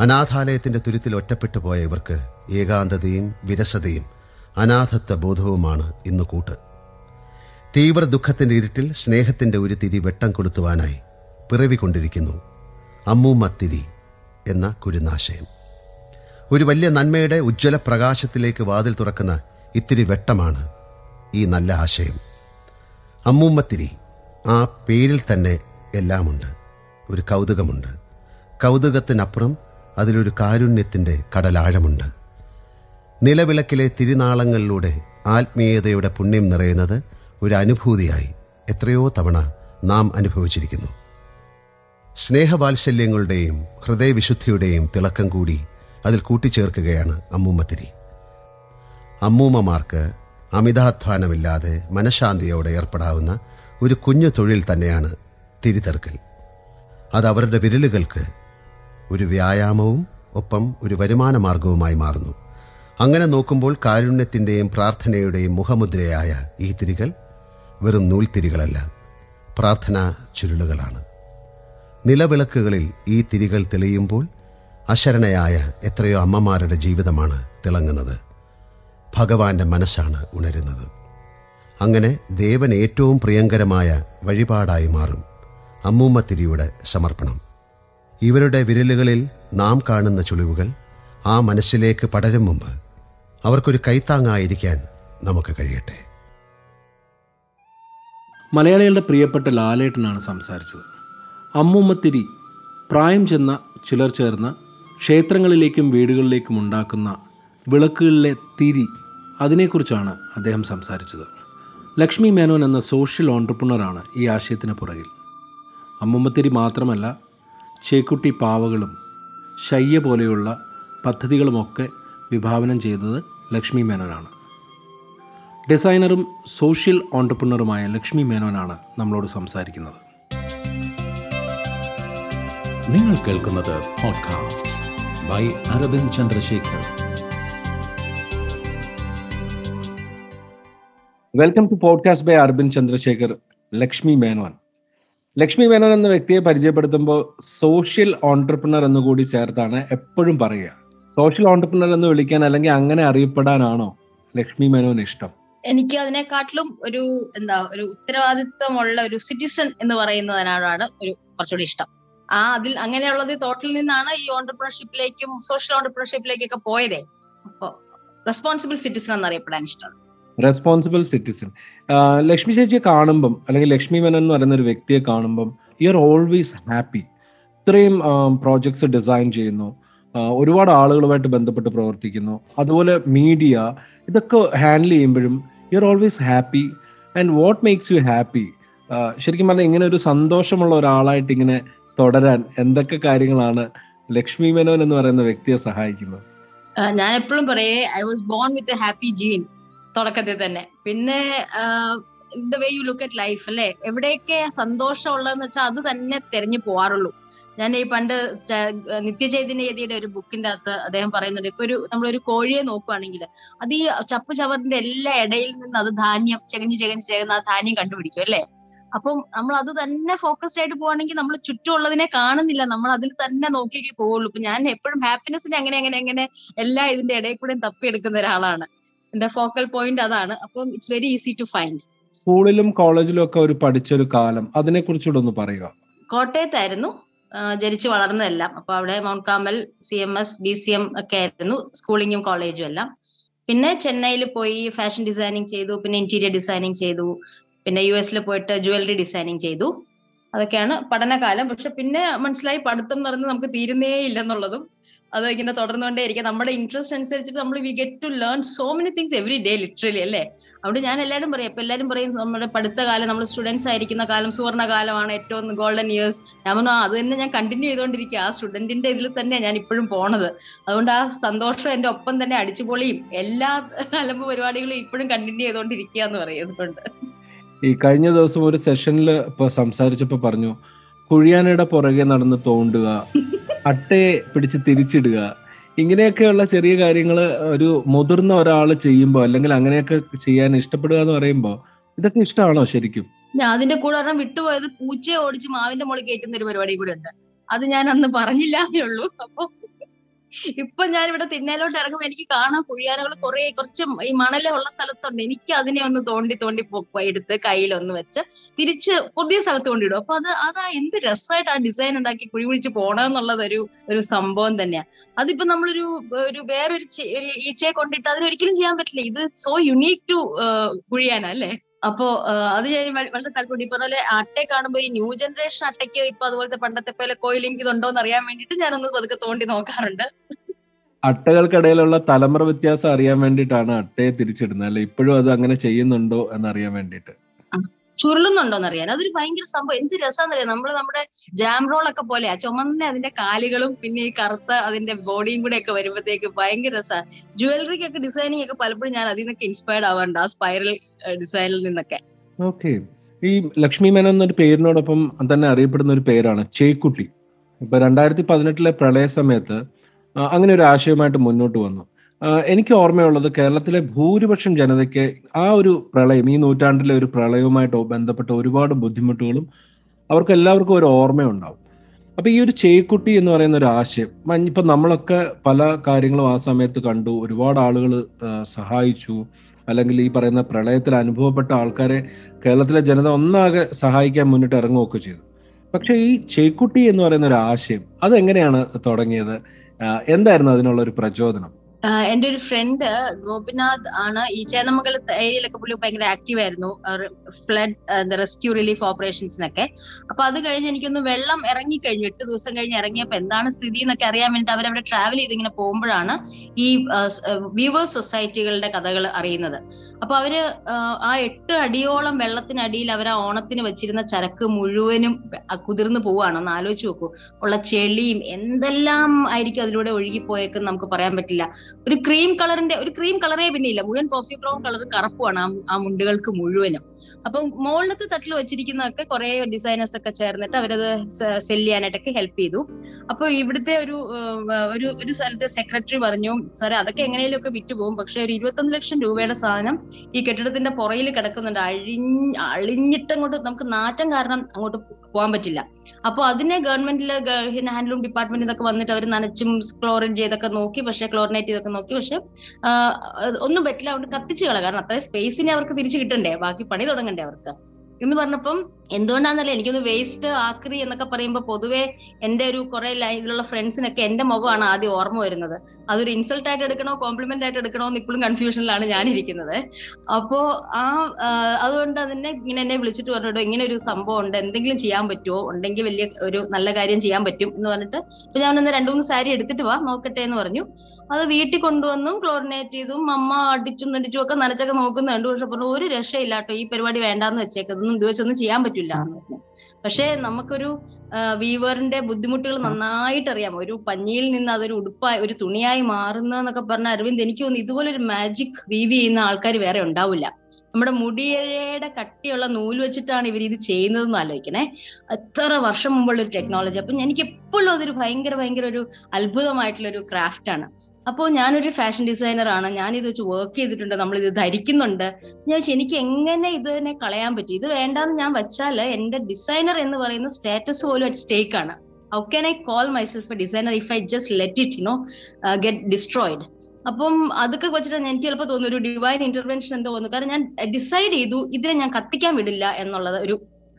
അനാഥാലയത്തിന്റെ തുരുത്തിൽ ഒറ്റപ്പെട്ടു പോയ ഇവർക്ക് ഏകാന്തതയും വിരസതയും അനാഥത്വ ബോധവുമാണ് ഇന്ന് കൂട്ട്. തീവ്ര ദുഃഖത്തിന്റെ ഇരുട്ടിൽ സ്നേഹത്തിന്റെ ഒരു തിരി വെട്ടം കൊളുത്തുവാനായി പിറവിക്കൊണ്ടിരിക്കുന്നു അമ്മൂമ്മത്തിരി എന്ന കുരുനാശയം ഒരു വലിയ നന്മയുടെ ഉജ്ജ്വല പ്രകാശത്തിലേക്ക് വാതിൽ തുറക്കുന്ന ഇത്തിരി വെട്ടമാണ് ഈ നല്ല ആശയം. അമ്മൂമ്മത്തിരി ആ പേരിൽ തന്നെ എല്ലാമുണ്ട് ഒരു കൗതുകമുണ്ട്. കൗതുകത്തിനപ്പുറം അതിലൊരു കാരുണ്യത്തിന്റെ കടലാഴമുണ്ട്. നിലവിളക്കിലെ തിരുനാളങ്ങളിലൂടെ ആത്മീയതയുടെ പുണ്യം നിറയുന്നത് ഒരു അനുഭൂതിയായി എത്രയോ തവണ നാം അനുഭവിച്ചിരിക്കുന്നു. സ്നേഹവാത്സല്യങ്ങളുടെയും ഹൃദയവിശുദ്ധിയുടെയും തിളക്കം കൂടി അതിൽ കൂട്ടിച്ചേർക്കുകയാണ് അമ്മൂമ്മത്തിരി. അമ്മൂമ്മമാർക്ക് അമിതാധ്വാനമില്ലാതെ മനഃശാന്തിയോടെ ഏർപ്പെടാവുന്ന ഒരു കുഞ്ഞു തൊഴിൽ തന്നെയാണ് തിരിതെറുക്കൽ. അത് അവരുടെ വിരലുകൾക്ക് ഒരു വ്യായാമവും ഒപ്പം ഒരു വരുമാന മാർഗവുമായി മാറുന്നു. അങ്ങനെ നോക്കുമ്പോൾ കാരുണ്യത്തിന്റെയും പ്രാർത്ഥനയുടെയും മുഖമുദ്രയായ ഈ തിരികൾ വെറും നൂൽത്തിരികളല്ല പ്രാർത്ഥനാ ചുരുളുകളാണ്. നിലവിളക്കുകളിൽ ഈ തിരികൾ തെളിയുമ്പോൾ അശരണയായ എത്രയോ അമ്മമാരുടെ ജീവിതമാണ് തിളങ്ങുന്നത്. ഭഗവാന്റെ മനസ്സാണ് ഉണരുന്നത്. അങ്ങനെ ദേവൻ ഏറ്റവും പ്രിയങ്കരമായ വഴിപാടായി മാറും അമ്മൂമ്മത്തിരിയുടെ സമർപ്പണം. ഇവരുടെ വിരലുകളിൽ നാം കാണുന്ന ചുളിവുകൾ ആ മനസ്സിലേക്ക് പടരും മുമ്പ് അവർക്കൊരു കൈത്താങ്ങായിരിക്കാൻ നമുക്ക് കഴിയട്ടെ. മലയാളികളുടെ പ്രിയപ്പെട്ട ലാലേട്ടനാണ് സംസാരിച്ചത്. അമ്മൂമ്മത്തിരി പ്രായം ചെന്ന ചിലർ ചേർന്ന് ക്ഷേത്രങ്ങളിലേക്കും വീടുകളിലേക്കും ഉണ്ടാക്കുന്ന വിളക്കുകളിലെ തിരി അതിനെക്കുറിച്ചാണ് അദ്ദേഹം സംസാരിച്ചത്. ലക്ഷ്മി മേനോൻ എന്ന സോഷ്യൽ ഓണ്ടർപ്രണറാണ് ഈ ആശയത്തിന് പുറകിൽ. അമ്മുമ്മത്തിരി മാത്രമല്ല ചേക്കുട്ടി പാവകളും ശയ്യ പോലെയുള്ള പദ്ധതികളുമൊക്കെ വിഭാവനം ചെയ്തത് ലക്ഷ്മി മേനോനാണ്. ഡിസൈനറും സോഷ്യൽ ഓണ്ടർപ്രണറുമായ ലക്ഷ്മി മേനോനാണ് നമ്മളോട് സംസാരിക്കുന്നത്. നിങ്ങൾ കേൾക്കുന്നത് podcast by Aravind Chandrasekhar welcome to podcast by Arbin Chandrasekhar Lakshmi Menon. Lakshmi Menon എന്ന വ്യക്തിയെ പരിചയപ്പെടുത്തുമ്പോൾ സോഷ്യൽ ഓണ്ടർപ്രണർ എന്ന് കൂടി ചേർത്താണ് എപ്പോഴും പറയുക. സോഷ്യൽ ഓണ്ടർപ്രണർ എന്ന് വിളിക്കാൻ അല്ലെങ്കിൽ അങ്ങനെ അറിയപ്പെടാനാണോ ലക്ഷ്മി മേനോൻ ഇഷ്ടം? എനിക്ക് അതിനെക്കാട്ടിലും ഒരു എന്താ ഒരു ഉത്തരവാദിത്വമുള്ള ഒരു സിറ്റിസൺ എന്ന് പറയുന്നതിനാണ് ഒരു കുറച്ചുകൂടി ഇഷ്ടം. ആ അതിൽ അങ്ങനെയുള്ളത് തോട്ടിൽ നിന്നാണ് ഈ ഓണ്ടർപ്രണർഷിപ്പിലേക്കും സോഷ്യൽ ഓണ്ടർപ്രണർഷിപ്പിലേക്കൊക്കെ പോയതേ. അപ്പോ റെസ്പോൺസിബിൾ സിറ്റിസൺ എന്നറിയപ്പെടാൻ ഇഷ്ടമാണ്. റെസ്പോൺസിബിൾ സിറ്റിസൺ ലക്ഷ്മി ചേച്ചിയെ കാണുമ്പം അല്ലെങ്കിൽ ലക്ഷ്മി മേനോൻ എന്ന് പറയുന്ന ഒരു വ്യക്തിയെ കാണുമ്പം യു ആർ ഓൾവേസ് ഹാപ്പി ഇത്രയും പ്രോജക്ട്സ് ഡിസൈൻ ചെയ്യുന്നു. ഒരുപാട് ആളുകളുമായിട്ട് ബന്ധപ്പെട്ട് പ്രവർത്തിക്കുന്നു. അതുപോലെ മീഡിയ ഇതൊക്കെ ഹാൻഡിൽ ചെയ്യുമ്പോഴും you are always happy and what makes you happy ശരിക്കും പറഞ്ഞാൽ ഇങ്ങനെ ഒരു സന്തോഷമുള്ള ഒരാളായിട്ട് ഇങ്ങനെ തുടരാൻ എന്തൊക്കെ കാര്യങ്ങളാണ് ലക്ഷ്മി മേനോൻ എന്ന് പറയുന്ന വ്യക്തിയെ സഹായിക്കുന്നത്? ഞാൻ എപ്പോഴും പറയേ I was born with a happy gene തുടക്കത്തിൽ തന്നെ. പിന്നെ the way you look at life അല്ലെ? എവിടെയൊക്കെ സന്തോഷം ഉള്ളതെന്ന് വെച്ചാൽ അത് തന്നെ തെരഞ്ഞു പോവാറുള്ളൂ. ഞാൻ ഈ പണ്ട് നിത്യചൈതന്യതിയുടെ നിത്യചൈതന്യ യതിയുടെ ഒരു ബുക്കിന്റെ അകത്ത് അദ്ദേഹം പറയുന്നുണ്ട്. ഇപ്പൊ ഒരു നമ്മളൊരു കോഴിയെ നോക്കുവാണെങ്കിൽ അത് ഈ ചപ്പ് ചവറിന്റെ എല്ലാ ഇടയിൽ നിന്ന് അത് ധാന്യം ചെകഞ്ഞ് ചെകഞ്ഞ് ചേർന്ന് ആ ധാന്യം കണ്ടുപിടിക്കും അല്ലേ? അപ്പം നമ്മൾ അത് തന്നെ ഫോക്കസ്ഡ് ആയിട്ട് പോവാണെങ്കിൽ നമ്മൾ ചുറ്റുമുള്ളതിനെ കാണുന്നില്ല. നമ്മൾ അതിൽ തന്നെ നോക്കിയൊക്കെ പോവുള്ളൂ. ഇപ്പൊ ഞാൻ എപ്പോഴും ഹാപ്പിനെസ്സിനെ അങ്ങനെ അങ്ങനെ അങ്ങനെ എല്ലാ ഇതിന്റെ ഇടയിൽ കൂടെയും തപ്പിയെടുക്കുന്ന ഒരാളാണ്. എന്റെ ഫോക്കൽ പോയിന്റ് അതാണ്. അപ്പം it's very easy to find സ്കൂളിലും കോളേജിലും ഒക്കെ ഒരു പഠിച്ചൊരു കാലം. അതിനെ കുറിച്ചുകൂടെ ഒന്ന് പറയുക. കോട്ടയത്തായിരുന്നു. ജനിച്ചു വളർന്നതെല്ലാം. അപ്പൊ അവിടെ Mount Carmel C M S B C M ഒക്കെ ആയിരുന്നു. സ്കൂളിങ്ങും കോളേജും എല്ലാം. പിന്നെ ചെന്നൈയിൽ പോയി ഫാഷൻ ഡിസൈനിങ് ചെയ്തു. പിന്നെ ഇന്റീരിയർ ഡിസൈനിങ് ചെയ്തു. പിന്നെ യു എസിൽ പോയിട്ട് ജുവല്ലറി ഡിസൈനിങ് ചെയ്തു. അതൊക്കെയാണ് പഠനകാലം. പക്ഷെ പിന്നെ മനസ്സിലായി പഠിത്തം എന്ന് പറയുന്നത് നമുക്ക് തീരുന്നേ ഇല്ലെന്നുള്ളതും അത് ഇങ്ങനെ തുടർന്നുകൊണ്ടേ ഇരിക്കും നമ്മുടെ ഇൻട്രസ്റ്റ് അനുസരിച്ചിട്ട് നമ്മൾ we get to learn so many things every day literally അല്ലേ? അവിടെ ഞാൻ എല്ലാവരും പറയും. അപ്പൊ എല്ലാവരും പറയും നമ്മുടെ പഠിത്ത കാലം നമ്മൾ സ്റ്റുഡൻസ് ആയിരിക്കുന്ന കാലം സുവർണ കാലമാണ് ഏറ്റവും ഗോൾഡൻ ഇയേഴ്സ് ഞാൻ പറഞ്ഞു അത് തന്നെ ഞാൻ കണ്ടിന്യൂ ചെയ്തുകൊണ്ടിരിക്കുക. ആ സ്റ്റുഡന്റിന്റെ ഇതിൽ തന്നെ ഞാൻ ഇപ്പോഴും പോണത്. അതുകൊണ്ട് ആ സന്തോഷം എന്റെ ഒപ്പം തന്നെ അടിച്ചുപൊളിയും. എല്ലാ അലമ്പ് പരിപാടികളും ഇപ്പോഴും കണ്ടിന്യൂ ചെയ്തുകൊണ്ടിരിക്കുക എന്ന് പറയുന്നത് കൊണ്ട്. ഈ കഴിഞ്ഞ ദിവസം ഒരു സെഷനിൽ ഇപ്പൊ സംസാരിച്ചപ്പോ പറഞ്ഞു കുഴിയാനയുടെ പുറകെ നടന്ന് തോണ്ടുക അട്ടയെ പിടിച്ച് തിരിച്ചിടുക ഇങ്ങനെയൊക്കെയുള്ള ചെറിയ കാര്യങ്ങൾ ഒരു മുതിർന്ന ഒരാൾ ചെയ്യുമ്പോൾ അല്ലെങ്കിൽ അങ്ങനെയൊക്കെ ചെയ്യാൻ ഇഷ്ടപ്പെടുക എന്ന് പറയുമ്പോൾ ഇതൊക്കെ ഇഷ്ടമാണോ ശരിക്കും? ഞാൻ അതിന്റെ കൂടെ ഒരെണ്ണം വിട്ടുപോയത് പൂച്ചയെ ഓടിച്ച് മാവിന്റെ മുകളിൽ കയറ്റുന്ന ഒരു പരിപാടി കൂടെ ഉണ്ട്. അത് ഞാൻ അന്ന് പറഞ്ഞില്ല ഉള്ളൂ. അപ്പൊ ഇപ്പൊ ഞാൻ ഇവിടെ തിണ്ണയിലോട്ട് ഇറങ്ങുമ്പോൾ എനിക്ക് കാണാൻ കുഴിയാനകൾ കുറെ കുറച്ച് ഈ മണലുള്ള സ്ഥലത്തുണ്ട്. എനിക്ക് അതിനെ ഒന്ന് തോണ്ടി തോണ്ടി എടുത്ത് കയ്യിലൊന്ന് വെച്ച് തിരിച്ച് പുതിയ സ്ഥലത്ത് കൊണ്ടിടും. അപ്പൊ അത് അതാ എന്ത് രസമായിട്ട് ആ ഡിസൈൻ ഉണ്ടാക്കി കുഴി കുഴിച്ച് പോണെന്നുള്ളത് ഒരു ഒരു സംഭവം തന്നെയാ. അതിപ്പോ നമ്മളൊരു ഒരു വേറൊരു ഈച്ചയെ കൊണ്ടിട്ട് അതിനൊരിക്കലും ചെയ്യാൻ പറ്റില്ല. ഇത് സോ യുണീക് ടു കുഴിയാന അല്ലേ? അപ്പോ അത് ഞാൻ വളരെ താല്പര്യം ഈ പറഞ്ഞ പോലെ അട്ടയെ കാണുമ്പോ ഈ ന്യൂ ജനറേഷൻ അട്ടയ്ക്ക് ഇപ്പൊ അതുപോലത്തെ പണ്ടത്തെ പോലെ കോയിലിംഗ് ഇതുണ്ടോ എന്ന് അറിയാൻ വേണ്ടിട്ട് ഞാനൊന്ന് പതുക്കെ തോണ്ടി നോക്കാറുണ്ട്. അട്ടകൾക്കിടയിലുള്ള തലമുറ വ്യത്യാസം അറിയാൻ വേണ്ടിട്ടാണ് അട്ടയെ തിരിച്ചിടുന്നത്. അല്ലെ? ഇപ്പോഴും അത് അങ്ങനെ ചെയ്യുന്നുണ്ടോ എന്നറിയാൻ വേണ്ടിട്ട് ചുരുളുന്നുണ്ടോന്ന് അറിയാൻ അതൊരു ഭയങ്കര സംഭവം. എന്ത് രസാന്നറിയാം? നമ്മൾ നമ്മുടെ ജാം റോൾ ഒക്കെ പോലെ ആ ചുമന്ന അതിന്റെ കാലുകളും പിന്നെ ഈ കറുത്ത അതിന്റെ ബോഡിയും കൂടെ ഒക്കെ വരുമ്പോഴത്തേക്ക് ഭയങ്കര രസമാണ് ജുവലറിക്കൊക്കെ ഡിസൈനിങ് ഒക്കെ പലപ്പോഴും ഞാൻ അതിൽ നിന്നൊക്കെ ഇൻസ്പയർഡ് ആവാറുണ്ട്. ആ സ്പൈറൽ ഡിസൈനിൽ നിന്നൊക്കെ. ഓക്കെ. ഈ ലക്ഷ്മി മേനൻ എന്നൊരു പേരിനോടൊപ്പം തന്നെ അറിയപ്പെടുന്ന ഒരു പേരാണ് ചേക്കുട്ടി. ഇപ്പൊ രണ്ടായിരത്തി പതിനെട്ടിലെ പ്രളയ സമയത്ത് അങ്ങനെ ഒരു ആശയമായിട്ട് മുന്നോട്ട് വന്നു. എനിക്ക് ഓർമ്മയുള്ളത് കേരളത്തിലെ ഭൂരിപക്ഷം ജനതയ്ക്ക് ആ ഒരു പ്രളയം ഈ നൂറ്റാണ്ടിലെ ഒരു പ്രളയവുമായിട്ട് ബന്ധപ്പെട്ട ഒരുപാട് ബുദ്ധിമുട്ടുകളും അവർക്ക് എല്ലാവർക്കും ഒരു ഓർമ്മയുണ്ടാവും. അപ്പൊ ഈ ഒരു ചേക്കുട്ടി എന്ന് പറയുന്ന ഒരു ആശയം ഇപ്പൊ നമ്മളൊക്കെ പല കാര്യങ്ങളും ആ സമയത്ത് കണ്ടു. ഒരുപാട് ആളുകൾ സഹായിച്ചു. അല്ലെങ്കിൽ ഈ പറയുന്ന പ്രളയത്തിൽ അനുഭവപ്പെട്ട ആൾക്കാരെ കേരളത്തിലെ ജനത ഒന്നാകെ സഹായിക്കാൻ മുന്നിട്ട് ഇറങ്ങുകയൊക്കെ ചെയ്തു. പക്ഷെ ഈ ചേക്കുട്ടി എന്ന് പറയുന്ന ഒരു ആശയം അതെങ്ങനെയാണ് തുടങ്ങിയത്? എന്തായിരുന്നു അതിനുള്ള ഒരു പ്രചോദനം? എന്റെ ഒരു ഫ്രണ്ട് ഗോപിനാഥ് ആണ്. ഈ ചേന്നമംഗലത്ത് ഏരിയയിലൊക്കെ പുള്ളി ഭയങ്കര ആക്റ്റീവ് ആയിരുന്നു. ഫ്ലഡ് റെസ്ക്യൂ റിലീഫ് ഓപ്പറേഷൻസിനൊക്കെ അപ്പൊ അത് കഴിഞ്ഞ് എനിക്കൊന്ന് വെള്ളം ഇറങ്ങി കഴിഞ്ഞു എട്ട് ദിവസം കഴിഞ്ഞ് ഇറങ്ങിയപ്പോ എന്താണ് സ്ഥിതി എന്നൊക്കെ അറിയാൻ വേണ്ടിട്ട് അവരവിടെ ട്രാവൽ ചെയ്ത് ഇങ്ങനെ പോകുമ്പോഴാണ് ഈ വീവേഴ്സ് സൊസൈറ്റികളുടെ കഥകൾ അറിയുന്നത്. അപ്പൊ അവർ ആ എട്ട് അടിയോളം വെള്ളത്തിനടിയിൽ അവർ ആ ഓണത്തിന് വെച്ചിരുന്ന ചരക്ക് മുഴുവനും കുതിർന്നു പോവാണ് എന്ന് ആലോചിച്ച് നോക്കൂ. ഉള്ള ചെളിയും എന്തെല്ലാം ആയിരിക്കും അതിലൂടെ ഒഴുകി പോയേക്കെന്ന് നമുക്ക് പറയാൻ പറ്റില്ല. ഒരു ക്രീം കളറിന്റെ ഒരു ക്രീം കളറേ പിന്നെ ഇല്ല. മുഴുവൻ കോഫി ബ്രൗൺ കളർ കറുപ്പുമാണ് ആ ആ മുണ്ടുകൾക്ക് മുഴുവനും. അപ്പം മുകളിലത്തെ തട്ടിൽ വെച്ചിരിക്കുന്നതൊക്കെ കുറെ ഡിസൈനേഴ്സ് ഒക്കെ ചേർന്നിട്ട് അവരത് സെൽ ചെയ്യാനായിട്ടൊക്കെ ഹെൽപ്പ് ചെയ്തു. അപ്പൊ ഇവിടുത്തെ ഒരു ഒരു ഒരു സ്ഥലത്തെ സെക്രട്ടറി പറഞ്ഞു സാറേ അതൊക്കെ എങ്ങനെയും ഒക്കെ വിറ്റുപോകും പക്ഷെ ഒരു ഇരുപത്തൊന്ന് ലക്ഷം രൂപയുടെ സാധനം ഈ കെട്ടിടത്തിന്റെ പുറയിൽ കിടക്കുന്നുണ്ട്. അഴിഞ്ഞ് അളിഞ്ഞിട്ടങ്ങോട്ട് നമുക്ക് നാറ്റം കാരണം അങ്ങോട്ട് പോകാൻ പറ്റില്ല. അപ്പോൾ അതിനെ ഗവൺമെന്റിലെ ഹാൻഡ്ലൂം ഡിപ്പാർട്ട്മെന്റ് ഇതൊക്കെ വന്നിട്ട് അവർ നനച്ചും ക്ലോറിൻ ചെയ്തൊക്കെ നോക്കി പക്ഷെ ക്ലോറിനേറ്റ് ചെയ്തൊക്കെ നോക്കി പക്ഷെ ഒന്നും പറ്റില്ല അതുകൊണ്ട് കത്തിച്ചു കള കാരണം അത്രയും സ്പേസിനെ അവർക്ക് തിരിച്ചു കിട്ടണ്ടേ? ബാക്കി പണി തുടങ്ങണ്ടേ അവർക്ക്? എന്ന് പറഞ്ഞപ്പം എന്തുകൊണ്ടാന്നല്ലേ എനിക്കൊന്ന് വേസ്റ്റ് ആക്രി എന്നൊക്കെ പറയുമ്പോൾ പൊതുവേ എന്റെ ഒരു കുറെ ലൈനിലുള്ള ഫ്രണ്ട്സിനൊക്കെ എന്റെ മുഖമാണ് ആദ്യം ഓർമ്മ വരുന്നത്. അതൊരു ഇൻസൾട്ട് ആയിട്ട് എടുക്കണോ കോംപ്ലിമെന്റ് ആയിട്ട് എടുക്കണോ എന്ന് ഇപ്പോഴും കൺഫ്യൂഷനിലാണ് ഞാനിരിക്കുന്നത്. അപ്പോ ആ അതുകൊണ്ട് അതിനെ ഇങ്ങനെ എന്നെ വിളിച്ചിട്ട് പറഞ്ഞിട്ടോ ഇങ്ങനെ ഒരു സംഭവം ഉണ്ട് എന്തെങ്കിലും ചെയ്യാൻ പറ്റുമോ? ഉണ്ടെങ്കിൽ വലിയ ഒരു നല്ല കാര്യം ചെയ്യാൻ പറ്റും എന്ന് പറഞ്ഞിട്ട് ഇപ്പൊ ഞാൻ ഒന്ന് രണ്ടു മൂന്ന് സാരി എടുത്തിട്ട് വാ നോക്കട്ടെ എന്ന് പറഞ്ഞു. അത് വീട്ടിൽ കൊണ്ടുവന്നും ക്ലോറിനേറ്റ് ചെയ്തും അമ്മ അടിച്ചും നടിച്ചും ഒക്കെ നനച്ചൊക്കെ നോക്കുന്നുണ്ട്. പക്ഷെ പറഞ്ഞു ഒരു രക്ഷയില്ലാട്ടോ ഈ പരിപാടി വേണ്ടാന്ന് വെച്ചേക്കതൊന്നും ഇത് വെച്ചൊന്നും ചെയ്യാൻ പറ്റില്ല. പക്ഷെ നമുക്കൊരു വീവറിന്റെ ബുദ്ധിമുട്ടുകൾ നന്നായിട്ട് അറിയാം ഒരു പഞ്ഞിയിൽ നിന്ന് അതൊരു ഉടുപ്പായി ഒരു തുണിയായി മാറുന്നതെന്നൊക്കെ പറഞ്ഞ അരവിന്ദ് എനിക്ക് തോന്നുന്നു ഇതുപോലെ ഒരു മാജിക് വീവ് ചെയ്യുന്ന ആൾക്കാർ വേറെ ഉണ്ടാവില്ല. നമ്മുടെ മുടിയുടെ കട്ടിയുള്ള നൂൽ വെച്ചിട്ടാണ് ഇവർ ഇത് ചെയ്യുന്നതെന്ന് ആലോചിക്കണേ. എത്ര വർഷം മുമ്പുള്ള ഒരു ടെക്നോളജി അപ്പൊ എനിക്ക് എപ്പോഴും അതൊരു ഭയങ്കര ഭയങ്കര ഒരു അത്ഭുതമായിട്ടുള്ള ഒരു ക്രാഫ്റ്റ് ആണ്. അപ്പോൾ ഞാനൊരു ഫാഷൻ ഡിസൈനർ ആണ്. ഞാൻ ഇത് വെച്ച് വർക്ക് ചെയ്തിട്ടുണ്ട് നമ്മൾ ഇത് ധരിക്കുന്നുണ്ട്. ഞാൻ എനിക്ക് എങ്ങനെ ഇതിനെ കളയാൻ പറ്റും? ഇത് വേണ്ടാന്ന് ഞാൻ വെച്ചാൽ എന്റെ ഡിസൈനർ എന്ന് പറയുന്ന സ്റ്റാറ്റസ് പോലും അറ്റ് സ്റ്റേക്ക് ആണ്. How can I call myself a designer if I just let it you know get destroyed അപ്പം അതൊക്കെ വെച്ചിട്ട് എനിക്ക് ചിലപ്പോൾ തോന്നുന്നു ഒരു ഡിവൈൻ ഇന്റർവെൻഷൻ എന്തോ തോന്നുന്നു കാരണം ഞാൻ ഡിസൈഡ് ചെയ്തു ഇതിനെ ഞാൻ കത്തിക്കാൻ വിടില്ല എന്നുള്ളത് ഒരു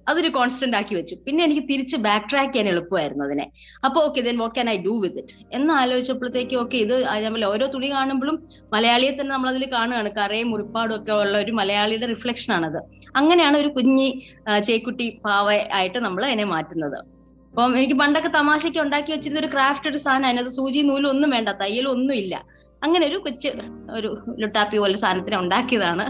അതൊരു കോൺസ്റ്റന്റ് ആക്കി വെച്ചു. പിന്നെ എനിക്ക് തിരിച്ച് ബാക്ക് ട്രാക്ക് ചെയ്യാൻ എളുപ്പമായിരുന്നു അതിനെ. അപ്പൊ okay then what can I do with it എന്ന് ആലോചിച്ചപ്പോഴത്തേക്ക് ഓക്കെ ഇത് ആ ഓരോ തുണി കാണുമ്പോഴും മലയാളിയെ തന്നെ നമ്മൾ അതിൽ കാണുകയാണ്. കറയും മുറിപ്പാടും ഒക്കെ ഉള്ള ഒരു മലയാളിയുടെ റിഫ്ലക്ഷൻ ആണത്. അങ്ങനെയാണ് ഒരു കുഞ്ഞി ചേക്കുട്ടി പാവ ആയിട്ട് നമ്മൾ അതിനെ മാറ്റുന്നത്. അപ്പം എനിക്ക് പണ്ടൊക്കെ തമാശയ്ക്ക് ഉണ്ടാക്കി വെച്ചിരുന്ന ഒരു ക്രാഫ്റ്റ് ഒരു സാധനം അതിനകത്ത് സൂചി വേണ്ട തയ്യലും ഒന്നും ഇല്ല. അങ്ങനെ ഒരു കൊച്ചു ഒരു ലുട്ടാപ്പി പോലെ സാധനത്തിനെ ഉണ്ടാക്കിയതാണ്.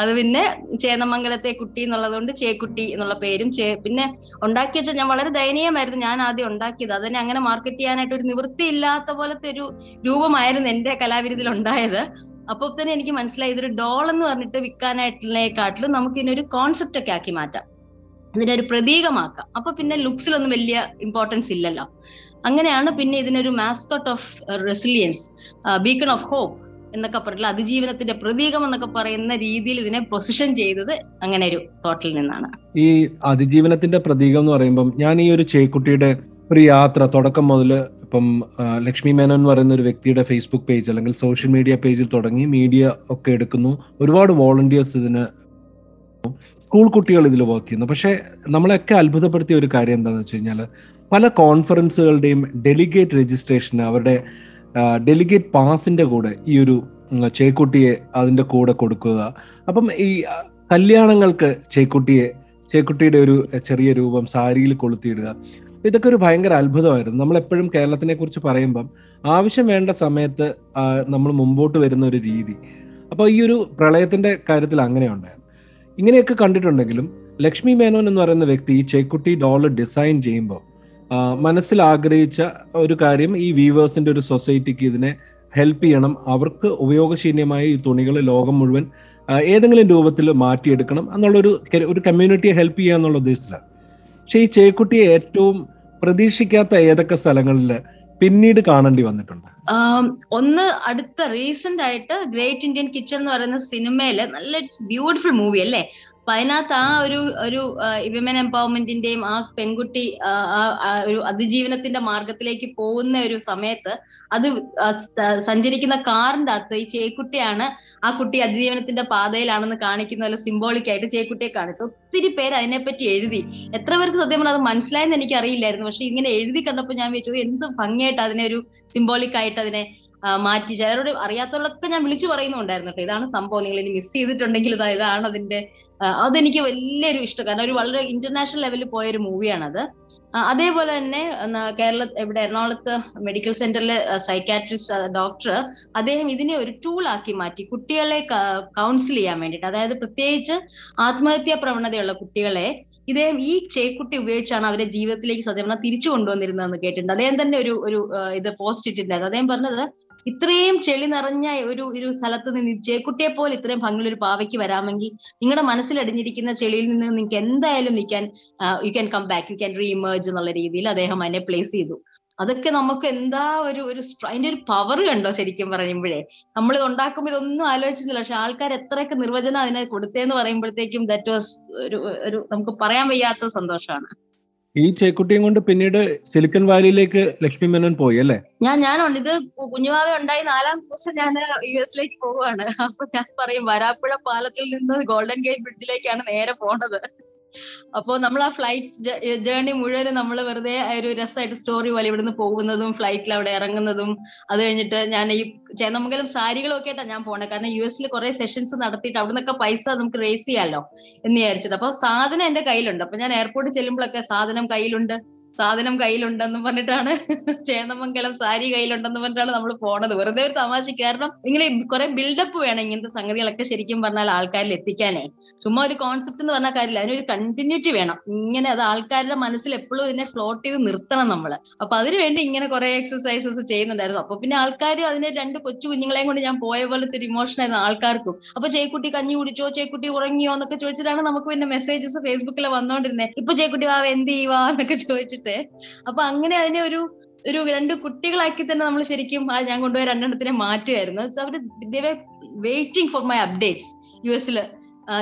അത് പിന്നെ ചേന്നമംഗലത്തെ കുട്ടി എന്നുള്ളത് കൊണ്ട് ചേക്കുട്ടി എന്നുള്ള പേരും ചേ പിന്നെ ഉണ്ടാക്കി വെച്ചാൽ ഞാൻ വളരെ ദയനീയമായിരുന്നു ഞാൻ ആദ്യം ഉണ്ടാക്കിയത്. അതിനെ അങ്ങനെ മാർക്കറ്റ് ചെയ്യാനായിട്ട് ഒരു നിവൃത്തി ഇല്ലാത്ത പോലത്തെ ഒരു രൂപമായിരുന്നു എന്റെ കലാവിരുതിൽ ഉണ്ടായത്. അപ്പോൾ തന്നെ എനിക്ക് മനസ്സിലായി ഇതൊരു ഡോൾ എന്ന് പറഞ്ഞിട്ട് വിൽക്കാനായിട്ടുള്ളതിനെക്കാട്ടിലും നമുക്ക് ഇതിനൊരു കോൺസെപ്റ്റ് ഒക്കെ ആക്കി മാറ്റാം. ഇതിനെ ഒരു പ്രതീകമാക്കാം. അപ്പൊ പിന്നെ ലുക്സിലൊന്നും വലിയ ഇമ്പോർട്ടൻസ് ഇല്ലല്ലോ. അങ്ങനെയാണ് പിന്നെ ഇതിനൊരു mascot of resilience beacon of hope എന്നൊക്കെ പറഞ്ഞാൽ അതിജീവനത്തിന്റെ പ്രതീകം എന്നൊക്കെ പറയുന്ന രീതിയിൽ ഇതിനെ പൊസിഷൻ ചെയ്തത് അങ്ങനെ ഒരു തോട്ടിൽ നിന്നാണ്. ഈ അതിജീവനത്തിന്റെ പ്രതീകം എന്ന് പറയുമ്പം ഞാൻ ഈ ഒരു ചേക്കുട്ടിയുടെ ഒരു യാത്ര തുടക്കം മുതൽ ഇപ്പം ലക്ഷ്മി മേനോൻ എന്ന് പറയുന്ന ഒരു വ്യക്തിയുടെ ഫേസ്ബുക്ക് പേജ് അല്ലെങ്കിൽ സോഷ്യൽ മീഡിയ പേജിൽ തുടങ്ങി മീഡിയ ഒക്കെ എടുക്കുന്നു. ഒരുപാട് വോളണ്ടിയേഴ്സ് ഇതിന് സ്കൂൾ കുട്ടികൾ ഇതിൽ വർക്ക് ചെയ്യുന്നു. പക്ഷേ നമ്മളെയൊക്കെ അത്ഭുതപ്പെടുത്തിയ ഒരു കാര്യം എന്താണെന്ന് വെച്ച് കഴിഞ്ഞാൽ പല കോൺഫറൻസുകളുടെയും ഡെലിഗേറ്റ് രജിസ്ട്രേഷന് അവരുടെ ഡെലിഗേറ്റ് പാസിന്റെ കൂടെ ഈ ഒരു ചേക്കുട്ടിയെ അതിന്റെ കൂടെ കൊടുക്കുക. അപ്പം ഈ കല്യാണങ്ങൾക്ക് ചേക്കുട്ടിയെ ചേക്കുട്ടിയുടെ ഒരു ചെറിയ രൂപം സാരിയിൽ കൊളുത്തിയിടുക. ഇതൊക്കെ ഒരു ഭയങ്കര അത്ഭുതമായിരുന്നു. നമ്മൾ എപ്പോഴും കേരളത്തിനെ കുറിച്ച് പറയുമ്പം ആവശ്യം വേണ്ട സമയത്ത് നമ്മൾ മുമ്പോട്ട് വരുന്ന ഒരു രീതി. അപ്പോൾ ഈ ഒരു പ്രളയത്തിന്റെ കാര്യത്തിൽ അങ്ങനെ ഉണ്ടായിരുന്നു. ഇങ്ങനെയൊക്കെ കണ്ടിട്ടുണ്ടെങ്കിലും ലക്ഷ്മി മേനോൻ എന്ന് പറയുന്ന വ്യക്തി ഈ ചേക്കുട്ടി ഡോൾ ഡിസൈൻ ചെയ്യുമ്പോൾ മനസ്സിൽ ആഗ്രഹിച്ച ഒരു കാര്യം ഈ വീവേഴ്സിന്റെ ഒരു സൊസൈറ്റിക്ക് ഇതിനെ ഹെൽപ്പ് ചെയ്യണം. അവർക്ക് ഉപയോഗശീന്യമായ ഈ തുണികൾ ലോകം മുഴുവൻ ഏതെങ്കിലും രൂപത്തിൽ മാറ്റിയെടുക്കണം എന്നുള്ളൊരു ഒരു കമ്മ്യൂണിറ്റിയെ ഹെൽപ്പ് ചെയ്യുക എന്നുള്ള ഉദ്ദേശത്തിലാണ്. പക്ഷേ ഈ ചേക്കുട്ടിയെ ഏറ്റവും പ്രതീക്ഷിക്കാത്ത ഏതൊക്കെ സ്ഥലങ്ങളിൽ പിന്നീട് കാണേണ്ടി വന്നിട്ടുണ്ട്? ഒന്ന് അടുത്ത റീസെന്റ് ആയിട്ട് ഗ്രേറ്റ് ഇന്ത്യൻ കിച്ചൺ എന്ന് പറയുന്ന സിനിമയിൽ നല്ല ബ്യൂട്ടിഫുൾ മൂവി അല്ലേ? അപ്പൊ അതിനകത്ത് ആ ഒരു ഒരു വിമൻ എംപവർമെന്റിന്റെയും ആ പെൺകുട്ടി ഒരു അതിജീവനത്തിന്റെ മാർഗത്തിലേക്ക് പോകുന്ന ഒരു സമയത്ത് അത് സഞ്ചരിക്കുന്ന കാറിന്റെ അകത്ത് ഈ ചേക്കുട്ടിയാണ് ആ കുട്ടി അതിജീവനത്തിന്റെ പാതയിലാണെന്ന് കാണിക്കുന്ന പോലെ സിംബോളിക് ആയിട്ട് ചേക്കുട്ടിയെ കാണിച്ചു ഒത്തിരി പേര് അതിനെപ്പറ്റി എഴുതി. എത്ര പേർക്ക് സത്യം പറഞ്ഞാൽ അത് മനസ്സിലായെന്ന് എനിക്ക് അറിയില്ലായിരുന്നു പക്ഷെ ഇങ്ങനെ എഴുതി കണ്ടപ്പോൾ ഞാൻ വിചാരിച്ചു "ഓ, എന്ത് ഭംഗിയായിട്ട് അതിനെ ഒരു സിംബോളിക് ആയിട്ട് അതിനെ മാറ്റി. ചിലരോട് അറിയാത്തവരൊക്കെ ഞാൻ വിളിച്ചു പറയുന്നുണ്ടായിരുന്നു കേട്ടോ. ഇതാണ് സംഭവം. നിങ്ങൾ ഇനി മിസ് ചെയ്തിട്ടുണ്ടെങ്കിൽ ഇതാ ഇതാണ് അതിന്റെ അതെനിക്ക് വലിയൊരു ഇഷ്ടം. കാരണം ഒരു വളരെ ഇന്റർനാഷണൽ ലെവലിൽ പോയ ഒരു മൂവിയാണത് അതേപോലെ തന്നെ കേരള ഇവിടെ എറണാകുളത്ത് മെഡിക്കൽ സെന്ററിലെ സൈക്കാട്രിസ്റ്റ് ഡോക്ടർ അദ്ദേഹം ഇതിനെ ഒരു ടൂൾ ആക്കി മാറ്റി. കുട്ടികളെ കൗൺസിൽ ചെയ്യാൻ വേണ്ടിയിട്ട്. അതായത് പ്രത്യേകിച്ച് ആത്മഹത്യാ പ്രവണതയുള്ള കുട്ടികളെ ഇദ്ദേഹം ഈ ചേക്കുട്ടി ഉപയോഗിച്ചാണ് അവരെ ജീവിതത്തിലേക്ക് സത്യം പറഞ്ഞാൽ തിരിച്ചു കൊണ്ടുവന്നിരുന്നതെന്ന് കേട്ടിട്ടുണ്ട്. അദ്ദേഹം തന്നെ ഒരു ഒരു ഇത് പോസ്റ്റ് ഇട്ടിട്ടുണ്ടായിരുന്നു. അദ്ദേഹം പറഞ്ഞത് ഇത്രയും ചെളി നിറഞ്ഞ ഒരു ഒരു സ്ഥലത്ത് നിന്ന് ചേക്കുട്ടിയെ പോലെ ഇത്രയും ഭംഗിയുള്ള ഒരു പാവയ്ക്ക് വരാമെങ്കിൽ നിങ്ങളുടെ മനസ്സിലടിഞ്ഞിരിക്കുന്ന ചെളിയിൽ നിന്ന് നിങ്ങൾക്ക് എന്തായാലും നിൽക്കാൻ you can come back you can reemerge എന്നുള്ള രീതിയിൽ അദ്ദേഹം അതിനെ പ്ലേസ് ചെയ്തു. അതൊക്കെ നമുക്ക് എന്താ ഒരു ഒരു അതിന്റെ ഒരു പവർ കണ്ടോ ശരിക്കും പറയുമ്പോഴേ? നമ്മൾ ഇത് ഉണ്ടാക്കുമ്പോൾ ഇതൊന്നും ആലോചിച്ചില്ല പക്ഷെ ആൾക്കാർ എത്രയൊക്കെ നിർവചനം അതിനെ കൊടുത്തേന്ന് പറയുമ്പോഴത്തേക്കും ദാറ്റ് വാസ് ഒരു ഒരു നമുക്ക് പറയാൻ വയ്യാത്ത സന്തോഷമാണ്. ഈ ചേക്കുട്ടിയും കൊണ്ട് പിന്നീട് സിലിക്കൺ വാലിയിലേക്ക് ലക്ഷ്മി മേനോൻ പോയി അല്ലേ? ഞാൻ ഞാനുണ്ട് ഇത് കുഞ്ഞുമാവ ഉണ്ടായി നാലാം ദിവസം ഞാൻ യു എസിലേക്ക് പോവാണ് അപ്പൊ ഞാൻ പറയും വരാപ്പുഴ പാലത്തിൽ നിന്ന് ഗോൾഡൻ ഗേറ്റ് ബ്രിഡ്ജിലേക്കാണ് നേരെ പോണത്. അപ്പോ നമ്മൾ ആ ഫ്ലൈറ്റ് ജേർണി മുഴുവൻ നമ്മൾ വെറുതെ ഒരു രസമായിട്ട് സ്റ്റോറി പോലെ ഇവിടുന്ന് പോകുന്നതും ഫ്ലൈറ്റിൽ അവിടെ ഇറങ്ങുന്നതും അത് കഴിഞ്ഞിട്ട് ഞാൻ ഈ ചേന്നമംഗലം സാരികളൊക്കെ ആയിട്ടാ ഞാൻ പോണേ. കാരണം യു എസിൽ കുറെ സെഷൻസ് നടത്തിയിട്ട് അവിടെ നിന്നൊക്കെ പൈസ നമുക്ക് റേസ് ചെയ്യാമല്ലോ എന്ന് വിചാരിച്ചത്. അപ്പൊ സാധനം എന്റെ കയ്യിലുണ്ട്. അപ്പൊ ഞാൻ എയർപോർട്ടിൽ ചെല്ലുമ്പോഴൊക്കെ സാധനം കയ്യിലുണ്ട്. സാധനം കയ്യിലുണ്ടെന്നും പറഞ്ഞിട്ടാണ് ചേന്നമംഗലം സാരി കയ്യിലുണ്ടെന്ന് പറഞ്ഞിട്ടാണ് നമ്മൾ പോണത്. വെറുതെ ഒരു തമാശ. കാരണം ഇങ്ങനെ കുറെ ബിൽഡപ്പ് വേണം ഇങ്ങനത്തെ സംഗതികളൊക്കെ ശരിക്കും പറഞ്ഞാൽ ആൾക്കാരിൽ എത്തിക്കാനേ. ചുമ്മാ ഒരു കോൺസെപ്റ്റ് എന്ന് പറഞ്ഞ കാര്യമില്ല. അതിനൊരു കണ്ടിന്യൂറ്റി വേണം. ഇങ്ങനെ അത് ആൾക്കാരുടെ മനസ്സിൽ എപ്പോഴും ഇതിനെ ഫ്ലോട്ട് ചെയ്ത് നിർത്തണം നമ്മൾ അപ്പൊ അതിനുവേണ്ടി ഇങ്ങനെ കുറെ എക്സസൈസസ് ചെയ്യുന്നുണ്ടായിരുന്നു. അപ്പൊ പിന്നെ ആൾക്കാരും അതിനെ രണ്ട് കൊച്ചു കുഞ്ഞുങ്ങളെയും കൊണ്ട് ഞാൻ പോയ പോലത്തെ ഒരു ഇമോഷൻ ആയിരുന്നു ആൾക്കാർക്കും. അപ്പൊ ചേക്കുട്ടി കഞ്ഞി കുടിച്ചോ? ചേക്കുട്ടി ഉറങ്ങിയോ? എന്നൊക്കെ ചോദിച്ചിട്ടാണ് നമുക്ക് പിന്നെ മെസ്സേജസ് ഫേസ്ബുക്കിൽ വന്നോണ്ടിരുന്നത് ഇപ്പൊ ചേക്കുട്ടി വാ എന്ത് ചെയ്യുവാ? എന്നൊക്കെ ചോദിച്ചിട്ട് അപ്പൊ അങ്ങനെ അതിനെ ഒരു ഒരു രണ്ട് കുട്ടികളാക്കി തന്നെ നമ്മൾ ശരിക്കും ആ ഞാൻ കൊണ്ടുപോയ രണ്ടെണ്ണത്തിനെ മാറ്റുമായിരുന്നു അവർ waiting for my updates U എസിൽ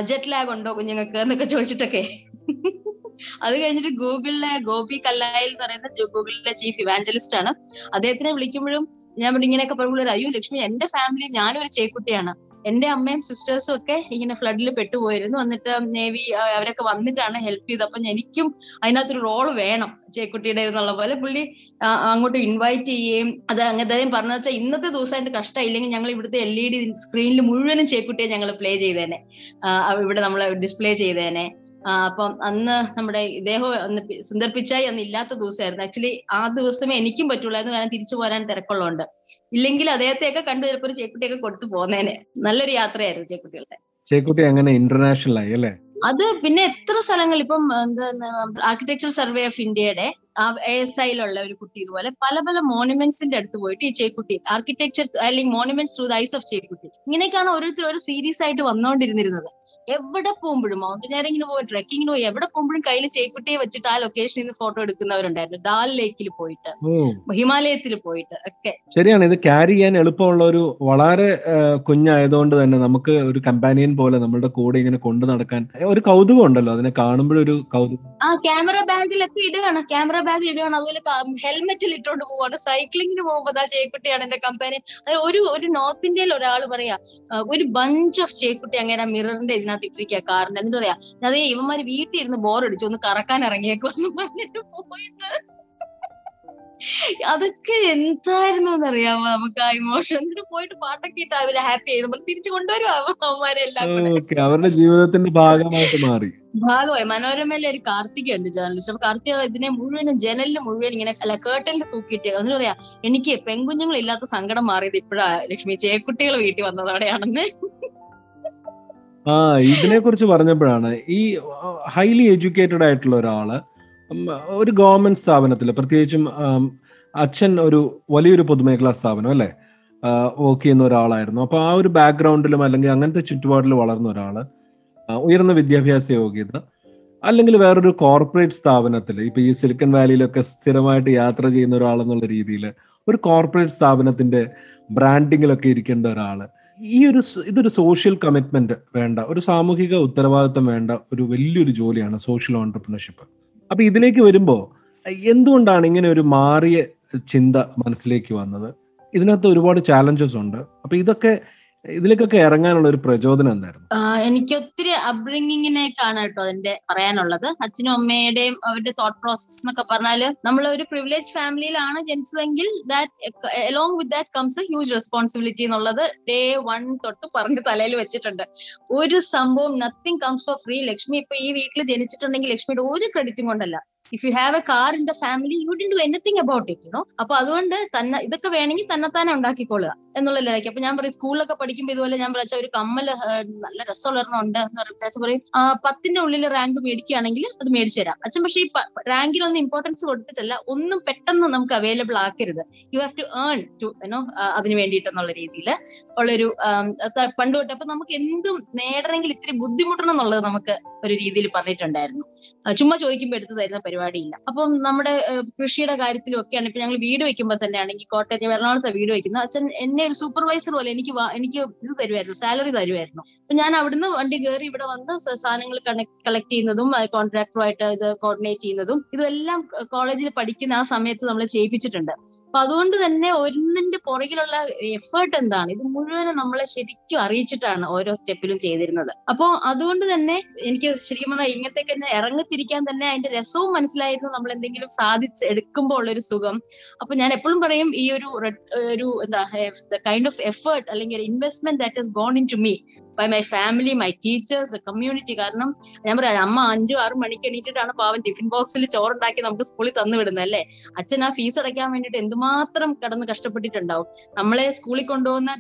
ജെറ്റ് ലാഗ് ഉണ്ടോ കുഞ്ഞുങ്ങൾക്ക് എന്നൊക്കെ ചോദിച്ചിട്ടൊക്കെ. അത് കഴിഞ്ഞിട്ട് ഗൂഗിളിലെ ഗോപി കല്ലായിൽ എന്ന് പറയുന്ന ഗൂഗിളിലെ ചീഫ് ഇവാഞ്ചലിസ്റ്റ് ആണ്. അദ്ദേഹത്തിനെ വിളിക്കുമ്പോഴും ഞാൻ ഇങ്ങനെയൊക്കെ പറയുമ്പോൾ അയ്യോ ലക്ഷ്മി എന്റെ ഫാമിലി ഞാനും ഒരു ചേക്കുട്ടിയാണ്. എന്റെ അമ്മയും സിസ്റ്റേഴ്സും ഒക്കെ ഇങ്ങനെ ഫ്ലഡിൽ പെട്ടുപോയിരുന്നു. എന്നിട്ട് നേവി അവരൊക്കെ വന്നിട്ടാണ് ഹെൽപ്പ് ചെയ്തത്. അപ്പൊ എനിക്കും അതിനകത്തൊരു റോൾ വേണം ചേക്കുട്ടിയുടെ എന്നുള്ള പോലെ. പുള്ളി അങ്ങോട്ട് ഇൻവൈറ്റ് ചെയ്യുകയും അത് അങ്ങനത്തെ പറഞ്ഞു വെച്ചാൽ ഇന്നത്തെ ദിവസമായിട്ട് കഷ്ടമില്ലെങ്കിൽ ഞങ്ങൾ ഇവിടുത്തെ എൽ ഇ ഡി സ്ക്രീനിൽ മുഴുവനും ചേക്കുട്ടിയെ ഞങ്ങൾ പ്ലേ ചെയ്തേനെ. ഇവിടെ നമ്മൾ ഡിസ്പ്ലേ ചെയ്തേനെ. അപ്പം അന്ന് നമ്മുടെ ഇദ്ദേഹം അന്ന് സുന്ദർ പിച്ചായി അന്ന് ഇല്ലാത്ത ദിവസമായിരുന്നു. ആക്ച്വലി ആ ദിവസമേ എനിക്കും പറ്റുള്ളായിരുന്നു. കാരണം തിരിച്ചു പോരാൻ തിരക്കുള്ളതുകൊണ്ട്. ഇല്ലെങ്കിൽ അദ്ദേഹത്തെയൊക്കെ കണ്ടു ചിലപ്പോൾ ഒരു ചേക്കുട്ടിയൊക്കെ കൊടുത്തു പോന്നേനെ. നല്ലൊരു യാത്രയായിരുന്നു ചേക്കുട്ടികളുടെ. ചേക്കുട്ടി അങ്ങനെ ഇന്റർനാഷണൽ ആയി അല്ലേ? അത് പിന്നെ എത്ര സ്ഥലങ്ങൾ ഇപ്പം എന്താ ആർക്കിടെക്ചർ സർവേ ഓഫ് ഇന്ത്യയുടെ എ എസ് ഐയിലുള്ള ഒരു കുട്ടി ഇതുപോലെ പല പല മോണുമെന്റ്സിന്റെ അടുത്ത് പോയിട്ട് ഈ ചേക്കുട്ടി ആർക്കിടെക്ചർ അല്ലെങ്കിൽ monuments through the eyes of Chekutty. ഇങ്ങനെയൊക്കെയാണ് ഓരോരുത്തർ ഒരു സീരീസ് ആയിട്ട് വന്നുകൊണ്ടിരുന്നിരുന്നത് എവിടെ പോകുമ്പോഴും മൗണ്ടനിയറിംഗിന് പോയി ട്രെക്കിങ്ങിന് പോയി എവിടെ പോകുമ്പോഴും കയ്യിൽ ചേക്കുട്ടിയെ വെച്ചിട്ട് ആ ലൊക്കേഷനിൽ നിന്ന് ഫോട്ടോ എടുക്കുന്നവരുണ്ടായിരുന്നു. ഡാൽ ലേക്കിൽ പോയിട്ട് ഹിമാലയത്തിൽ പോയിട്ട് ഒക്കെ. ശരിയാണ് ഇത് ക്യാരി ചെയ്യാൻ എളുപ്പമുള്ള ഒരു വളരെ കുഞ്ഞായതുകൊണ്ട് തന്നെ നമുക്ക് ഒരു കമ്പാനിയൻ പോലെ നമ്മുടെ കൂടെ ഇങ്ങനെ കൊണ്ടു നടക്കാൻ ഒരു കൗതുകം ഉണ്ടല്ലോ അതിനെ കാണുമ്പോഴൊരു കൗതുകം. ആ ക്യാമറ ബാഗിലൊക്കെ ഇടുകയാണ് ക്യാമറ ബാഗിൽ ഇടുകയാണ് അതുപോലെ ഹെൽമെറ്റിൽ ഇട്ടുകൊണ്ട് പോവാണ്. സൈക്ലിങ്ങിന് പോകുമ്പോൾ ആ ചേക്കുട്ടിയാണ് എന്റെ കമ്പാനിയൻ ഒരു ഒരു നോർത്ത് ഇന്ത്യയിൽ ഒരാൾ പറയാ ഒരു ബഞ്ച് ഓഫ് ചേക്കുട്ടി അങ്ങനെ മിററിന്റെ ഇതിനകത്ത് ഇട്ടിരിക്കുക കാറിന്റെ എന്നിട്ട് പറയാ അതേ ഇവന്മാര് വീട്ടിൽ ഇരുന്ന് ബോറടിച്ചു ഒന്ന് കറക്കാൻ ഇറങ്ങിയേക്കും പറഞ്ഞിട്ട് പോയിട്ട്. അതൊക്കെ എന്തായിരുന്നു എന്നറിയാമോ നമുക്ക് ആ ഇമോഷൻ എന്നിട്ട് പോയിട്ട് പാട്ടൊക്കെ ഇട്ട് അവർ ഹാപ്പി ആയി. നമ്മൾ തിരിച്ചു കൊണ്ടുവരും അവന്മാരെ എല്ലാം അവരുടെ ജീവിതത്തിന്റെ ഭാഗമായിട്ട് മാറി. ഭാഗമായി. മനോരമയിലെ ഒരു കാർത്തിക ഉണ്ട് ജേർണലിസ്റ്റ് അപ്പൊ കാർത്തിക ഇതിനെ മുഴുവനും ജനലിന് മുഴുവൻ ഇങ്ങനെ അല്ല കേട്ടലിൽ തൂക്കിയിട്ട് എന്നിട്ട് പറയാ എനിക്ക് പെൺകുഞ്ഞുങ്ങൾ ഇല്ലാത്ത സങ്കടം മാറിയത് ഇപ്പോഴാ ലക്ഷ്മി. ചേക്കുട്ടികൾ വീട്ടിൽ വന്നതോടെയാണെന്ന്. ആ ഇതിനെ കുറിച്ച് പറഞ്ഞപ്പോഴാണ് ഈ ഹൈലി എഡ്യൂക്കേറ്റഡ് ആയിട്ടുള്ള ഒരാൾ ഒരു ഗവൺമെന്റ് സ്ഥാപനത്തിൽ പ്രത്യേകിച്ചും അച്ഛൻ ഒരു വലിയൊരു പൊതുമേഖലാ സ്ഥാപനം അല്ലെ? വർക്ക് ചെയ്യുന്ന ഒരാളായിരുന്നു. അപ്പൊ ആ ഒരു ബാക്ക്ഗ്രൗണ്ടിലും അല്ലെങ്കിൽ അങ്ങനത്തെ ചുറ്റുപാടിലും വളർന്ന ഒരാൾ ഉയർന്ന വിദ്യാഭ്യാസ യോഗ്യത അല്ലെങ്കിൽ വേറൊരു കോർപ്പറേറ്റ് സ്ഥാപനത്തിൽ ഇപ്പൊ ഈ സിലിക്കൺ വാലിയിലൊക്കെ സ്ഥിരമായിട്ട് യാത്ര ചെയ്യുന്ന ഒരാളെന്നുള്ള രീതിയിൽ ഒരു കോർപ്പറേറ്റ് സ്ഥാപനത്തിന്റെ ബ്രാൻഡിങ്ങിലൊക്കെ ഇരിക്കേണ്ട ഒരാൾ ഈ ഒരു ഇതൊരു സോഷ്യൽ കമ്മിറ്റ്മെന്റ് വേണ്ട ഒരു സാമൂഹിക ഉത്തരവാദിത്തം വേണ്ട ഒരു വലിയൊരു ജോലിയാണ് സോഷ്യൽ ഓണ്ടർപ്രണർഷിപ്പ് അപ്പൊ ഇതിലേക്ക് വരുമ്പോ എന്തുകൊണ്ടാണ് ഇങ്ങനെ ഒരു മാറിയ ചിന്ത മനസ്സിലേക്ക് വന്നത്? ഇതിനകത്ത് ഒരുപാട് ചാലഞ്ചസ് ഉണ്ട്. അപ്പൊ ഇതൊക്കെ ഇതിലേക്കൊക്കെ ഇറങ്ങാനുള്ള ഒരു പ്രചോദനം എന്തായിരുന്നു? എനിക്ക് ഒത്തിരി അപ്ബ്രിങ്ങിങ്ങിനേക്കാണ് കേട്ടോ അതിന്റെ പറയാനുള്ളത്. അച്ഛനും അമ്മയുടെയും അവരുടെ തോട്ട് പ്രോസസ് എന്നൊക്കെ പറഞ്ഞാൽ നമ്മൾ ഒരു പ്രിവിലേജ് ഫാമിലിയിലാണ് ജനിച്ചതെങ്കിൽ that along with that comes huge responsibility എന്നുള്ളത് ഡേ വൺ തൊട്ട് പറഞ്ഞ് തലയിൽ വെച്ചിട്ടുണ്ട്. ഒരു സംഭവം nothing comes for free Lakshmi ഇപ്പൊ ഈ വീട്ടിൽ ജനിച്ചിട്ടുണ്ടെങ്കിൽ ലക്ഷ്മിയുടെ ഒരു ക്രെഡിറ്റും കൊണ്ടല്ല. If you have a car in the family you didn't do anything about it you know അപ്പൊ അതുകൊണ്ട് തന്നെ ഇതൊക്കെ വേണമെങ്കിൽ തന്നെത്താനെ ഉണ്ടാക്കിക്കൊള്ളുക എന്നുള്ളതിലേക്ക് അപ്പൊ ഞാൻ പറയും സ്കൂളിലൊക്കെ പഠിക്കുമ്പോൾ ഇതുപോലെ ഞാൻ വിളിച്ച ഒരു കമ്മൽ നല്ല രസമുള്ള ഒരെണ്ണം ഉണ്ട് എന്ന് പറയുമ്പോൾ അച്ഛൻ പറയും പത്തിന്റെ ഉള്ളിൽ റാങ്ക് മേടിക്കുകയാണെങ്കിൽ അത് മേടിച്ചു തരാം. അച്ഛൻ പക്ഷേ ഈ റാങ്കിനൊന്നും ഇമ്പോർട്ടൻസ് കൊടുത്തിട്ടല്ല ഒന്നും പെട്ടെന്ന് നമുക്ക് അവൈലബിൾ ആക്കരുത്. You have to earn to you know അതിന് വേണ്ടിയിട്ടെന്നുള്ള രീതിയിൽ ഉള്ളൊരു പണ്ട് തൊട്ട് അപ്പൊ നമുക്ക് എന്തും നേടണമെങ്കിൽ ഇത്തിരി ബുദ്ധിമുട്ടണം എന്നുള്ളത് നമുക്ക് ഒരു രീതിയിൽ പറഞ്ഞിട്ടുണ്ടായിരുന്നു. ചുമ്മാ ചോദിക്കുമ്പോൾ എടുത്തു തരുന്ന പരിപാടിയില്ല. അപ്പം നമ്മുടെ കൃഷിയുടെ കാര്യത്തിലും ഒക്കെയാണ് ഇപ്പൊ ഞങ്ങൾ വീട് വെക്കുമ്പോൾ തന്നെയാണെങ്കിൽ കോട്ടയത്ത് എറണാകുളത്തെ വീട് വെക്കുന്നത് അച്ഛൻ എന്നെ ഒരു സൂപ്പർവൈസർ പോലെ എനിക്ക് എനിക്ക് ഇത് തരുമായിരുന്നു സാലറി തരുമായിരുന്നു അപ്പൊ ഞാൻ അവിടുന്ന് വണ്ടി കയറി ഇവിടെ വന്ന് സാധനങ്ങൾ കളക്ട് ചെയ്യുന്നതും കോൺട്രാക്ടറുമായിട്ട് ഇത് കോർഡിനേറ്റ് ചെയ്യുന്നതും ഇതെല്ലാം കോളേജിൽ പഠിക്കുന്ന ആ സമയത്ത് നമ്മൾ ചെയ്യിപ്പിച്ചിട്ടുണ്ട്. അപ്പൊ അതുകൊണ്ട് തന്നെ ഒന്നിന്റെ പുറകിലുള്ള എഫേർട്ട് എന്താണ്? ഇത് മുഴുവനും നമ്മളെ ശരിക്കും അറിയിച്ചിട്ടാണ് ഓരോ സ്റ്റെപ്പിലും ചെയ്തിരുന്നത്. അപ്പോ അതുകൊണ്ട് തന്നെ എനിക്ക് ശരിക്കും പറഞ്ഞാൽ ഇങ്ങനത്തേക്ക് തന്നെ ഇറങ്ങിത്തിരിക്കാൻ തന്നെ അതിന്റെ രസവും മനസ്സിലായിരുന്നു നമ്മൾ എന്തെങ്കിലും സാധിച്ച് എടുക്കുമ്പോൾ ഉള്ളൊരു സുഖം. അപ്പൊ ഞാൻ എപ്പോഴും പറയും ഈ ഒരു ഒരു എന്താ കൈൻഡ് ഓഫ് എഫേർട്ട് അല്ലെങ്കിൽ investment that has gone into me by my family my teachers the community കാരണം ഞാൻ പറയാം അമ്മ അഞ്ചു ആറ് മണിക്ക് എണീറ്റിട്ടാണ് പാവൻ ടിഫിൻ ബോക്സിൽ ചോറുണ്ടാക്കി നമുക്ക് സ്കൂളിൽ തന്നു വിടുന്നത് അല്ലേ? അച്ഛൻ ആ ഫീസ് അടയ്ക്കാൻ വേണ്ടിയിട്ട് എന്തുമാത്രം കടന്ന് കഷ്ടപ്പെട്ടിട്ടുണ്ടാവും? നമ്മളെ സ്കൂളിൽ കൊണ്ടുപോകുന്ന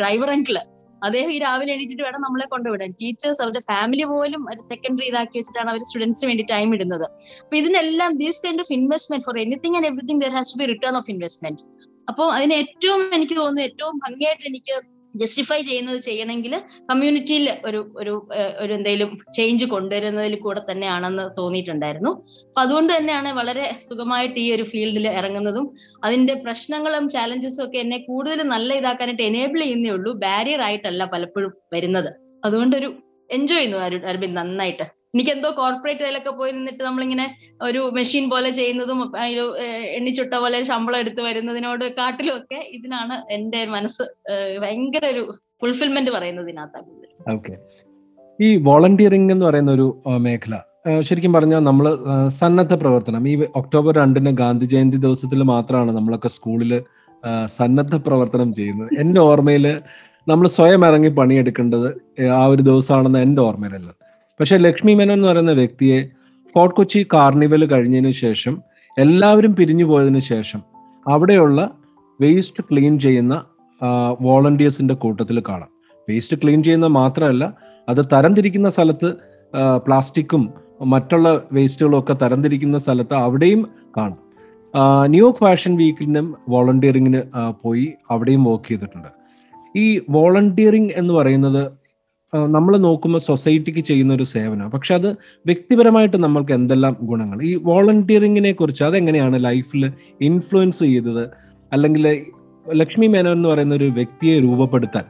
ഡ്രൈവർ അങ്കിൾ അദ്ദേഹം ഈ രാവിലെ എണീറ്റിട്ട് വേണം നമ്മളെ കൊണ്ടുവിടാൻ. ടീച്ചേഴ്സ് അവരുടെ ഫാമിലി പോലും ഒരു സെക്കൻഡറി ഇതാക്കി വെച്ചിട്ടാണ് അവർ സ്റ്റുഡൻസിന് വേണ്ടി ടൈം ഇടുന്നത്. അപ്പൊ ഇതിനെല്ലാം these kind of investment for anything and everything there has to be return of investment അപ്പോൾ അതിന് ഏറ്റവും എനിക്ക് തോന്നുന്നു ഏറ്റവും ഭംഗിയായിട്ട് എനിക്ക് ജസ്റ്റിഫൈ ചെയ്യുന്നത് ചെയ്യണമെങ്കിൽ കമ്മ്യൂണിറ്റിയിൽ ഒരു ഒരു ഒരു എന്തെങ്കിലും ചേഞ്ച് കൊണ്ടുവരുന്നതിൽ കൂടെ തന്നെയാണെന്ന് തോന്നിയിട്ടുണ്ടായിരുന്നു. അപ്പൊ അതുകൊണ്ട് തന്നെയാണ് വളരെ സുഖമായിട്ട് ഈ ഒരു ഫീൽഡിൽ ഇറങ്ങുന്നതും അതിന്റെ പ്രശ്നങ്ങളും ചാലഞ്ചസും ഒക്കെ എന്നെ കൂടുതൽ നല്ല ഇതാക്കാനായിട്ട് എനേബിൾ ചെയ്യുന്നേ ഉള്ളൂ. ബാരിയർ ആയിട്ടല്ല പലപ്പോഴും വരുന്നത്. അതുകൊണ്ടൊരു എൻജോയ് ചെയ്യുന്നു അരു- അരവിന്ദ് നന്നായിട്ട്. എനിക്ക് എന്തോ കോർപ്പറേറ്റ് ഇതിലൊക്കെ പോയി നിന്നിട്ട് നമ്മളിങ്ങനെ ഒരു മെഷീൻ പോലെ ചെയ്യുന്നതും അതിൽ എണ്ണിച്ചുട്ട പോലെ ശമ്പളം എടുത്തു വരുന്നതിനോട് കാട്ടിലും ഒക്കെ ഇതിനാണ് എന്റെ മനസ്സ് ഭയങ്കര ഒരു ഫുൾഫിൽമെന്റ് പറയുന്നത് ഓക്കെ ഈ വോളണ്ടിയറിംഗ് എന്ന് പറയുന്ന ഒരു മേഖല ശരിക്കും പറഞ്ഞാൽ നമ്മൾ സന്നദ്ധ പ്രവർത്തനം. ഈ ഒക്ടോബർ രണ്ടിന് ഗാന്ധി ജയന്തി ദിവസത്തിൽ മാത്രമാണ് നമ്മളൊക്കെ സ്കൂളിൽ സന്നദ്ധ പ്രവർത്തനം ചെയ്യുന്നത്. എന്റെ ഓർമ്മയിൽ നമ്മൾ സ്വയം ഇറങ്ങി പണിയെടുക്കേണ്ടത് ആ ഒരു ദിവസമാണെന്ന് എന്റെ ഓർമ്മയിലുള്ളത് പക്ഷെ ലക്ഷ്മി മേനോൻ എന്ന് പറയുന്ന വ്യക്തിയെ ഫോർട്ട് കൊച്ചി കാർണിവൽ കഴിഞ്ഞതിന് ശേഷം എല്ലാവരും പിരിഞ്ഞു പോയതിനു ശേഷം അവിടെയുള്ള വേസ്റ്റ് ക്ലീൻ ചെയ്യുന്ന വോളണ്ടിയേഴ്സിന്റെ കൂട്ടത്തിൽ കാണാം. വേസ്റ്റ് ക്ലീൻ ചെയ്യുന്ന മാത്രമല്ല അത് തരംതിരിക്കുന്ന സ്ഥലത്ത് പ്ലാസ്റ്റിക്കും മറ്റുള്ള വേസ്റ്റുകളും ഒക്കെ തരംതിരിക്കുന്ന സ്ഥലത്ത് അവിടെയും കാണാം. ന്യൂയോർക്ക് ഫാഷൻ വീക്കിനും വോളണ്ടിയറിങ്ങിന് പോയി അവിടെയും വർക്ക് ചെയ്തിട്ടുണ്ട്. ഈ വോളണ്ടിയറിങ് എന്ന് പറയുന്നത് നമ്മൾ നോക്കുമ്പോൾ സൊസൈറ്റിക്ക് ചെയ്യുന്ന ഒരു സേവനം. പക്ഷെ അത് വ്യക്തിപരമായിട്ട് നമ്മൾക്ക് എന്തെല്ലാം ഗുണങ്ങൾ? ഈ വോളണ്ടിയറിങ്ങിനെ കുറിച്ച് അതെങ്ങനെയാണ് ലൈഫിൽ ഇൻഫ്ലുവൻസ് ചെയ്തത്? അല്ലെങ്കിൽ ലക്ഷ്മി മേനോൻ എന്ന് പറയുന്ന ഒരു വ്യക്തിയെ രൂപപ്പെടുത്താൻ?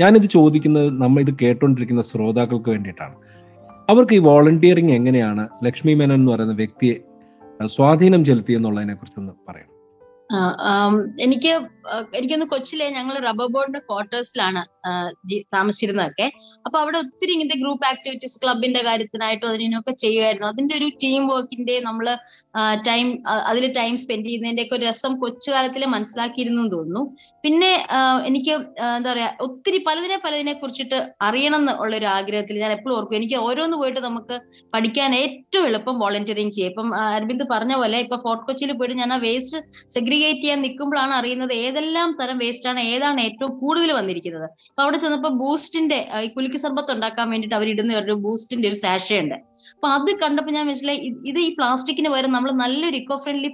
ഞാനിത് ചോദിക്കുന്നത് നമ്മൾ ഇത് കേട്ടുകൊണ്ടിരിക്കുന്ന ശ്രോതാക്കൾക്ക് വേണ്ടിയിട്ടാണ്. അവർക്ക് ഈ വോളണ്ടിയറിങ് എങ്ങനെയാണ് ലക്ഷ്മി മേനോൻ എന്ന് പറയുന്ന വ്യക്തിയെ സ്വാധീനം ചെലുത്തി എന്നുള്ളതിനെ കുറിച്ചൊന്ന് പറയണം എനിക്ക് എനിക്കൊന്ന് കൊച്ചിലെ ഞങ്ങൾ റബ്ബർ ബോർഡിന്റെ ക്വാർട്ടേഴ്സിലാണ് താമസിച്ചിരുന്നതൊക്കെ. അപ്പൊ അവിടെ ഒത്തിരി ഇങ്ങനത്തെ ഗ്രൂപ്പ് ആക്ടിവിറ്റീസ് ക്ലബിന്റെ കാര്യത്തിനായിട്ടും അതിനൊക്കെ ചെയ്യുമായിരുന്നു. അതിന്റെ ഒരു ടീം വർക്കിന്റെ നമ്മൾ ടൈം അതിൽ ടൈം സ്പെൻഡ് ചെയ്യുന്നതിന്റെ ഒക്കെ ഒരു രസം കൊച്ചുകാലത്തിൽ മനസ്സിലാക്കിയിരുന്നു എന്ന് തോന്നുന്നു. പിന്നെ എനിക്ക് എന്താ പറയാ ഒത്തിരി പലതിനെ പലതിനെ കുറിച്ചിട്ട് അറിയണം എന്ന് ഉള്ള ഒരു ആഗ്രഹത്തിൽ ഞാൻ എപ്പോഴും ഓർക്കും. എനിക്ക് ഓരോന്ന് പോയിട്ട് നമുക്ക് പഠിക്കാൻ ഏറ്റവും എളുപ്പം വോളണ്ടിയറിങ് ചെയ്യാം. ഇപ്പം അരവിന്ദ് പറഞ്ഞ പോലെ ഇപ്പൊ ഫോർട്ട് കൊച്ചിയിൽ പോയിട്ട് ഞാൻ ആ വേസ്റ്റ് സെഗ്രിഗേറ്റ് ചെയ്യാൻ നിൽക്കുമ്പോഴാണ് അറിയുന്നത് ഏതെല്ലാം തരം വേസ്റ്റ് ആണ്. ഏതാണ് ഏറ്റവും കൂടുതൽ വന്നിരിക്കുന്നത്? അപ്പൊ അവിടെ ചെന്നപ്പോ ബൂസ്റ്റിന്റെ ഈ കുലുക്കി സർബത്ത് ഉണ്ടാക്കാൻ വേണ്ടിയിട്ട് അവർ ഇടുന്ന ഒരു ബൂസ്റ്റിന്റെ ഒരു സാഷയുണ്ട് അപ്പൊ അത് കണ്ടപ്പോൾ ഞാൻ മനസ്സിലായി ഇത് ഈ പ്ലാസ്റ്റിക്കിന് പകരം നമ്മൾ നല്ലൊരു ഇക്കോ ഫ്രണ്ട്ലി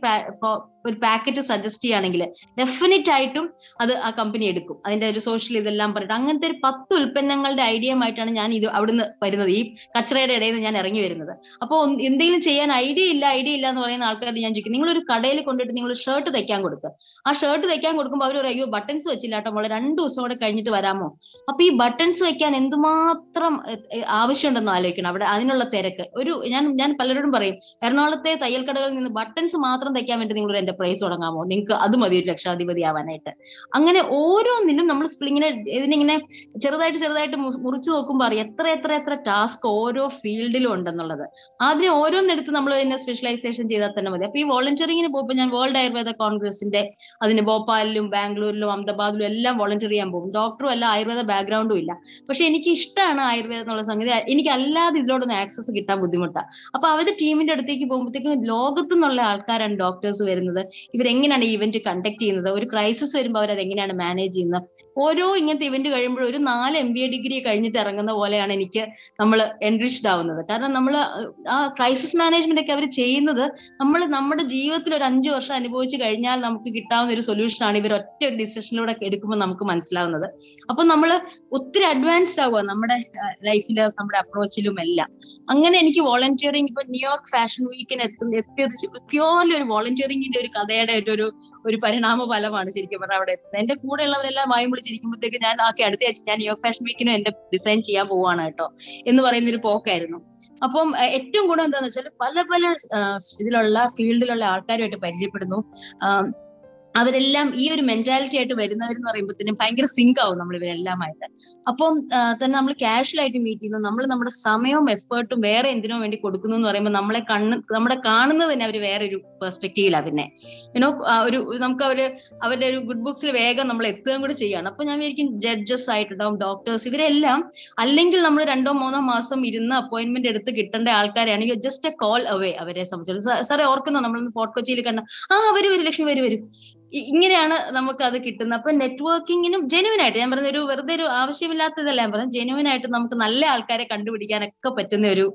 ഒരു പാക്കറ്റ് സജസ്റ്റ് ചെയ്യുകയാണെങ്കിൽ ഡെഫിനറ്റ് ആയിട്ടും അത് ആ കമ്പനി എടുക്കും. അതിന്റെ ഒരു സോഷ്യൽ ഇതെല്ലാം പറഞ്ഞിട്ട് അങ്ങനത്തെ ഒരു പത്ത് ഉൽപ്പന്നങ്ങളുടെ ഐഡിയയുമായിട്ടാണ് ഞാൻ ഇത് അവിടുന്ന് വരുന്നത്. ഈ കച്ചറയുടെ ഇടയിൽ നിന്ന് ഞാൻ ഇറങ്ങി വരുന്നത്. അപ്പോൾ എന്തെങ്കിലും ചെയ്യാൻ ഐഡിയ ഇല്ല ഐഡിയ ഇല്ല എന്ന് പറയുന്ന ആൾക്കാരോട് ഞാൻ ചോദിക്കും നിങ്ങൾ ഒരു കടയിൽ കൊണ്ടിട്ട് നിങ്ങൾ ഷർട്ട് തയ്ക്കാൻ കൊടുക്കുക ആ ഷർട്ട് തയ്ക്കാൻ കൊടുക്കുമ്പോൾ അവർ അയ്യോ ബട്ടൺസ് വെച്ചില്ല കേട്ടോ മോളെ രണ്ടു ദിവസം കൂടെ കഴിഞ്ഞിട്ട് വരാമോ? അപ്പൊ ഈ ബട്ടൺസ് വെക്കാൻ എന്തുമാത്രം ആവശ്യമുണ്ടെന്ന് ആലോചിക്കണം. അവിടെ അതിനുള്ള തിരക്ക്. ഒരു ഞാൻ ഞാൻ പലരോടും പറയും എറണാകുളത്തെ തയ്യൽ കടകളിൽ നിന്ന് ബട്ടൺസ് മാത്രം തയ്ക്കാൻ വേണ്ടി നിങ്ങൾ എന്റർപ്രൈസ് തുടങ്ങാമോ? നിങ്ങൾക്ക് അത് മതി ഒരു ലക്ഷാധിപതി ആവാനായിട്ട് അങ്ങനെ ഓരോന്നിനും നമ്മൾ ഇങ്ങനെ ഇതിനിങ്ങനെ ചെറുതായിട്ട് ചെറുതായിട്ട് മുറിച്ചു നോക്കുമ്പോൾ അറിയാം എത്ര എത്ര എത്ര ടാസ്ക് ഓരോ ഫീൽഡിലും ഉണ്ടെന്നുള്ളത്. അതിനെ ഓരോന്നെടുത്ത് നമ്മൾ ഇതിനെ സ്പെഷ്യലൈസേഷൻ ചെയ്താൽ തന്നെ മതി. അപ്പൊ ഈ വോളണ്ടിയറിങ്ങിന് പോകുമ്പോൾ ഞാൻ വേൾഡ് ആയുർവേദ കോൺഗ്രസിന്റെ അതിന് ഭോപ്പാലിലും ബാംഗ്ലൂരിലും അഹമ്മദാബാദിലും എല്ലാം വോളണ്ടിയർ ചെയ്യാൻ പോകും. ഡോക്ടറും അല്ല ആയുർവേദ ബാക്ക്ഗ്രൗണ്ടും ഇല്ല. പക്ഷെ എനിക്ക് ഇഷ്ടമാണ് ആയുർവേദം എന്നുള്ള സംഗതി. എനിക്ക് അല്ലാതെ ഇതിലോടൊന്നും ആക്സസ് കിട്ടാൻ ബുദ്ധിമുട്ടാണ് അപ്പൊ അവരുടെ ടീമിന്റെ അടുത്തേക്ക് പോകുമ്പോഴത്തേക്കും ലോകത്തു നിന്നുള്ള ആൾക്കാരാണ് ഡോക്ടേഴ്സ് വരുന്നത്. ഇവരെങ്ങനെയാണ് ഈ ഇവന്റ് കണ്ടക്ട് ചെയ്യുന്നത്? ഒരു ക്രൈസിസ് വരുമ്പോൾ അവർ അതെങ്ങനെയാണ് മാനേജ് ചെയ്യുന്നത്? ഓരോ ഇങ്ങനത്തെ ഇവന്റ് കഴിയുമ്പോൾ ഒരു നാല് എം ബി എ ഡിഗ്രി കഴിഞ്ഞിട്ട് ഇറങ്ങുന്ന പോലെയാണ് എനിക്ക് നമ്മൾ എൻറിച്ച്ഡ് ആവുന്നത്. കാരണം നമ്മൾ ആ ക്രൈസിസ് മാനേജ്മെന്റ് ഒക്കെ അവർ ചെയ്യുന്നത് നമ്മൾ നമ്മുടെ ജീവിതത്തിൽ ഒരു അഞ്ചു വർഷം അനുഭവിച്ച് കഴിഞ്ഞാൽ നമുക്ക് കിട്ടാവുന്ന ഒരു സൊല്യൂഷൻ ആണ് ഇവർ ഒറ്റ ഒരു ഡിസിഷനിലൂടെ എടുക്കുമ്പോൾ നമുക്ക് മനസ്സിലാവുന്നത്. അപ്പൊ നമ്മൾ ഒത്തിരി അഡ്വാൻസ്ഡ് ആവുക നമ്മുടെ ലൈഫിൽ നമ്മുടെ അപ്രോച്ചിലും എല്ലാം. അങ്ങനെ എനിക്ക് വോളണ്ടിയറിങ് ഇപ്പൊ ന്യൂയോർക്ക് ഫാഷൻ വീക്കിന് എത്തുന്ന എത്തിയത് പ്യോർലി ഒരു വോളണ്ടിയറിംഗിന്റെ ഒരു കഥയുടെ ഒരു- ഒരു പരിണാമ ഫലമാണ് ശരിക്കും പറഞ്ഞാൽ അവിടെ എത്തുന്നത്. എന്റെ കൂടെ ഉള്ളവരെല്ലാം വായും വിളിച്ചിരിക്കുമ്പോഴത്തേക്ക് ഞാൻ ആക്കി അടുത്ത ആഴ്ച ഞാൻ യോഗ ഫാഷൻ വീക്കിനും എന്റെ ഡിസൈൻ ചെയ്യാൻ പോവാണ് കേട്ടോ എന്ന് പറയുന്ന ഒരു പോക്കായിരുന്നു. അപ്പം ഏറ്റവും കൂടുതൽ എന്താണെന്ന് വെച്ചാൽ പല പല ഇതിലുള്ള ഫീൽഡിലുള്ള ആൾക്കാരുമായിട്ട് പരിചയപ്പെടുന്നു. അവരെല്ലാം ഈ ഒരു മെന്റാലിറ്റി ആയിട്ട് വരുന്നവരെന്ന് പറയുമ്പോഴത്തേനും ഭയങ്കര സിങ്ക് ആവും നമ്മൾ ഇവരെല്ലാമായിട്ട്. അപ്പം തന്നെ നമ്മൾ കാഷ്വൽ ആയിട്ട് മീറ്റ് ചെയ്യുന്നു. നമ്മൾ നമ്മുടെ സമയവും എഫേർട്ടും വേറെ എന്തിനോ വേണ്ടി കൊടുക്കുന്നു എന്ന് പറയുമ്പോൾ നമ്മളെ കണ്ണ് നമ്മുടെ കാണുന്നത് തന്നെ അവർ വേറെ ഒരു പെർസ്പെക്റ്റീവിലാണ് പിന്നെ. യുനോ ഒരു നമുക്ക് അവർ അവരുടെ ഒരു ഗുഡ് ബുക്സിൽ വേഗം നമ്മൾ എത്തുകയും കൂടി ചെയ്യാണ് അപ്പൊ ഞാൻ വിചാരിക്കും ജഡ്ജസ് ആയിട്ടുണ്ടാവും ഡോക്ടേഴ്സ് ഇവരെല്ലാം അല്ലെങ്കിൽ നമ്മൾ രണ്ടോ മൂന്നോ മാസം ഇരുന്ന് അപ്പോയിന്റ്മെന്റ് എടുത്ത് കിട്ടേണ്ട ആൾക്കാരാണെങ്കിൽ ജസ്റ്റ് എ കോൾ അവേ അവരെ സംബന്ധിച്ചിടത്തോളം സാറേ ഓർക്കുന്നോ നമ്മൾ ഫോർട്ട് കൊച്ചിയിൽ കണ്ട ആ വരൂ വരും ലക്ഷ്മി വരും വരും. ഇങ്ങനെയാണ് നമുക്ക് അത് കിട്ടുന്നത്. അപ്പൊ നെറ്റ്വർക്കിങ്ങിനും ജെനുവിൻ ആയിട്ട് ഞാൻ പറഞ്ഞ ഒരു വെറുതെ ഒരു ആവശ്യമില്ലാത്തതല്ല ഞാൻ പറഞ്ഞത്. ജെനുവിൻ ആയിട്ട് നമുക്ക് നല്ല ആൾക്കാരെ കണ്ടുപിടിക്കാനൊക്കെ പറ്റുന്ന ഒരു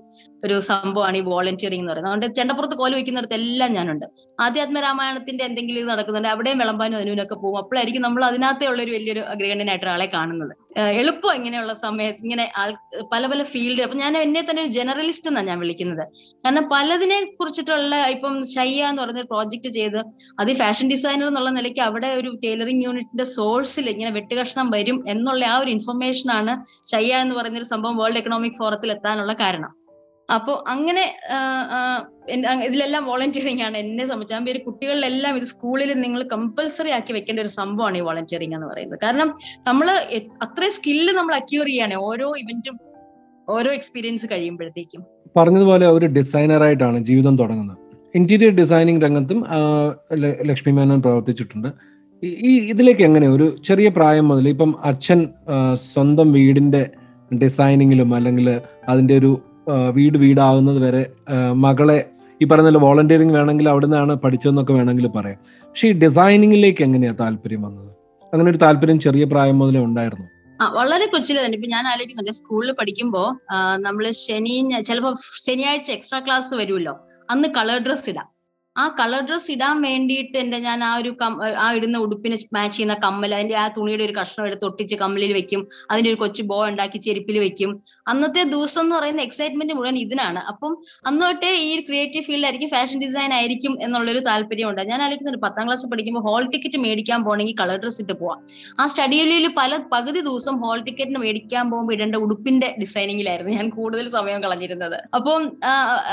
ഒരു സംഭവമാണ് ഈ വോളണ്ടിയറിംഗ് എന്ന് പറയുന്നത്. അതുകൊണ്ട് ചെണ്ടപ്പുറത്ത് കോൽ വയ്ക്കുന്നിടത്ത് എല്ലാം ഞാനുണ്ട്. ആധ്യാത്മ രാമായണത്തിന്റെ എന്തെങ്കിലും ഇത് നടക്കുന്നുണ്ട് അവിടെയും വിളമ്പാനും അതിനൊക്കെ പോകും. അപ്പോഴായിരിക്കും നമ്മൾ അതിനകത്തെ ഉള്ള ഒരു വലിയൊരു അഗ്രഗണ്യനായിട്ട് ഒരാളെ കാണുന്നത്. എളുപ്പം ഇങ്ങനെയുള്ള സമയത്ത് ഇങ്ങനെ ആൾ പല പല ഫീൽഡ് അപ്പൊ ഞാൻ എന്നെ തന്നെ ഒരു ജനറലിസ്റ്റ് എന്നാണ് ഞാൻ വിളിക്കുന്നത്. കാരണം പലതിനെ കുറിച്ചിട്ടുള്ള ഇപ്പം ഷയ്യ എന്ന് പറയുന്ന പ്രോജക്റ്റ് ചെയ്ത് അത് ഫാഷൻ ഡിസൈനർ എന്നുള്ള നിലയ്ക്ക് അവിടെ ഒരു ടൈലറിംഗ് യൂണിറ്റിന്റെ സോഴ്സിൽ ഇങ്ങനെ വെട്ടുകഷ്ണം വരും എന്നുള്ള ആ ഒരു ഇൻഫർമേഷൻ ആണ് ഷയ്യ എന്ന് പറയുന്ന ഒരു സംഭവം വേൾഡ് എക്കണോമിക് ഫോറത്തിൽ എത്താനുള്ള കാരണം. അപ്പോ അങ്ങനെ ഇതിലെല്ലാം വോളണ്ടിയറിംഗ് ആണ് എന്നെ സംബന്ധിച്ച്. ആ പേര് കുട്ടികളിലെല്ലാം ഇത് സ്കൂളിൽ നിങ്ങൾ കമ്പൽസറി ആക്കി വെക്കേണ്ട ഒരു സംഭവമാണ് ഈ വോളണ്ടിയറിംഗ് എന്ന് പറയുന്നത്. കാരണം നമ്മൾ അത്രയും സ്കില്ല് നമ്മൾ അക്യൂർ ചെയ്യാണ് ഓരോ ഇവന്റും ഓരോ എക്സ്പീരിയൻസ് കഴിയുമ്പോഴത്തേക്കും. പറഞ്ഞതുപോലെ ഒരു ഡിസൈനറായിട്ടാണ് ജീവിതം തുടങ്ങുന്നത്. ഇന്റീരിയർ ഡിസൈനിങ് രംഗത്തും ലക്ഷ്മി മേനോൻ പ്രവർത്തിച്ചിട്ടുണ്ട്. ഈ- ഇതിലേക്ക് എങ്ങനെ? ഒരു ചെറിയ പ്രായം മുതൽ ഇപ്പം അച്ഛൻ സ്വന്തം വീടിന്റെ ഡിസൈനിങ്ങിലും അല്ലെങ്കിൽ അതിന്റെ ഒരു വീട് വീടാകുന്നത് വരെ മകളെ ഈ പറഞ്ഞ വോളണ്ടിയറിങ് വേണമെങ്കിൽ അവിടെ നിന്നാണ് പഠിച്ചതെന്നൊക്കെ വേണമെങ്കിൽ പറയാം. പക്ഷെ ഈ ഡിസൈനിങ്ങിലേക്ക് എങ്ങനെയാ താല്പര്യം വന്നത്? അങ്ങനെ ഒരു താല്പര്യം ചെറിയ പ്രായം മുതലേ ഉണ്ടായിരുന്നു. ആ വളരെ കൊച്ചിലെ തന്നെ. ഇപ്പൊ ഞാൻ ആലോചിക്കുന്നുണ്ട് സ്കൂളിൽ പഠിക്കുമ്പോ നമ്മൾ ശനി ചിലപ്പോ ശനിയാഴ്ച എക്സ്ട്രാ ക്ലാസ് വരുമല്ലോ. അന്ന് കളർ ഡ്രസ് ഇടാം. ആ കളർ ഡ്രസ് ഇടാൻ വേണ്ടിയിട്ട് എന്റെ ഞാൻ ആ ഒരു ആ ഇടുന്ന ഉടുപ്പിന് മാച്ച് ചെയ്യുന്ന കമ്മൽ അതിന്റെ ആ തുണിയുടെ ഒരു കഷ്ണം എടുത്ത് ഒട്ടിച്ച് കമ്മലിൽ വെക്കും. അതിന്റെ ഒരു കൊച്ചു ബോ ഉണ്ടാക്കി ചെരുപ്പിൽ വെക്കും. അന്നത്തെ ദിവസം എന്ന് പറയുന്ന എക്സൈറ്റ്മെന്റ് മുഴുവൻ ഇതിനാണ്. അപ്പം അന്ന് തൊട്ടേ ഈ ക്രിയേറ്റീവ് ഫീൽഡായിരിക്കും ഫാഷൻ ഡിസൈൻ ആയിരിക്കും എന്നുള്ളൊരു താല്പര്യമുണ്ട് ഞാൻ ആലോചിക്കുന്നുണ്ട് പത്താം ക്ലാസ് പഠിക്കുമ്പോൾ ഹോൾ ടിക്കറ്റ് മേടിക്കാൻ പോകണമെങ്കിൽ കളർ ഡ്രസ് ഇട്ട് പോവാം. ആ സ്റ്റഡിയിൽ പല പകുതി ദിവസം ഹോൾ ടിക്കറ്റിന് മേടിക്കാൻ പോകുമ്പോൾ ഇടേണ്ട ഉടുപ്പിന്റെ ഡിസൈനിങ്ങിലായിരുന്നു ഞാൻ കൂടുതൽ സമയം കളഞ്ഞിരുന്നത്. അപ്പം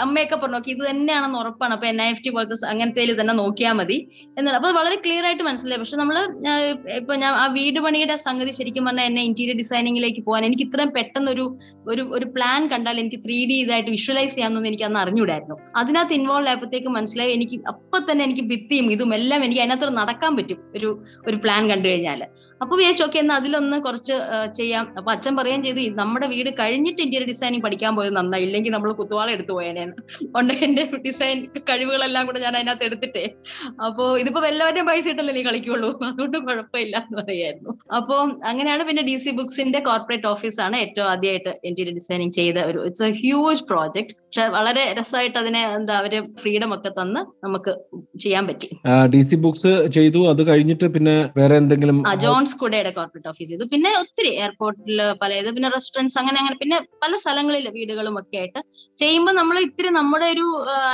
അമ്മയൊക്കെ പറഞ്ഞു നോക്കി ഇത് തന്നെയാണെന്ന് ഉറപ്പാണ്. അപ്പൊ എൻ ഐ എഫ് ടി പോലത്തെ സ- അങ്ങനത്തെ തന്നെ നോക്കിയാൽ മതി. എന്നാണ് അപ്പൊ വളരെ ക്ലിയർ ആയിട്ട് മനസ്സിലായി. പക്ഷെ നമ്മൾ ആ, ഇപ്പൊ ഞാൻ ആ വീട് പണിയുടെ സംഗതി ശരിക്കും പറഞ്ഞാൽ എന്നെ ഇന്റീരിയർ ഡിസൈനിങ്ങിലേക്ക് പോകാൻ എനിക്ക് ഇത്രയും പെട്ടെന്ന് ഒരു ഒരു ഒരു പ്ലാൻ കണ്ടാൽ എനിക്ക് ത്രീ ഡി ഇതായിട്ട് വിഷ്വലൈസ് ചെയ്യാമെന്നൊന്നും എനിക്ക് അന്ന് അറിഞ്ഞൂടായിരുന്നു. അതിനകത്ത് ഇൻവോൾവ് ആയപ്പോഴത്തേക്ക് മനസ്സിലായി എനിക്ക് അപ്പൊ തന്നെ എനിക്ക് ഭിത്തിയും ഇതും എല്ലാം എനിക്ക് അതിനകത്തോട് നടക്കാൻ പറ്റും ഒരു ഒരു പ്ലാൻ കണ്ടു കഴിഞ്ഞാൽ അപ്പൊ വിചാരിച്ചു ഓക്കെ എന്നാൽ അതിലൊന്ന് കുറച്ച് ചെയ്യാം. അപ്പൊ അച്ഛൻ പറയുകയും ചെയ്തു നമ്മുടെ വീട് കഴിഞ്ഞിട്ട് ഇന്റീരിയർ ഡിസൈനിങ് പഠിക്കാൻ പോയത് നന്നായി ഇല്ലെങ്കിൽ നമ്മൾ കുത്തുവാള എടുത്തു പോയേനെ. ഉണ്ട് എന്റെ ഡിസൈൻ കഴിവുകളെല്ലാം കൂടെ ഞാൻ അതിനകത്ത് എടുത്തിട്ടേ. അപ്പോ ഇതിപ്പോ എല്ലാവരുടെയും പൈസ ഇട്ടല്ലേ നീ കളിക്കുള്ളൂ. അതുകൊണ്ട് കുഴപ്പമില്ല എന്ന് പറയായിരുന്നു. അപ്പൊ അങ്ങനെയാണ് പിന്നെ ഡി സി ബുക്സിന്റെ കോർപ്പറേറ്റ് ഓഫീസാണ് ഏറ്റവും ആദ്യമായിട്ട് ഇന്റീരിയർ ഡിസൈനിങ് ചെയ്ത ഒരു ഇറ്റ്സ് എ ഹ്യൂജ് പ്രോജക്ട് പക്ഷെ വളരെ രസമായിട്ട് അതിനെ എന്താ അവർ ഫ്രീഡം ഒക്കെ തന്ന് നമുക്ക് ചെയ്യാൻ പറ്റി. ഡി സി ബുക്സ് ചെയ്തു. അത് കഴിഞ്ഞിട്ട് പിന്നെ വേറെ എന്തെങ്കിലും ജോൺസ് കുടയുടെ കോർപ്പറേറ്റ് ഓഫീസ് ചെയ്തു. പിന്നെ ഒത്തിരി എയർപോർട്ടിൽ പല ഇത് പിന്നെ റെസ്റ്റോറന്റ്സ് അങ്ങനെ അങ്ങനെ പിന്നെ പല സ്ഥലങ്ങളിൽ വീടുകളും ഒക്കെ ആയിട്ട് ചെയ്യുമ്പോൾ നമ്മൾ ഇത്തിരി നമ്മുടെ ഒരു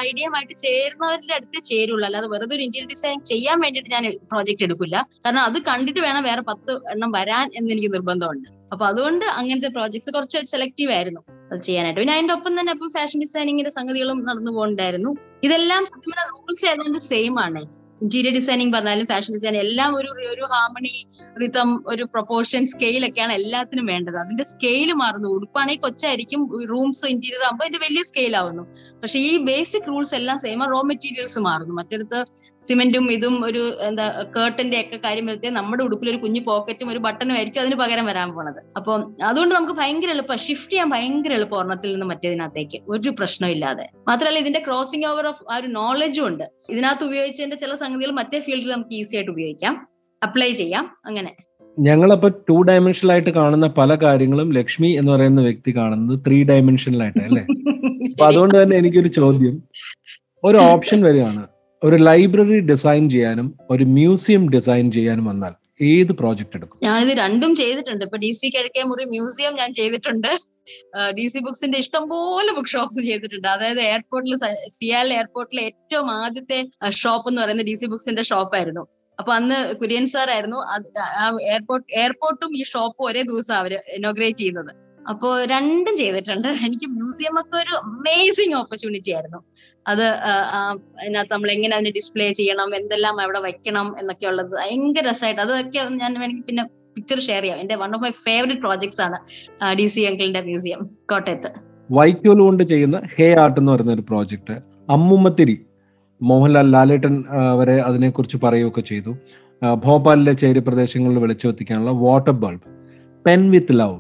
ഐഡിയയുമായിട്ട് ചേരുന്നവരുടെ അടുത്ത് ചേരുള്ളൂ. അല്ലാതെ വെറുതെ ഒരു ഇന്റീരിയർ ഡിസൈൻ ചെയ്യാൻ വേണ്ടിയിട്ട് ഞാൻ പ്രോജക്റ്റ് എടുക്കില്ല. കാരണം അത് കണ്ടിട്ട് വേണം വേറെ പത്ത് എണ്ണം വരാൻ എന്ന് എനിക്ക് നിർബന്ധമുണ്ട്. അപ്പൊ അതുകൊണ്ട് അങ്ങനത്തെ പ്രോജക്ട്സ് കുറച്ച് സെലക്റ്റീവ് ആയിരുന്നു അത് ചെയ്യാനായിട്ട്. പിന്നെ അതിന്റെ ഒപ്പം തന്നെ ഇപ്പം ഫാഷൻ ഡിസൈനിങ്ങിന്റെ സംഗതികളും നടന്നു പോകണ്ടായിരുന്നു. ഇതെല്ലാം സത്യം റൂൾസ് ഏതാണ്ട് സെയിം ആണ്. ഇന്റീരിയർ ഡിസൈനിങ് പറഞ്ഞാലും ഫാഷൻ ഡിസൈൻ എല്ലാം ഒരു ഒരു ഹാർമണി റിതം ഒരു പ്രൊപ്പോർഷൻ സ്കെയിൽ ഒക്കെയാണ് എല്ലാത്തിനും വേണ്ടത്. അതിന്റെ സ്കെയിൽ മാറുന്നു. ഉടുപ്പാണെങ്കിൽ കൊച്ചായിരിക്കും റൂംസ് ഇന്റീരിയർ ആകുമ്പോൾ അതിന്റെ വലിയ സ്കെയിൽ ആവുന്നു. പക്ഷെ ഈ ബേസിക് റൂൾസ് എല്ലാം സെയിം റോ മെറ്റീരിയൽസ് മാറുന്നു. മറ്റടുത്ത് സിമെന്റും ഇതും ഒരു എന്താ കേർട്ടന്റെ ഒക്കെ കാര്യം വരുത്തിയാൽ നമ്മുടെ ഉടുപ്പിൽ ഒരു കുഞ്ഞു പോക്കറ്റും ഒരു ബട്ടണും ആയിരിക്കും അതിന് പകരം വരാൻ പോണത്. അപ്പോൾ അതുകൊണ്ട് നമുക്ക് ഭയങ്കര എളുപ്പം ഷിഫ്റ്റ് ചെയ്യാൻ ഭയങ്കര എളുപ്പം ഒരെണ്ണത്തിൽ നിന്ന് മറ്റേതിനകത്തേക്ക്. ഒരു പ്രശ്നമില്ലാതെ മാത്രമല്ല ഇതിന്റെ ക്രോസിംഗ് ഓവർ ഓഫ് ആ ഒരു നോളജും ഉണ്ട്. ഇതിനകത്ത് ഉപയോഗിച്ചതിന്റെ ചില സംഗതികൾ മറ്റേ ഫീൽഡിൽ നമുക്ക് ഈസി ആയിട്ട് ഉപയോഗിക്കാം. അപ്ലൈ ചെയ്യാം. അങ്ങനെ. ഞങ്ങളപ്പോ ടു ഡയമെൻഷനിലായിട്ട് കാണുന്ന പല കാര്യങ്ങളും ലക്ഷ്മി എന്ന് പറയുന്ന വ്യക്തി കാണുന്നത് ത്രീ ഡയമെൻഷനിലായിട്ട് അല്ലേ? അപ്പൊ അതുകൊണ്ട് തന്നെ എനിക്കൊരു ചോദ്യം. ഒരു ഓപ്ഷൻ വരികയാണ്. ഒരു ലൈബ്രറി ഡിസൈൻ ചെയ്യാനും ഒരു മ്യൂസിയം ഡിസൈൻ ചെയ്യാനും വന്നാൽ ഏത് പ്രോജക്റ്റ് എടുക്കും? ഞാൻ ഇത് രണ്ടും ചെയ്തിട്ടുണ്ട്. ഇപ്പൊ ഡി സി കിഴക്കേ മുറി മ്യൂസിയം ഞാൻ ചെയ്തിട്ടുണ്ട്. ഡി സി ബുക്സിന്റെ ഇഷ്ടംപോലെ ബുക്ക് ഷോപ്സ് ചെയ്തിട്ടുണ്ട്. അതായത് എയർപോർട്ടിൽ സിയാൽ എയർപോർട്ടിലെ ഏറ്റവും ആദ്യത്തെ ഷോപ്പ് എന്ന് പറയുന്നത് ഡി സി ബുക്സിന്റെ ഷോപ്പായിരുന്നു അപ്പൊ അന്ന് കുര്യൻ സാർ ആയിരുന്നു. എയർപോർട്ട് എയർപോർട്ടും ഈ ഷോപ്പും ഒരേ ദിവസം അവർ ഇനോഗ്രേറ്റ് ചെയ്യുന്നത്. അപ്പോ രണ്ടും ചെയ്തിട്ടുണ്ട്. എനിക്ക് മ്യൂസിയം ഒക്കെ ഒരു അമേസിങ് ഓപ്പർച്യൂണിറ്റി ആയിരുന്നു. അത് അതിനകത്ത് നമ്മൾ എങ്ങനെ അതിനെ ഡിസ്പ്ലേ ചെയ്യണം എന്തെല്ലാം അവിടെ വെക്കണം എന്നൊക്കെ ഉള്ളത് ഭയങ്കര രസമായിട്ട്. അതൊക്കെ ഞാൻ പിന്നെ പിക്ചർ ഷെയർ ചെയ്യാം. എന്റെ one of my favourite projects ആണ് ഡി സി അങ്കിളിന്റെ മ്യൂസിയം കോട്ടയത്ത്. വൈക്കോൽ കൊണ്ട് ചെയ്യുന്ന ഹേ ആർട്ട് എന്ന് പറയുന്ന ഒരു പ്രോജക്റ്റ് അമ്മുമ്മത്തിരി. മോഹൻലാൽ ലാലേട്ടൻ വരെ അതിനെക്കുറിച്ച് പറയുകയൊക്കെ ചെയ്തു. ഭോപ്പാലിലെ ചേരി പ്രദേശങ്ങളിൽ വെളിച്ചെത്തിക്കാനുള്ള water bulb pen with love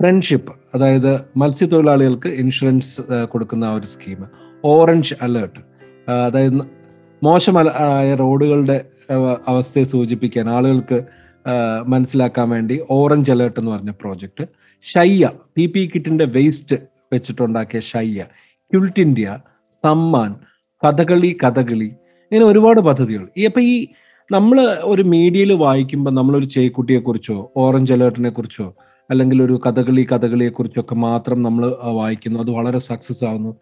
friendship അതായത് മത്സ്യത്തൊഴിലാളികൾക്ക് ഇൻഷുറൻസ് കൊടുക്കുന്ന ഒരു സ്കീം ഓറഞ്ച് അലേർട്ട് അതായത് മോശമായ റോഡുകളുടെ അവസ്ഥയെ സൂചിപ്പിക്കാൻ ആളുകൾക്ക് മനസ്സിലാക്കാൻ വേണ്ടി ഓറഞ്ച് അലേർട്ട് എന്ന് പറഞ്ഞ പ്രോജക്റ്റ് ഷയ്യ പി പി കിറ്റിന്റെ വേസ്റ്റ് വെച്ചിട്ടുണ്ടാക്കിയ ഷയ്യ ക്യുൾട്ട് ഇന്ത്യ സമ്മാൻ കഥകളി കഥകളി ഇങ്ങനെ ഒരുപാട് പദ്ധതികൾ. അപ്പൊ ഈ നമ്മൾ ഒരു മീഡിയയിൽ വായിക്കുമ്പോൾ നമ്മളൊരു ചേക്കുട്ടിയെ കുറിച്ചോ ഓറഞ്ച് അലേർട്ടിനെ കുറിച്ചോ അല്ലെങ്കിൽ ഒരു കഥകളി കഥകളിയെ കുറിച്ചൊക്കെ മാത്രം നമ്മൾ വായിക്കുന്നു. അത് വളരെ സക്സസ് ആവുന്നു.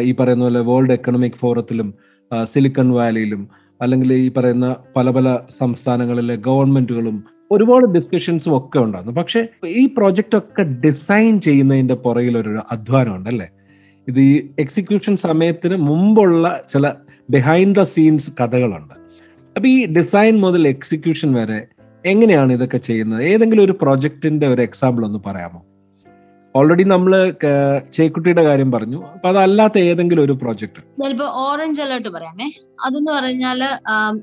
ഈ പറയുന്ന പോലെ വേൾഡ് എക്കണോമിക് ഫോറത്തിലും സിലിക്കൺ വാലിയിലും അല്ലെങ്കിൽ ഈ പറയുന്ന പല പല സംസ്ഥാനങ്ങളിലെ ഗവൺമെന്റുകളും ഒരുപാട് ഡിസ്കഷൻസും ഒക്കെ ഉണ്ടായിരുന്നു. പക്ഷെ ഈ പ്രോജക്റ്റ് ഒക്കെ ഡിസൈൻ ചെയ്യുന്നതിന്റെ പുറകിൽ ഒരു അധ്വാനം ഉണ്ടല്ലേ ഇത് ഈ എക്സിക്യൂഷൻ സമയത്തിന് മുമ്പുള്ള ചില ബിഹൈൻഡ് ദ സീൻസ് കഥകളുണ്ട്. അപ്പൊ ഈ ഡിസൈൻ മുതൽ എക്സിക്യൂഷൻ വരെ എങ്ങനെയാണ് ഇതൊക്കെ ചെയ്യുന്നത്? ഏതെങ്കിലും ഒരു പ്രോജക്റ്റിന്റെ ഒരു എക്സാമ്പിൾ ഒന്ന് പറയാമോ? ഓൾറെഡി നമ്മൾ ചേക്കുട്ടിയുടെ കാര്യം പറഞ്ഞു. അപ്പൊ അതല്ലാത്ത ഏതെങ്കിലും ഒരു പ്രോജക്റ്റ് ചിലപ്പോ ഓറഞ്ച് അലേർട്ട് പറയാമേ. അതെന്ന് പറഞ്ഞാൽ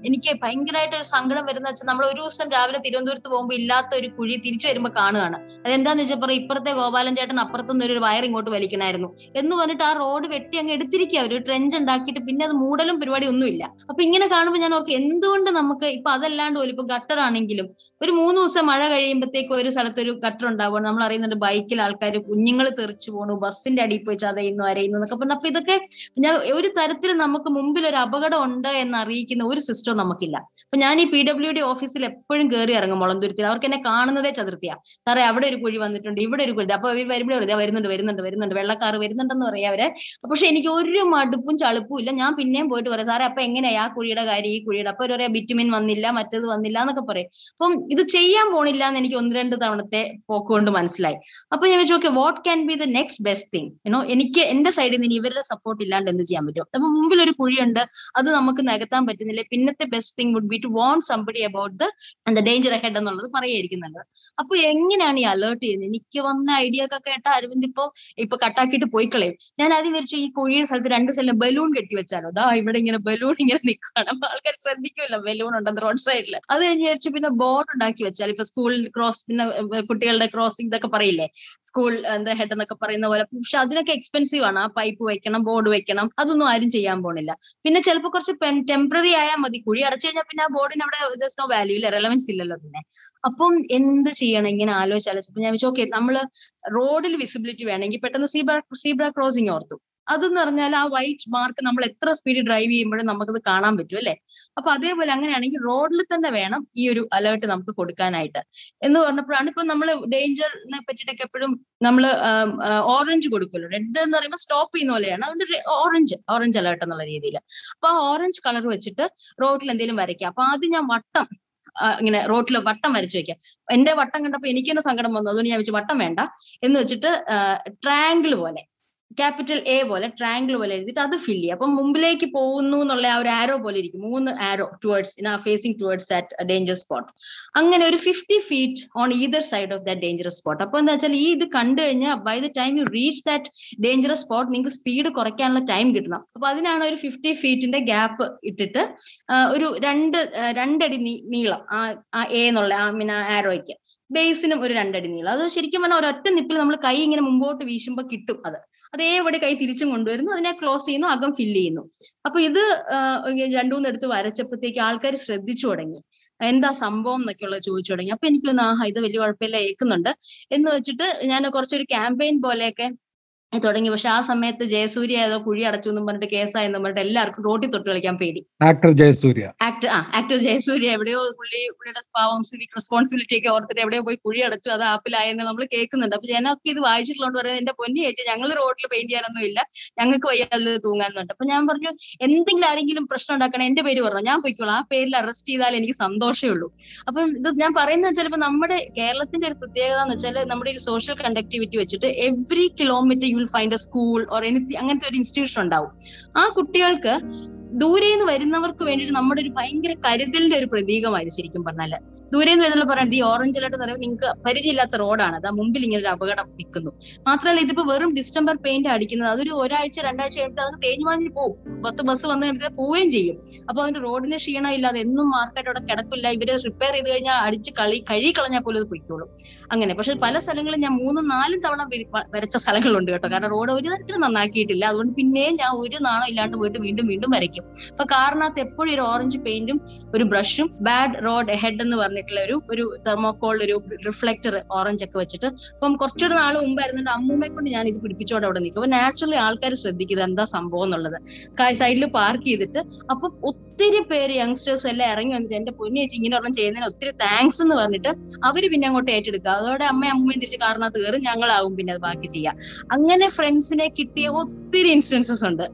എനിക്ക് ഭയങ്കരമായിട്ട് ഒരു സങ്കടം വരുന്ന വെച്ചാൽ നമ്മൾ ഒരു ദിവസം രാവിലെ തിരുവനന്തപുരത്ത് പോകുമ്പോൾ ഇല്ലാത്ത ഒരു കുഴി തിരിച്ചു വരുമ്പോൾ കാണുകയാണ്. അതെന്താന്ന് വെച്ചാൽ പറയും ഇപ്പുറത്തെ ഗോപാലൻ ചേട്ടൻ അപ്പുറത്തുനിന്ന് ഒരു വയർ ഇങ്ങോട്ട് വലിക്കണായിരുന്നു. എന്ന് പറഞ്ഞിട്ട് ആ റോഡ് വെട്ടി അങ്ങ് എടുത്തിരിക്കുക ഒരു ട്രെഞ്ച് ഉണ്ടാക്കിയിട്ട് പിന്നെ അത് മൂടലും പരിപാടി ഒന്നുമില്ല. അപ്പൊ ഇങ്ങനെ കാണുമ്പോൾ ഞാൻ ഓർക്ക് എന്തുകൊണ്ട് നമുക്ക് ഇപ്പൊ അതല്ലാണ്ട് പോലും ഇപ്പൊ ഗട്ടർ ആണെങ്കിലും ഒരു മൂന്ന് ദിവസം മഴ കഴിയുമ്പോഴത്തേക്ക് ഒരു സ്ഥലത്ത് ഒരു ഗട്ടർ ഉണ്ടാവുകയാണ് നമ്മൾ അറിയുന്നുണ്ട് ബൈക്കിൽ ആൾക്കാർ ആൾക്കാർ കുഞ്ഞുങ്ങൾ തെറിച്ചു പോണു ബസ്സിന്റെ അടിയിൽ പോയി ചതയുന്നു അരയുന്നു എന്നൊക്കെ പറഞ്ഞു. അപ്പൊ ഇതൊക്കെ ഞാൻ ഒരു തരത്തിൽ നമുക്ക് മുമ്പിൽ ഒരു അപകടം ഉണ്ട് എന്ന് അറിയിക്കുന്ന ഒരു സിസ്റ്റം നമുക്കില്ല. അപ്പൊ ഞാൻ ഈ പി ഡബ്ല്യു ഡി ഓഫീസിൽ എപ്പോഴും കയറി ഇറങ്ങും മുളന്തുരുത്തിൽ അവർക്ക് എന്നെ കാണുന്നതേ ചതുർത്ഥിയാ. സാറേ അവിടെ ഒരു കുഴി വന്നിട്ടുണ്ട് ഇവിടെ ഒരു കുഴി. അപ്പൊ വരുമ്പോഴേ ഇതേ വരുന്നുണ്ട് വരുന്നുണ്ട് വരുന്നുണ്ട്. വെള്ളക്കാർ വരുന്നുണ്ടെന്ന് പറയാം അവരെ. പക്ഷെ എനിക്ക് ഒരു മടുപ്പും ചളുപ്പും ഇല്ല. ഞാൻ പിന്നെയും പോയിട്ട് പറയാം സാറേ അപ്പൊ എങ്ങനെയാ ആ കുഴിയുടെ കാര്യം ഈ കുഴിയുടെ? അപ്പൊ ഒരു ബിറ്റുമിൻ വന്നില്ല മറ്റേത് വന്നില്ല എന്നൊക്കെ പറയും. അപ്പം ഇത് ചെയ്യാൻ പോണില്ല എന്ന് എനിക്ക് ഒന്ന് രണ്ട് തവണത്തെ പോക്കുകൊണ്ട് മനസ്സിലായി. അപ്പൊ ഞാൻ okay what can be the next best thing you know എനിക്ക് എന്റെ സൈഡിൽ നിന്ന് ഇവരുടെ സപ്പോർട്ട് ഇല്ലാണ്ട് എന്ത് ചെയ്യാൻ പറ്റും? അപ്പൊ മുമ്പിൽ ഒരു കുഴിയുണ്ട്. അത് നമുക്ക് നികത്താൻ പറ്റുന്നില്ല. പിന്നത്തെ best thing would be to warn somebody about the danger ahead എന്നുള്ളത് പറയായിരിക്കുന്നുണ്ട് അപ്പൊ എങ്ങനെയാണ് ഈ അലേർട്ട് ചെയ്യുന്നത്? എനിക്ക് വന്ന ഐഡിയ ഒക്കെ കേട്ട അരവിന്ദ് ഇപ്പൊ ഇപ്പൊ കട്ടാക്കിയിട്ട് പോയി കളയും. ഞാൻ ആദ്യം വിചാരിച്ചു ഈ കുഴിയുടെ സ്ഥലത്ത് രണ്ട് സ്ഥലം ബലൂൺ കെട്ടി വെച്ചാലോ? ദാ ഇവിടെ ഇങ്ങനെ ബലൂൺ ഇങ്ങനെ നിൽക്കുകയാണ്. അപ്പൊ ആൾക്കാർ ശ്രദ്ധിക്കില്ല ബലൂൺ ഉണ്ടെന്ന് റോഡ് സൈഡിൽ അത് കഴിഞ്ഞ് വിചാരിച്ചു പിന്നെ ബോർഡ് ഉണ്ടാക്കി വെച്ചാൽ ഇപ്പൊ സ്കൂളിൽ ക്രോസ് പിന്നെ കുട്ടികളുടെ ക്രോസിംഗ് ഇതൊക്കെ പറയില്ലേ? സ്കൂൾ എന്താ ഹെഡ് എന്നൊക്കെ പറയുന്ന പോലെ പക്ഷെ അതിനൊക്കെ എക്സ്പെൻസീവ് ആണ്. ആ പൈപ്പ് വെക്കണം ബോർഡ് വെക്കണം അതൊന്നും ആരും ചെയ്യാൻ പോണില്ല. പിന്നെ ചിലപ്പോൾ കുറച്ച് ടെമ്പററി ആയാൽ മതി. കുഴി അടച്ചു കഴിഞ്ഞാൽ പിന്നെ ആ ബോർഡിന് അവിടെ നോ വാല്യൂ ഇല്ല റെലവൻസ് ഇല്ലല്ലോ പിന്നെ. അപ്പം എന്ത് ചെയ്യണം? ഇങ്ങനെ ആലോചിച്ചാലോചിച്ചപ്പോ ഞാൻ വെച്ചു ഓക്കെ നമ്മൾ റോഡിൽ വിസിബിലിറ്റി വേണമെങ്കിൽ പെട്ടെന്ന് സീബ്ര സീബ്ര ക്രോസിംഗ് ഓർത്തു. അതെന്ന് പറഞ്ഞാൽ ആ വൈറ്റ് മാർക്ക് നമ്മൾ എത്ര സ്പീഡിൽ ഡ്രൈവ് ചെയ്യുമ്പോഴും നമുക്കത് കാണാൻ പറ്റും അല്ലെ? അപ്പൊ അതേപോലെ അങ്ങനെയാണെങ്കിൽ റോഡിൽ തന്നെ വേണം ഈ ഒരു അലേർട്ട് നമുക്ക് കൊടുക്കാനായിട്ട്. എന്ന് പറഞ്ഞപ്പോഴാണ് ഇപ്പൊ നമ്മൾ ഡേഞ്ചറിനെ പറ്റിയിട്ടൊക്കെ എപ്പോഴും നമ്മൾ ഓറഞ്ച് കൊടുക്കുമല്ലോ. റെഡ് എന്ന് പറയുമ്പോൾ സ്റ്റോപ്പ് ചെയ്യുന്ന പോലെയാണ്. അതുകൊണ്ട് ഓറഞ്ച് ഓറഞ്ച് അലേർട്ട് എന്നുള്ള രീതിയിൽ. അപ്പൊ ആ ഓറഞ്ച് കളർ വെച്ചിട്ട് റോഡിൽ എന്തെങ്കിലും വരയ്ക്കാം. അപ്പൊ ആദ്യം ഞാൻ വട്ടം ഇങ്ങനെ റോട്ടിൽ വട്ടം വരച്ചു വെക്കാം. എന്റെ വട്ടം കണ്ടപ്പോൾ എനിക്ക് തന്നെ സങ്കടം വന്നു. അതുകൊണ്ട് ഞാൻ വെച്ച് വട്ടം വേണ്ട. എന്ന് വെച്ചിട്ട് ട്രയാങ്കിൾ പോലെ ക്യാപിറ്റൽ എ പോലെ ട്രയാങ്കിൾ പോലെ എഴുതിയിട്ട് അത് ഫില്ല് ചെയ്യുക. അപ്പം മുമ്പിലേക്ക് പോകുന്നു എന്നുള്ള ആ ഒരു ആരോ പോലെ ഇരിക്കും. മൂന്ന് arrow towards in a facing towards that danger spot അങ്ങനെ ഒരു fifty feet on either side of that dangerous spot അപ്പൊ എന്താ വെച്ചാൽ ഈ ഇത് കണ്ടു കഴിഞ്ഞാൽ by the time you reach that dangerous spot നിങ്ങൾക്ക് സ്പീഡ് കുറയ്ക്കാനുള്ള ടൈം കിട്ടണം. അപ്പൊ അതിനാണ് ഒരു ഫിഫ്റ്റി ഫീറ്റിന്റെ ഗ്യാപ്പ് ഇട്ടിട്ട് ഒരു രണ്ട് രണ്ടടി നീളം ആ ആ എ എന്നുള്ള ആ പിന്നെ ആരോയ്ക്ക് ബേസിനും ഒരു രണ്ടടി നീളം. അത് ശരിക്കും പറഞ്ഞാൽ ഒരൊറ്റ നിപ്പിൽ നമ്മൾ കൈ ഇങ്ങനെ മുമ്പോട്ട് വീശുമ്പോൾ കിട്ടും അത്. അതേപടി കൈ തിരിച്ചും കൊണ്ടുവരുന്നു അതിനെ ക്ലോസ് ചെയ്യുന്നു അകം ഫില്ല് ചെയ്യുന്നു. അപ്പൊ ഇത് രണ്ടുമൂന്ന് രണ്ടു മൂന്ന് എടുത്ത് വരച്ചപ്പോഴത്തേക്ക് ആൾക്കാർ ശ്രദ്ധിച്ചു തുടങ്ങി. എന്താ സംഭവം എന്നൊക്കെയുള്ള ചോദിച്ചു തുടങ്ങി. അപ്പൊ എനിക്ക് തോന്നുന്നു ആഹാ ഇത് വലിയ കുഴപ്പമില്ല ഏൽക്കുന്നുണ്ട് എന്ന് വെച്ചിട്ട് ഞാൻ കുറച്ചൊരു ക്യാമ്പയിൻ പോലെയൊക്കെ തുടങ്ങി. പക്ഷെ ആ സമയത്ത് ജയസൂര്യ ഏതോ കുഴി അടച്ചു എന്നും പറഞ്ഞിട്ട് കേസായെന്നും പറഞ്ഞിട്ട് എല്ലാവർക്കും റോട്ടിൽ തൊട്ട് കളിക്കാൻ പേടി. ആക്ടർ ജയസൂര്യ. ആക്ടർ ആ ആക്ടർ ജയസൂര്യ എവിടെയോ പുള്ളി പുള്ളിയുടെ പാവം സിവിക് റെസ്പോൺസിബിലിറ്റി ഒക്കെ ഓർത്തിട്ട് എവിടെയോ പോയി കുഴി അടച്ചു. അത് ആപ്പിലായെന്ന് നമ്മൾ കേൾക്കുന്നുണ്ട്. അപ്പൊ ജനമൊക്കെ ഇത് വായിച്ചിട്ടുള്ളതുകൊണ്ട് പറയുന്നത് എന്റെ പൊന്നി ചേച്ചി ഞങ്ങൾ റോഡിൽ പെയിന്റ് ചെയ്യാനൊന്നും ഇല്ല. ഞങ്ങൾക്ക് വയ്യാതെ തൂങ്ങാനുണ്ട് അപ്പൊ ഞാൻ പറഞ്ഞു എന്തെങ്കിലും ആരെങ്കിലും പ്രശ്നം ഉണ്ടാക്കണം എന്റെ പേര് പറഞ്ഞു. ഞാൻ പോയിക്കോളാം. ആ പേരിൽ അറസ്റ്റ് ചെയ്താൽ എനിക്ക് സന്തോഷമേ ഉള്ളൂ. അപ്പം ഇത് ഞാൻ പറയുന്നത് വെച്ചാൽ ഇപ്പൊ നമ്മുടെ കേരളത്തിന്റെ ഒരു പ്രത്യേകത എന്ന് വെച്ചാൽ നമ്മുടെ ഒരു സോഷ്യൽ കണ്ടക്ടിവിറ്റി വെച്ചിട്ട് every kilometre you will find a school or anything അങ്ങനത്തെ ഒരു ഇൻസ്റ്റിറ്റ്യൂഷൻ ഉണ്ടാവും. ആ കുട്ടികൾക്ക് ദൂരെ നിന്ന് വരുന്നവർക്ക് വേണ്ടിയിട്ട് നമ്മുടെ ഒരു ഭയങ്കര കരുതലിന്റെ ഒരു പ്രതീകമായിരുന്നു ശരിക്കും പറഞ്ഞാൽ. ദൂരെ നിന്ന് വരുന്നുള്ള പറയാൻ ഈ ഓറഞ്ച് അലർട്ട് പറയുമ്പോൾ നിങ്ങൾക്ക് പരിചയമില്ലാത്ത റോഡാണ് അതാ മുമ്പിൽ ഇങ്ങനെ ഒരു അപകടം നിൽക്കുന്നു. മാത്രമല്ല ഇതിപ്പോ വെറും ഡിസ്റ്റംബർ പെയിന്റ് അടിക്കുന്നത്. അതൊരു ഒരാഴ്ച രണ്ടാഴ്ച കഴിയുമ്പോൾ അത് തേഞ്ഞു മാഞ്ഞു പോകും പത്ത് ബസ് വന്ന് കഴിയുമ്പോൾ പോവുകയും ചെയ്യും. അപ്പൊ അതിന്റെ റോഡിന് ക്ഷീണം ഇല്ലാതെ എന്നും മാർക്കറ്റ് അവിടെ കിടക്കില്ല. ഇവർ റിപ്പയർ ചെയ്ത് കഴിഞ്ഞാൽ അടിച്ച് കളി കഴുകി കളഞ്ഞാൽ പോലും അത് പൊയ്ക്കോളും. അങ്ങനെ. പക്ഷെ പല സ്ഥലങ്ങളും ഞാൻ മൂന്നും നാലും തവണ വരച്ച സ്ഥലങ്ങളുണ്ട് കേട്ടോ. കാരണം റോഡ് ഒരു തരത്തിലും നന്നാക്കിയിട്ടില്ല. അതുകൊണ്ട് പിന്നെയും ഞാൻ ഒരു നാണം ഇല്ലാണ്ട് പോയിട്ട് വീണ്ടും വീണ്ടും വരയ്ക്കും. അപ്പൊ കാറിനകത്ത് എപ്പോഴും ഒരു ഓറഞ്ച് പെയിന്റും ഒരു ബ്രഷും ബാഡ് റോഡ് ഹെഡ് എന്ന് പറഞ്ഞിട്ടുള്ള ഒരു ഒരു തെർമോക്കോൾ ഒരു റിഫ്ലക്ടർ ഓറഞ്ച് ഒക്കെ വെച്ചിട്ട് അപ്പം കുറച്ചൊരു നാൾ മുമ്പായിരുന്നിട്ട് അമ്മൂമ്മയെ കൊണ്ട് ഞാൻ ഇത് പിടിപ്പിച്ചോടെ അവിടെ നിൽക്കും. അപ്പൊ നാച്ചുറലി ആൾക്കാർ ശ്രദ്ധിക്കുന്നത് എന്താ സംഭവം എന്നുള്ളത്. സൈഡിൽ പാർക്ക് ചെയ്തിട്ട് അപ്പൊ ഒത്തിരി പേര് യങ്സ്റ്റേഴ്സ് എല്ലാം ഇറങ്ങി വന്നിട്ട് എന്റെ പൊന്നി ചേച്ചി ഇങ്ങനെ ഒരെണ്ണം ചെയ്യുന്നതിന് ഒത്തിരി താങ്ക്സ് എന്ന് പറഞ്ഞിട്ട് അവർ പിന്നെ അങ്ങോട്ട് ഏറ്റെടുക്കുക. അതോടെ അമ്മയും അമ്മയും തിരിച്ച് കാറിനകത്ത് കയറും ഞങ്ങളാവും പിന്നെ അത് ബാക്കി ചെയ്യാം അങ്ങനെ ഫ്രണ്ട്സിനെ കിട്ടിയ ഒത്തിരി ഇൻസ്റ്റൻസസ് ഉണ്ട്.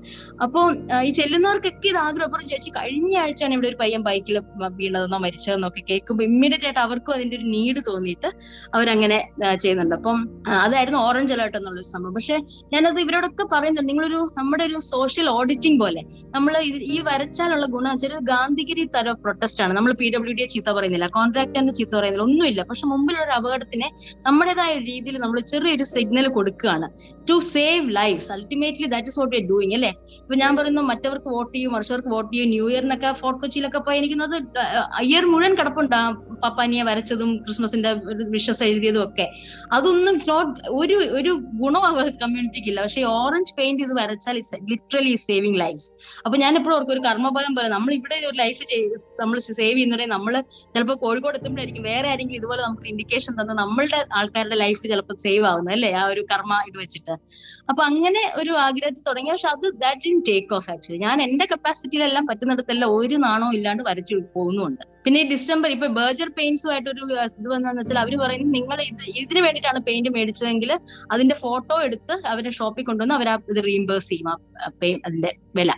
അപ്പോൾ ഈ ചെല്ലുന്നവർക്കൊക്കെ ഇത് ആഗ്രഹം. അപ്പുറം ചേച്ചി കഴിഞ്ഞ ആഴ്ചയാണ് ഇവിടെ ഒരു പയ്യൻ ബൈക്കിൽ വീണതെന്നോ മരിച്ചതെന്നോ ഒക്കെ കേൾക്കുമ്പോൾ ഇമ്മീഡിയറ്റ് ആയിട്ട് അവർക്കും അതിന്റെ ഒരു നീഡ് തോന്നിയിട്ട് അവരങ്ങനെ ചെയ്യുന്നുണ്ട്. അപ്പം അതായിരുന്നു ഓറഞ്ച് അലേർട്ട് എന്നുള്ളൊരു സംഭവം. പക്ഷെ ഞാനത് ഇവരോടൊക്കെ പറയുന്നുണ്ട്. നിങ്ങളൊരു നമ്മുടെ ഒരു സോഷ്യൽ ഓഡിറ്റിംഗ് പോലെ നമ്മൾ ഈ വരച്ചാലുള്ള ഗുണം വെച്ചാൽ ഗാന്ധിഗിരി തര പ്രൊട്ടസ്റ്റ് ആണ്. നമ്മൾ പി ഡബ്ല്യു ഡിയെ ചീത്ത പറയുന്നില്ല. കോൺട്രാക്ടറിന്റെ ചീത്ത പറയുന്നില്ല. ഒന്നുമില്ല. പക്ഷെ മുമ്പിലുള്ള അപകടത്തിനെ നമ്മുടേതായ രീതിയിൽ നമ്മൾ ചെറിയൊരു സിഗ്നൽ കൊടുക്കുകയാണ്. To save lives ultimately that is what doing അല്ലേ? ഇപ്പൊ ഞാൻ പറയുന്നു മറ്റവർക്ക് വോട്ട് ചെയ്യും വർഷവർക്ക് വോട്ട് ചെയ്യും. ന്യൂ ഇയറിനൊക്കെ ഫോർട്ട് കൊച്ചിയിലൊക്കെ പോയി എനിക്കുന്നത് ഇയർ മുഴുവൻ കിടപ്പുണ്ട് ആ പപ്പാനിയെ വരച്ചതും ക്രിസ്മസിന്റെ വിഷസ് എഴുതിയതും ഒക്കെ. അതൊന്നും ഇറ്റ്സ് നോട്ട് ഒരു ഒരു ഗുണം കമ്മ്യൂണിറ്റിക്ക് ഇല്ല പക്ഷെ ഓറഞ്ച് പെയിന്റ് ഇത് വരച്ചാൽ ലിറ്ററലി സേവിങ് ലൈഫ്സ് അപ്പൊ ഞാൻ എപ്പോഴും ഓർക്കും ഒരു കർമ്മഫലം പോലെ നമ്മൾ ഇവിടെ ഒരു ലൈഫ് നമ്മൾ സേവ് ചെയ്യുന്നുണ്ടെങ്കിൽ നമ്മൾ ചിലപ്പോൾ കോഴിക്കോട് എത്തുമ്പോഴായിരിക്കും വേറെ ആരെങ്കിലും ഇതുപോലെ നമുക്ക് ഇൻഡിക്കേഷൻ തന്നെ നമ്മളുടെ ആൾക്കാരുടെ ലൈഫ് ചിലപ്പോൾ സേവ് ആവുന്നത് അല്ലേ? ആ ഒരു കർമ്മ ഇത് വെച്ചിട്ട്. അപ്പൊ അങ്ങനെ ഒരു ആഗ്രഹത്തിൽ തുടങ്ങിയ പക്ഷെ അത് that in take off actually ഞാൻ എന്റെ കപ്പാസിറ്റിയിലെല്ലാം പറ്റുന്നിടത്തെല്ലാം ഒരു നാണവും ഇല്ലാണ്ട് വരച്ചു പോകുന്നുണ്ട് പിന്നെ ഈ ഡിസ്റ്റംബർ ഇപ്പൊ ബേർജർ പെയിന്റ്സുമായിട്ടൊരു ഇത് വന്നതെന്ന് വെച്ചാൽ അവർ പറയുന്നത് നിങ്ങൾ ഇത് ഇതിന് വേണ്ടിയിട്ടാണ് പെയിന്റ് മേടിച്ചതെങ്കിൽ അതിന്റെ ഫോട്ടോ എടുത്ത് അവരുടെ ഷോപ്പിൽ കൊണ്ടുവന്ന് അവർ ഇത് റീംബേഴ്സ് ചെയ്യും ആ അതിന്റെ വില.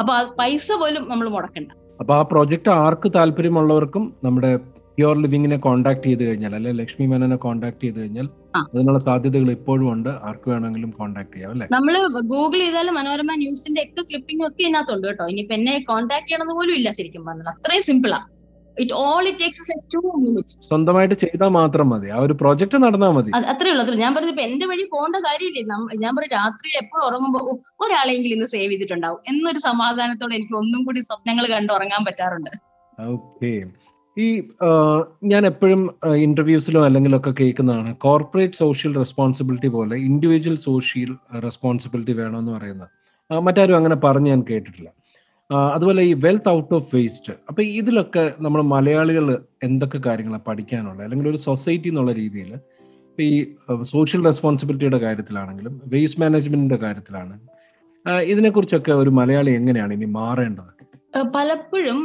അപ്പൊ പൈസ പോലും നമ്മൾ മുടക്കണ്ട. അപ്പൊ ആ പ്രോജക്റ്റ് ആർക്ക് താല്പര്യമുള്ളവർക്കും നമ്മുടെ പ്യുവർ ലിവിങ്ങിനെ കോൺടാക്ട് ചെയ്ത് കഴിഞ്ഞാൽ അല്ലെ? ലക്ഷ്മി മേനോനെ കോൺടാക്ട് ചെയ്ത് കഴിഞ്ഞാൽ. അതിനുള്ള സാധ്യതകൾ ഇപ്പോഴും ഉണ്ട്. ആർക്ക് വേണമെങ്കിലും കോൺടാക്ട് ചെയ്യാം അല്ലെ? നമ്മൾ ഗൂഗിൾ ചെയ്താലും മനോരമ ന്യൂസിന്റെ ഒക്കെ ക്ലിപ്പിംഗ് ഒക്കെ ഇതിനകത്തുണ്ട് കേട്ടോ. ഇനി എന്നെ കോൺടാക്ട് ചെയ്യണമെന്ന് പോലും ഇല്ല ശരിക്കും പറഞ്ഞാൽ. അത്രയും സിമ്പിളാ it all it takes two minutes സ്വന്തമായിട്ട് ചെയ്താൽ മാത്രം മതി. ആ ഒരു പ്രോജക്റ്റ് നടന്നാൽ മതി. അത്രേ ഉള്ളൂ ഞാൻ പറഞ്ഞത് ഇപ്പൊ എന്റെ വഴി പോകേണ്ട കാര്യമില്ല? ഞാൻ പറഞ്ഞു രാത്രി എപ്പോഴും ഉറങ്ങുമ്പോ "ഓ, ഒരാളെങ്കിലും ഇന്ന് സേവ് ചെയ്തിട്ടുണ്ടാവും. എന്നൊരു സമാധാനത്തോടെ എനിക്ക് ഒന്നും കൂടി സ്വപ്നങ്ങൾ കണ്ട് ഉറങ്ങാൻ പറ്റാറുണ്ട്. ഓക്കെ ഈ ഞാൻ എപ്പോഴും ഇന്റർവ്യൂസിലോ അല്ലെങ്കിൽ ഒക്കെ കേൾക്കുന്നതാണ്. കോർപ്പറേറ്റ് സോഷ്യൽ റെസ്പോൺസിബിലിറ്റി പോലെ ഇൻഡിവിജ്വൽ സോഷ്യൽ റെസ്പോൺസിബിലിറ്റി വേണമെന്ന് പറയുന്നത്. മറ്റാരും അങ്ങനെ പറഞ്ഞ് ഞാൻ കേട്ടിട്ടില്ല. അതുപോലെ ഈ വെൽത്ത് ഔട്ട് ഓഫ് വേസ്റ്റ് അപ്പൊ ഇതിലൊക്കെ നമ്മൾ മലയാളികൾ എന്തൊക്കെ കാര്യങ്ങളാണ് പഠിക്കാനുള്ളത്? അല്ലെങ്കിൽ ഒരു സൊസൈറ്റി എന്നുള്ള രീതിയിൽ ഇപ്പൊ ഈ സോഷ്യൽ റെസ്പോൺസിബിലിറ്റിയുടെ കാര്യത്തിലാണെങ്കിലും വേസ്റ്റ് മാനേജ്മെന്റിന്റെ കാര്യത്തിലാണ്. ഇതിനെക്കുറിച്ചൊക്കെ ഒരു മലയാളി എങ്ങനെയാണ് ഇനി മാറേണ്ടത്? പലപ്പോഴും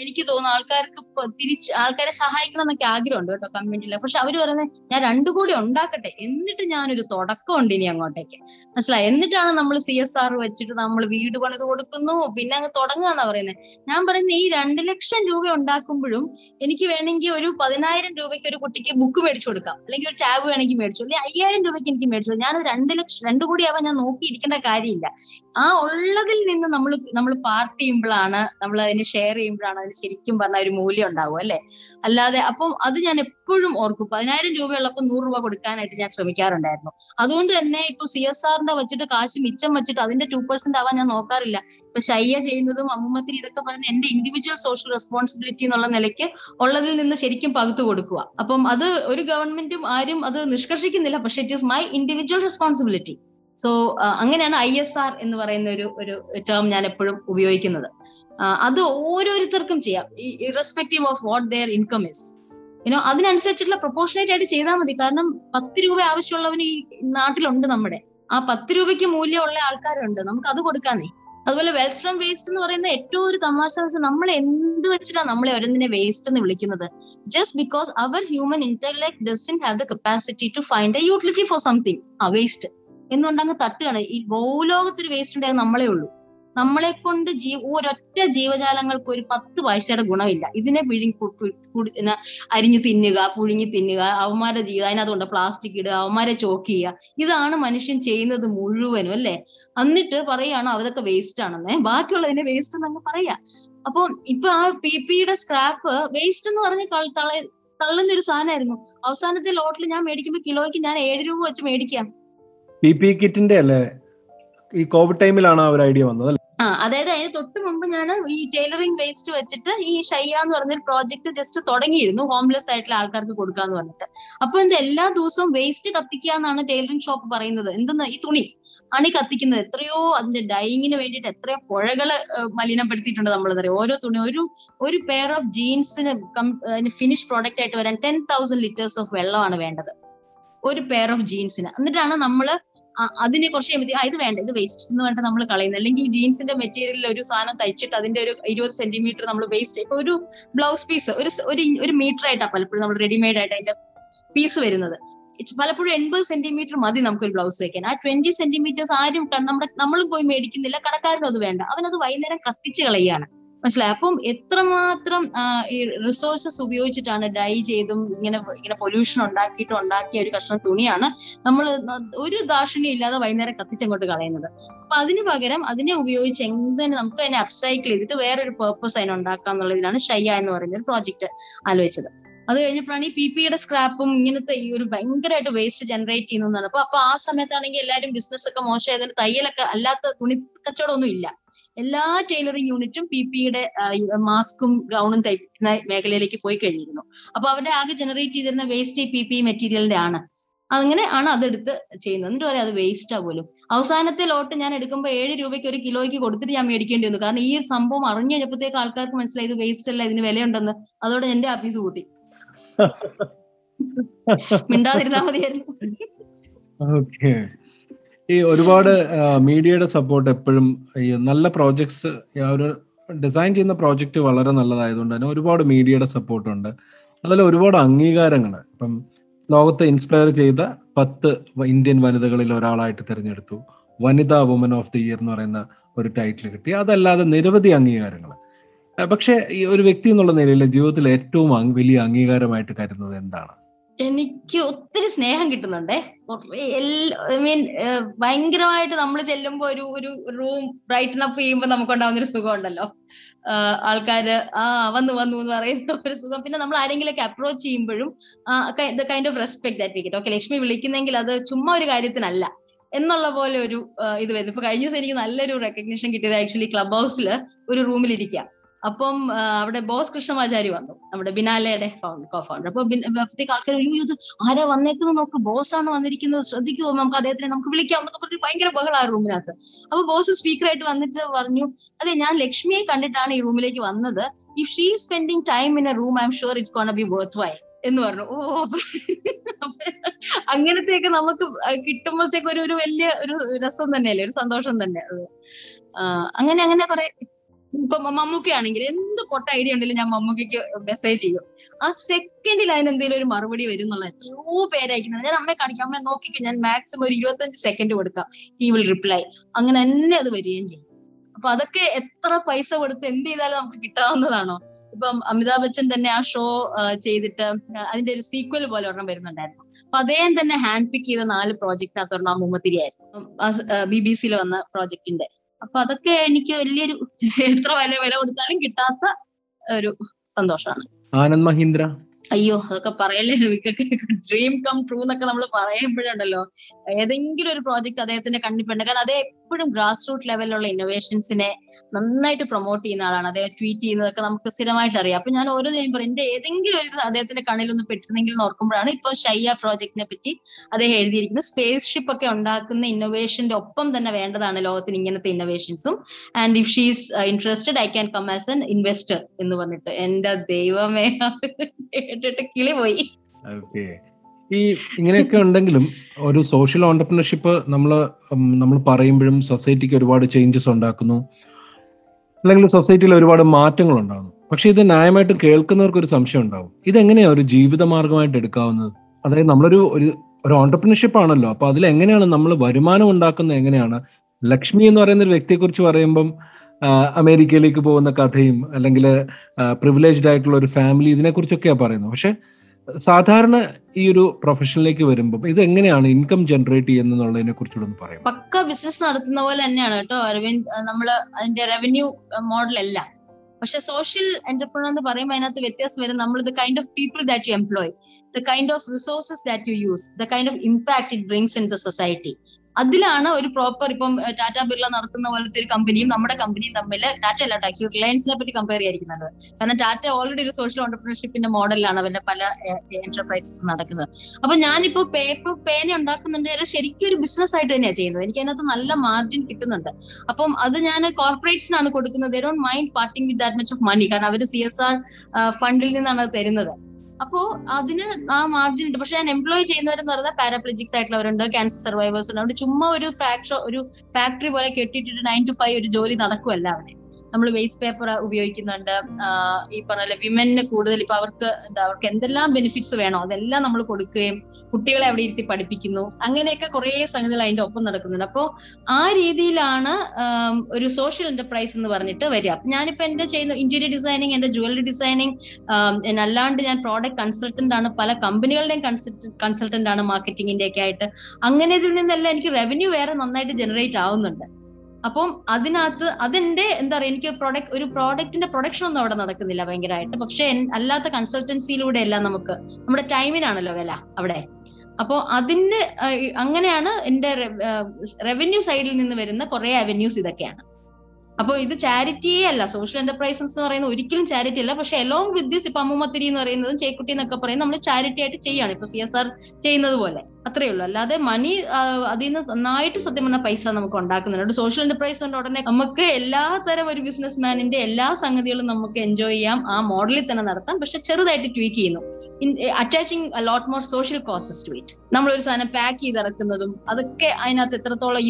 എനിക്ക് തോന്നുന്നു ആൾക്കാർക്ക് തിരിച്ച് ആൾക്കാരെ സഹായിക്കണം എന്നൊക്കെ ആഗ്രഹമുണ്ട് കേട്ടോ കമ്മ്യൂണിറ്റിയിൽ. പക്ഷെ അവർ പറയുന്നത് ഞാൻ രണ്ടു കൂടി ഉണ്ടാക്കട്ടെ. എന്നിട്ട് ഞാനൊരു തുടക്കമുണ്ട് ഇനി അങ്ങോട്ടേക്ക്. മനസ്സിലായി? എന്നിട്ടാണ് നമ്മൾ സി എസ് ആർ വെച്ചിട്ട് നമ്മൾ വീട് പണിത് കൊടുക്കുന്നു. പിന്നെ അങ്ങ് തുടങ്ങുകയെന്നാ പറയുന്നത് ഞാൻ പറയുന്നത് ഈ രണ്ട് ലക്ഷം രൂപ ഉണ്ടാക്കുമ്പോഴും എനിക്ക് വേണമെങ്കിൽ ഒരു പതിനായിരം രൂപയ്ക്ക് ഒരു കുട്ടിക്ക് ബുക്ക് മേടിച്ചു കൊടുക്കാം. അല്ലെങ്കിൽ ഒരു ടാബ് വേണമെങ്കിൽ മേടിച്ചു അല്ലെങ്കിൽ അയ്യായിരം രൂപയ്ക്ക് എനിക്ക് മേടിച്ചു. ഞാൻ രണ്ട് ലക്ഷം രണ്ടു കൂടി ആവാൻ ഞാൻ നോക്കിയിരിക്കേണ്ട കാര്യമില്ല. ആ ഉള്ളതിൽ നിന്ന് നമ്മൾ നമ്മൾ പാർട്ട് നമ്മൾ അതിനെ ഷെയർ ചെയ്യുമ്പോഴാണ് അതിന് ശരിക്കും പറഞ്ഞ ഒരു മൂല്യം ഉണ്ടാവും അല്ലെ? അല്ലാതെ അപ്പം അത് ഞാൻ എപ്പോഴും ഓർക്കും. പതിനായിരം രൂപയുള്ളപ്പോൾ നൂറ് രൂപ കൊടുക്കാനായിട്ട് ഞാൻ ശ്രമിക്കാറുണ്ടായിരുന്നു. അതുകൊണ്ട് തന്നെ ഇപ്പൊ സി എസ് ആറിന്റെ വെച്ചിട്ട് കാശ് മിച്ചം വെച്ചിട്ട് അതിന്റെ ടു പെർസെന്റ് ആവാൻ ഞാൻ നോക്കാറില്ല. ഇപ്പൊ ശയ്യ ചെയ്യുന്നതും അമ്മൂമ്മത്തിൽ ഇതൊക്കെ പറയുന്ന എന്റെ ഇൻഡിവിജ്വൽ സോഷ്യൽ റെസ്പോൺസിബിലിറ്റി എന്നുള്ള നിലയ്ക്ക് ഉള്ളതിൽ നിന്ന് ശരിക്കും പകുത്തു കൊടുക്കുക. അപ്പം അത് ഒരു ഗവൺമെന്റും ആരും അത് നിഷ്കർഷിക്കുന്നില്ല. പക്ഷെ it is my individual responsibility so അങ്ങനെയാണ് ഐ എസ് ആർ എന്ന് പറയുന്ന ഒരു ഒരു ടേം ഞാൻ എപ്പോഴും ഉപയോഗിക്കുന്നത്. അത് ഓരോരുത്തർക്കും ചെയ്യാം. Irrespective of what their income is you know അതിനനുസരിച്ചിട്ടുള്ള പ്രൊപ്പോർഷനേറ്റ് ആയിട്ട് ചെയ്താൽ മതി. കാരണം പത്ത് രൂപ ആവശ്യമുള്ളവന് ഈ നാട്ടിലുണ്ട് നമ്മുടെ. ആ പത്ത് രൂപയ്ക്ക് മൂല്യമുള്ള ആൾക്കാരുണ്ട്. നമുക്ക് അത് കൊടുക്കാന്നേ. അതുപോലെ വെൽത്ത് ഫ്രം വേസ്റ്റ് എന്ന് പറയുന്ന ഏറ്റവും ഒരു തമാശ നമ്മൾ എന്ത് വെച്ചിട്ടാണ് നമ്മളെ ഓരോന്നിനെ വേസ്റ്റ് എന്ന് വിളിക്കുന്നത്? Just because our human intellect doesn't have the capacity to find a utility for something ആ വേസ്റ്റ് എന്നുകൊണ്ടങ്ങ് തട്ടുകയാണ്? ഈ ഭൂലോകത്തൊരു വേസ്റ്റ് ഉണ്ടായത് നമ്മളേ ഉള്ളൂ. നമ്മളെ കൊണ്ട് ജീ ഒരൊറ്റ ജീവജാലങ്ങൾക്ക് ഒരു പത്ത് പൈസയുടെ ഗുണമില്ല. ഇതിനെ കു- അരിഞ്ഞു തിന്നുക പുഴുങ്ങി തിന്നുക അവന്മാരെ ജീവിതം അതിനകത്തുണ്ട് പ്ലാസ്റ്റിക് ഇടുക അവന്മാരെ ചോക്ക് ചെയ്യുക. ഇതാണ് മനുഷ്യൻ ചെയ്യുന്നത് മുഴുവനും അല്ലെ? എന്നിട്ട് പറയാണ് അതൊക്കെ വേസ്റ്റ് ആണെന്ന്. ബാക്കിയുള്ളതിനെ വേസ്റ്റ് എന്നങ്ങ് പറയാ. അപ്പൊ ഇപ്പൊ ആ പി പിയുടെ സ്ക്രാപ്പ് വേസ്റ്റ് എന്ന് പറഞ്ഞ് തള്ളുന്ന ഒരു സാധനമായിരുന്നു. അവസാനത്തെ ലോട്ടിൽ ഞാൻ മേടിക്കുമ്പോൾ കിലോയ്ക്ക് ഞാൻ ഏഴ് രൂപ വെച്ച് മേടിക്കാം. പി പി കിറ്റിന്റെ അല്ലേ? ഈ കോവിഡ് ടൈമിലാണ് ആ ഒരു ഐഡിയ വന്നത്? ആ അതായത് അതിന് തൊട്ട് മുമ്പ് ഞാൻ ഈ ടൈലറിംഗ് വേസ്റ്റ് വെച്ചിട്ട് ഈ ഷയ്യ എന്ന് പറഞ്ഞൊരു പ്രോജക്ട് ജസ്റ്റ് തുടങ്ങിയിരുന്നു ഹോംലെസ് ആയിട്ടുള്ള ആൾക്കാർക്ക് കൊടുക്കാന്ന് പറഞ്ഞിട്ട്. അപ്പൊ എന്ത് എല്ലാ ദിവസവും വേസ്റ്റ് കത്തിക്കുക എന്നാണ് ടൈലറിംഗ് ഷോപ്പ് പറയുന്നത്. എന്തെന്ന്? ഈ തുണി അണി കത്തിക്കുന്നത്. എത്രയോ അതിന്റെ ഡൈയിങ്ങിന് വേണ്ടിയിട്ട് എത്രയോ പുഴകൾ മലിനപ്പെടുത്തിയിട്ടുണ്ട് നമ്മൾ അറിയാം ഓരോ തുണി ഒരു ഒരു പെയർ ഓഫ് ജീൻസിന് ഫിനിഷ് പ്രോഡക്റ്റ് ആയിട്ട് വരാൻ ടെൻ തൗസൻഡ് ലിറ്റേഴ്സ് ഓഫ് വെള്ളമാണ് വേണ്ടത്. ഒരു പെയർ ഓഫ് ജീൻസിന് എന്നിട്ടാണ് നമ്മൾ ആ- അതിനെ കുറച്ച് കഴിയുമ്പോൾ ഇത് വേണ്ട ഇത് വേസ്റ്റ് എന്ന് പറഞ്ഞിട്ട് നമ്മൾ കളയുന്നത്. അല്ലെങ്കിൽ ജീൻസിന്റെ മെറ്റീരിയലിൽ ഒരു സാധനം തയ്ച്ചിട്ട് അതിന്റെ ഒരു ഇരുപത് സെന്റിമീറ്റർ നമ്മൾ വേസ്റ്റ് ഇപ്പൊ ഒരു ബ്ലൗസ് പീസ് ഒരു ഒരു മീറ്റർ ആയിട്ടാ പലപ്പോഴും നമ്മൾ റെഡിമെയ്ഡ് ആയിട്ട് അതിന്റെ പീസ് വരുന്നത്. പലപ്പോഴും എൺപത് സെന്റിമീറ്റർ മതി നമുക്കൊരു ബ്ലൗസ് വെക്കാൻ. ആ ട്വന്റി സെന്റിമീറ്റേഴ്സ് ആരും നമ്മുടെ നമ്മളും പോയി മേടിക്കുന്നില്ല കടക്കാരനും അത് വേണ്ട. അവനത് വൈകുന്നേരം കത്തിച്ച് കളയുകയാണ്. മനസ്സിലായി? അപ്പം എത്രമാത്രം ഈ റിസോഴ്സസ് ഉപയോഗിച്ചിട്ടാണ് ഡൈ ചെയ്തും ഇങ്ങനെ ഇങ്ങനെ പൊല്യൂഷൻ ഉണ്ടാക്കിയിട്ടും ഉണ്ടാക്കിയ ഒരു കഷ്ണം തുണിയാണ് നമ്മൾ ഒരു ദാക്ഷിണ്യം ഇല്ലാതെ വൈകുന്നേരം കത്തിച്ചങ്ങോട്ട് കളയുന്നത്. അപ്പൊ അതിന് പകരം അതിനെ ഉപയോഗിച്ച് എങ്ങനെ നമുക്ക് അതിനെ അപ്സൈക്കിൾ ചെയ്തിട്ട് വേറൊരു പേർപ്പസ് അതിന് ഉണ്ടാക്കാം എന്നുള്ളതിലാണ് ഷയ്യ എന്ന് പറയുന്ന ഒരു പ്രോജക്റ്റ് ആലോചിച്ചത്. അത് കഴിഞ്ഞപ്പോഴാണ് ഈ പി പിയുടെ സ്ക്രാപ്പും ഇങ്ങനത്തെ ഈ ഒരു ഭയങ്കരമായിട്ട് വേസ്റ്റ് ജനറേറ്റ് ചെയ്യുന്നതാണ് അപ്പൊ അപ്പൊ ആ സമയത്താണെങ്കിൽ എല്ലാവരും ബിസിനസ് ഒക്കെ മോശമായതിന് തയ്യലൊക്കെ അല്ലാത്ത തുണി കച്ചവടമൊന്നും ഇല്ല. എല്ലാ ടൈലറിംഗ് യൂണിറ്റും പി പിയുടെ മാസ്കും ഗൗണും തയ്ക്കുന്ന മേഖലയിലേക്ക് പോയി കഴിഞ്ഞിരുന്നു. അപ്പൊ അവരുടെ ആകെ ജനറേറ്റ് ചെയ്തിരുന്ന വേസ്റ്റ് പി പി മെറ്റീരിയലിന്റെ ആണ്. അങ്ങനെ ആണ് അതെടുത്ത് ചെയ്യുന്നത്. എന്നിട്ട് പറയാം അത് വേസ്റ്റാ പോലും. അവസാനത്തെ ലോട്ട് ഞാൻ എടുക്കുമ്പോൾ ഏഴ് രൂപയ്ക്ക് ഒരു കിലോയ്ക്ക് കൊടുത്തിട്ട് ഞാൻ മേടിക്കേണ്ടി വന്നു. കാരണം ഈ സംഭവം അറിഞ്ഞു കഴിഞ്ഞപ്പോഴത്തേക്ക് ആൾക്കാർക്ക് മനസ്സിലായി ഇത് വേസ്റ്റ് അല്ല ഇതിന് വിലയുണ്ടെന്ന്. അതോടെ എന്റെ ആഫീസ് കൂട്ടി മിണ്ടാതിരുന്നാ മതിയായിരുന്നു. ഈ ഒരുപാട് മീഡിയയുടെ സപ്പോർട്ട് എപ്പോഴും ഈ നല്ല പ്രോജക്ട്സ് ഒരു ഡിസൈൻ ചെയ്യുന്ന പ്രോജക്റ്റ് വളരെ നല്ലതായതുകൊണ്ട് തന്നെ ഒരുപാട് മീഡിയയുടെ സപ്പോർട്ട് ഉണ്ട്. അതിൽ ഒരുപാട് അംഗീകാരങ്ങൾ. ഇപ്പം ലോകത്തെ ഇൻസ്പയർ ചെയ്ത പത്ത് ഇന്ത്യൻ വനിതകളിൽ ഒരാളായിട്ട് തിരഞ്ഞെടുത്തു. വനിതാ വുമൻ ഓഫ് ദി ഇയർ എന്ന് പറയുന്ന ഒരു ടൈറ്റിൽ കിട്ടി. അതല്ലാതെ നിരവധി അംഗീകാരങ്ങൾ. പക്ഷേ ഈ ഒരു വ്യക്തി എന്നുള്ള നിലയിൽ ജീവിതത്തിൽ ഏറ്റവും വലിയ അംഗീകാരമായിട്ട് കരുതുന്നത് എന്താണ്? എനിക്ക് ഒത്തിരി സ്നേഹം കിട്ടുന്നുണ്ടേ. ഐ മീൻ ഭയങ്കരമായിട്ട് നമ്മൾ ചെല്ലുമ്പോ ഒരു ഒരു റൂം ബ്രൈറ്റൻ അപ്പ് ചെയ്യുമ്പോൾ നമുക്കുണ്ടാവുന്ന ഒരു സുഖം ഉണ്ടല്ലോ ആൾക്കാര് ആ വന്നു വന്നു എന്ന് പറയുന്ന ഒരു സുഖം. പിന്നെ നമ്മൾ ആരെങ്കിലൊക്കെ അപ്രോച്ച് ചെയ്യുമ്പോഴും the kind of respect that we get okay Lakshmi വിളിക്കുന്നെങ്കിൽ അത് ചുമ്മാ ഒരു കാര്യത്തിനല്ല. എന്നുള്ള പോലെ ഒരു ഇത് വരുന്നു. ഇപ്പൊ കഴിഞ്ഞ ദിവസം എനിക്ക് നല്ലൊരു റെക്കഗ്നിഷൻ കിട്ടിയത് ആക്ച്വലി ക്ലബ് ഹൗസിൽ ഒരു റൂമിൽ ഇരിക്കുക അപ്പം അവിടെ ബോസ് കൃഷ്ണമാചാരി വന്നു. നമ്മുടെ ബിനാലയുടെ കോ ഫൗണ്ടർ അപ്പൊ അപ്പോഴത്തേക്ക് ആൾക്കാർ ഇത് ആരാ വന്നേക്കുന്നത് നോക്ക് ബോസ് ആണ് വന്നിരിക്കുന്നത്. ശ്രദ്ധിക്കുമോ നമുക്ക് അദ്ദേഹത്തിനെ നമുക്ക് വിളിക്കാം. എന്നൊക്കെ പറഞ്ഞ് ഭയങ്കര ബഹളാ റൂമിനകത്ത്. അപ്പൊ ബോസ് സ്പീക്കറായിട്ട് വന്നിട്ട് പറഞ്ഞു അതെ ഞാൻ ലക്ഷ്മിയെ കണ്ടിട്ടാണ് ഈ റൂമിലേക്ക് വന്നത്. If she spending time in a room I'm sure it's can be worthwhile എന്ന് പറഞ്ഞു. ഓ അങ്ങനത്തെയൊക്കെ നമുക്ക് കിട്ടുമ്പോഴത്തേക്ക് ഒരു ഒരു വലിയ ഒരു രസം തന്നെയല്ലേ? ഒരു സന്തോഷം തന്നെ. അങ്ങനെ അങ്ങനെ കുറെ ഇപ്പൊ മമ്മൂക്ക ആണെങ്കിൽ എന്ത് പൊട്ട ഐഡിയ ഉണ്ടെങ്കിലും ഞാൻ മമ്മൂക്കയ്ക്ക് മെസ്സേജ് ചെയ്യും. ആ സെക്കൻഡിൽ അതിന് എന്തെങ്കിലും ഒരു മറുപടി വരും എന്നുള്ള എത്രയോ പേരായിരിക്കുന്നത് ഞാൻ അമ്മയെ കാണിക്കാം. അമ്മയെ നോക്കിക്കും. ഞാൻ മാക്സിമം ഒരു ഇരുപത്തഞ്ച് സെക്കൻഡ് കൊടുക്കാം. ഹി വിൽ റിപ്ലൈ അങ്ങനെ തന്നെ അത് വരികയും ചെയ്യും. അപ്പൊ അതൊക്കെ എത്ര പൈസ കൊടുത്ത് എന്ത് ചെയ്താലും നമുക്ക് കിട്ടാവുന്നതാണോ? ഇപ്പം അമിതാഭ് ബച്ചൻ തന്നെ ആ ഷോ ചെയ്തിട്ട് അതിന്റെ ഒരു സീക്വൽ പോലെ ഒരെണ്ണം വരുന്നുണ്ടായിരുന്നു. അപ്പൊ അദ്ദേഹം തന്നെ ഹാൻഡ് പിക്ക് ചെയ്ത നാല് പ്രോജക്റ്റിനകത്ത് ഒരെണ്ണം മുമ്മത്തിരിയായിരുന്നു ബി ബി സിയിൽ വന്ന പ്രോജക്റ്റിന്റെ അപ്പൊ അതൊക്കെ എനിക്ക് വലിയൊരു എത്ര വില വില കൊടുത്താലും കിട്ടാത്ത ഒരു സന്തോഷമാണ്. ആനന്ദ് മഹീന്ദ്ര. അയ്യോ അതൊക്കെ പറയല്ലേ? ഡ്രീം കം ട്രൂ എന്നൊക്കെ നമ്മൾ പറയുമ്പോഴുണ്ടല്ലോ. ഏതെങ്കിലും ഒരു പ്രോജക്ട് അദ്ദേഹത്തിന്റെ കണ്ണിപ്പെണ്ട് കാരണം അദ്ദേഹം എപ്പോഴും ഗ്രാസ് റൂട്ട് ലെവലിലുള്ള ഇന്നോവേഷൻസിനെ നന്നായിട്ട് പ്രൊമോട്ട് ചെയ്യുന്ന ആളാണ്. അദ്ദേഹം ട്വീറ്റ് ചെയ്യുന്നതൊക്കെ നമുക്ക് സ്ഥിരമായിട്ട് അറിയാം. അപ്പൊ ഞാൻ ഓരോ ദിവസം പറയും എന്റെ ഏതെങ്കിലും ഒരു അദ്ദേഹത്തിന്റെ കണ്ണിലൊന്ന് പെട്ടിരുന്നെങ്കിൽ ഓർക്കുമ്പോഴാണ് ഇപ്പൊ ഷയ്യ പ്രോജക്റ്റിനെ പറ്റി അദ്ദേഹം എഴുതിയിരിക്കുന്നത്. സ്പേസ് ഷിപ്പ് ഒക്കെ ഉണ്ടാക്കുന്ന ഇന്നോവേഷന്റെ ഒപ്പം തന്നെ വേണ്ടതാണ് ലോകത്തിന് ഇങ്ങനത്തെ ഇന്നോവേഷൻസും and if she's interested I can come as an investor എന്ന് പറഞ്ഞിട്ട്. എന്റെ ദൈവമേ കേട്ടിട്ട് കിളി പോയി ഓക്കെ ഈ ഇങ്ങനെയൊക്കെ ഉണ്ടെങ്കിലും ഒരു സോഷ്യൽ ഓണ്ടർപ്രണർഷിപ്പ് നമ്മൾ നമ്മൾ പറയുമ്പോഴും സൊസൈറ്റിക്ക് ഒരുപാട് ചേഞ്ചസ് ഉണ്ടാക്കുന്നു. അല്ലെങ്കിൽ സൊസൈറ്റിയിൽ ഒരുപാട് മാറ്റങ്ങൾ ഉണ്ടാകുന്നു. പക്ഷെ ഇത് ന്യായമായിട്ട് കേൾക്കുന്നവർക്ക് ഒരു സംശയം ഉണ്ടാവും. ഇതെങ്ങനെയാ ഒരു ജീവിത മാർഗമായിട്ട് എടുക്കാവുന്നത്? അതായത് നമ്മളൊരു ഒരു ഒരു ഓണ്ടർപ്രണർഷിപ്പ് ആണല്ലോ. അപ്പൊ അതിൽ എങ്ങനെയാണ് നമ്മൾ വരുമാനം ഉണ്ടാക്കുന്നത് എങ്ങനെയാണ്? ലക്ഷ്മി എന്ന് പറയുന്ന ഒരു വ്യക്തിയെ കുറിച്ച് പറയുമ്പം അമേരിക്കയിലേക്ക് പോകുന്ന കഥയും അല്ലെങ്കിൽ പ്രിവിലേജ്ഡ് ആയിട്ടുള്ള ഒരു ഫാമിലി ഇതിനെക്കുറിച്ചൊക്കെയാണ് പറയുന്നത്. പക്ഷെ സാധാരണ ഈ ഒരു പ്രൊഫഷനിലേക്ക് വരുമ്പോൾ ഇത് എങ്ങനെയാണ് ഇൻകം ജനറേറ്റ് ചെയ്യുന്നതിനെ കുറിച്ചുകൂടെ പറയാം പക്ക ബിസിനസ് നടത്തുന്ന പോലെ തന്നെയാണ് കേട്ടോ അരവിന്ദ്. നമ്മൾ അതിന്റെ റവന്യൂ മോഡൽ അല്ല പക്ഷെ സോഷ്യൽ എന്റർപ്രണർ എന്ന് പറയുമ്പോൾ അതിനകത്ത് വ്യത്യാസം വരും നമ്മൾ the kind of people that you employ the kind of resources that you use the kind of impact it brings in the society അതിലാണ് ഒരു പ്രോപ്പർ ഇപ്പം ടാറ്റ ബിർള നടത്തുന്ന പോലത്തെ ഒരു കമ്പനിയും നമ്മുടെ കമ്പനിയും തമ്മിൽ ടാറ്റ അല്ല ആക്ച്വലി റിലയൻസിനെ പറ്റി കമ്പയർ ചെയ്യാതിരിക്കുന്നത്. കാരണം ടാറ്റ ഓൾറെഡി ഒരു സോഷ്യൽ ഓണ്ടർപ്രണർഷിപ്പിന്റെ മോഡലാണ് അവരുടെ പല എന്റർപ്രൈസസ് നടക്കുന്നത്. അപ്പൊ ഞാനിപ്പോ പേപ്പർ പേന ഉണ്ടാക്കുന്നുണ്ട്. അത് ശരിക്കും ഒരു ബിസിനസ് ആയിട്ട് തന്നെയാണ് ചെയ്യുന്നത്. എനിക്ക് അതിനകത്ത് നല്ല മാർജിൻ കിട്ടുന്നുണ്ട്. അപ്പം അത് ഞാൻ കോർപ്പറേറ്റ്സിനാണ് കൊടുക്കുന്നത്. They don't mind parting with that much of money കാരണം അവർ സി എസ് ആർ ഫണ്ടിൽ നിന്നാണ് അത് തരുന്നത്. അപ്പോ അതിന് ആ മാർജിൻ ഉണ്ട്. പക്ഷെ ഞാൻ എംപ്ലോയ് ചെയ്യുന്നവരെന്ന് പറഞ്ഞാൽ പാരാപ്ലജിക്സ് ആയിട്ടുള്ളവരുണ്ട് ക്യാൻസർ സർവൈവേഴ്സ് ഉണ്ട്. അവിടെ ചുമ്മാ ഒരു ഫാക്ടറി ഒരു ഫാക്ടറി പോലെ കെട്ടിയിട്ടിട്ട് നയൻ ടു ഫൈവ് ഒരു ജോലി നടക്കുമല്ല അവിടെ. നമ്മൾ വേസ്റ്റ് പേപ്പർ ഉപയോഗിക്കുന്നുണ്ട്. ഈ പറഞ്ഞ വിമന് കൂടുതൽ ഇപ്പൊ അവർക്ക് എന്താ അവർക്ക് എന്തെല്ലാം ബെനിഫിറ്റ്സ് വേണോ അതെല്ലാം നമ്മൾ കൊടുക്കുകയും കുട്ടികളെ അവിടെ ഇരുത്തി പഠിപ്പിക്കുന്നു. അങ്ങനെയൊക്കെ കുറെ സംഗതികൾ അതിന്റെ ഒപ്പം നടക്കുന്നുണ്ട്. അപ്പോൾ ആ രീതിയിലാണ് ഒരു സോഷ്യൽ എന്റർപ്രൈസ് എന്ന് പറഞ്ഞിട്ട് വരിക. അപ്പൊ ഞാനിപ്പോ എന്റെ ചെയ്യുന്ന ഇന്റീരിയർ ഡിസൈനിങ് എന്റെ ജുവല്ലറി ഡിസൈനിങ് അല്ലാണ്ട് ഞാൻ പ്രോഡക്റ്റ് കൺസൾട്ടന്റ് ആണ്. പല കമ്പനികളുടെയും കൺസൾട്ടന്റ് ആണ് മാർക്കറ്റിംഗിന്റെ ഒക്കെ ആയിട്ട്. അങ്ങനെ ഇതിൽ നിന്നെല്ലാം എനിക്ക് റവന്യൂ വേറെ നന്നായിട്ട് ജനറേറ്റ് ആവുന്നുണ്ട്. അപ്പം അതിനകത്ത് അതിന്റെ എന്താ പറയുക എനിക്ക് പ്രൊഡക്റ്റ് ഒരു പ്രോഡക്റ്റിന്റെ പ്രൊഡക്ഷൻ ഒന്നും അവിടെ നടക്കുന്നില്ല ഭയങ്കരമായിട്ട് പക്ഷെ അല്ലാത്ത കൺസൾട്ടൻസിയിലൂടെ എല്ലാം നമുക്ക് നമ്മുടെ ടൈമിനാണല്ലോ വില അവിടെ. അപ്പോ അതിന്റെ അങ്ങനെയാണ് എന്റെ റവന്യൂ സൈഡിൽ നിന്ന് വരുന്ന കുറെ അവന്യൂസ് ഇതൊക്കെയാണ്. അപ്പൊ ഇത് ചാരിറ്റിയേ അല്ല സോഷ്യൽ എന്റർപ്രൈസസ് എന്ന് പറയുന്നത് ഒരിക്കലും ചാരിറ്റി അല്ല. പക്ഷെ എലോങ് വിത്ത് ദിസ് ഇപ്പൊ അമ്മുമത്തിരി എന്ന് പറയുന്നതും ചേക്കുട്ടി എന്നൊക്കെ പറയുന്നത് നമ്മൾ ചാരിറ്റി ആയിട്ട് ചെയ്യാണ്. ഇപ്പൊ സി എസ് ആർ ചെയ്യുന്നത് പോലെ. അത്രേ ഉള്ളൂ. അല്ലാതെ മണി അതിൽ നിന്ന് നന്നായിട്ട് സത്യം പറഞ്ഞ പൈസ നമുക്ക് ഉണ്ടാക്കുന്നുണ്ട്. സോഷ്യൽ എന്റർപ്രൈസ് കൊണ്ട് ഉടനെ നമുക്ക് എല്ലാ തരം ഒരു ബിസിനസ് മാനിന്റെ എല്ലാ സംഗതികളും നമുക്ക് എൻജോയ് ചെയ്യാം. ആ മോഡലിൽ തന്നെ നടത്താം. പക്ഷെ ചെറുതായിട്ട് ട്വീക്ക് ചെയ്യുന്നു. Attaching lot more social causes to it നമ്മൾ ഒരു സാധനം പാക്ക് ചെയ്ത് ഇറക്കുന്നതും അതൊക്കെ അതിനകത്ത് എത്രത്തോളം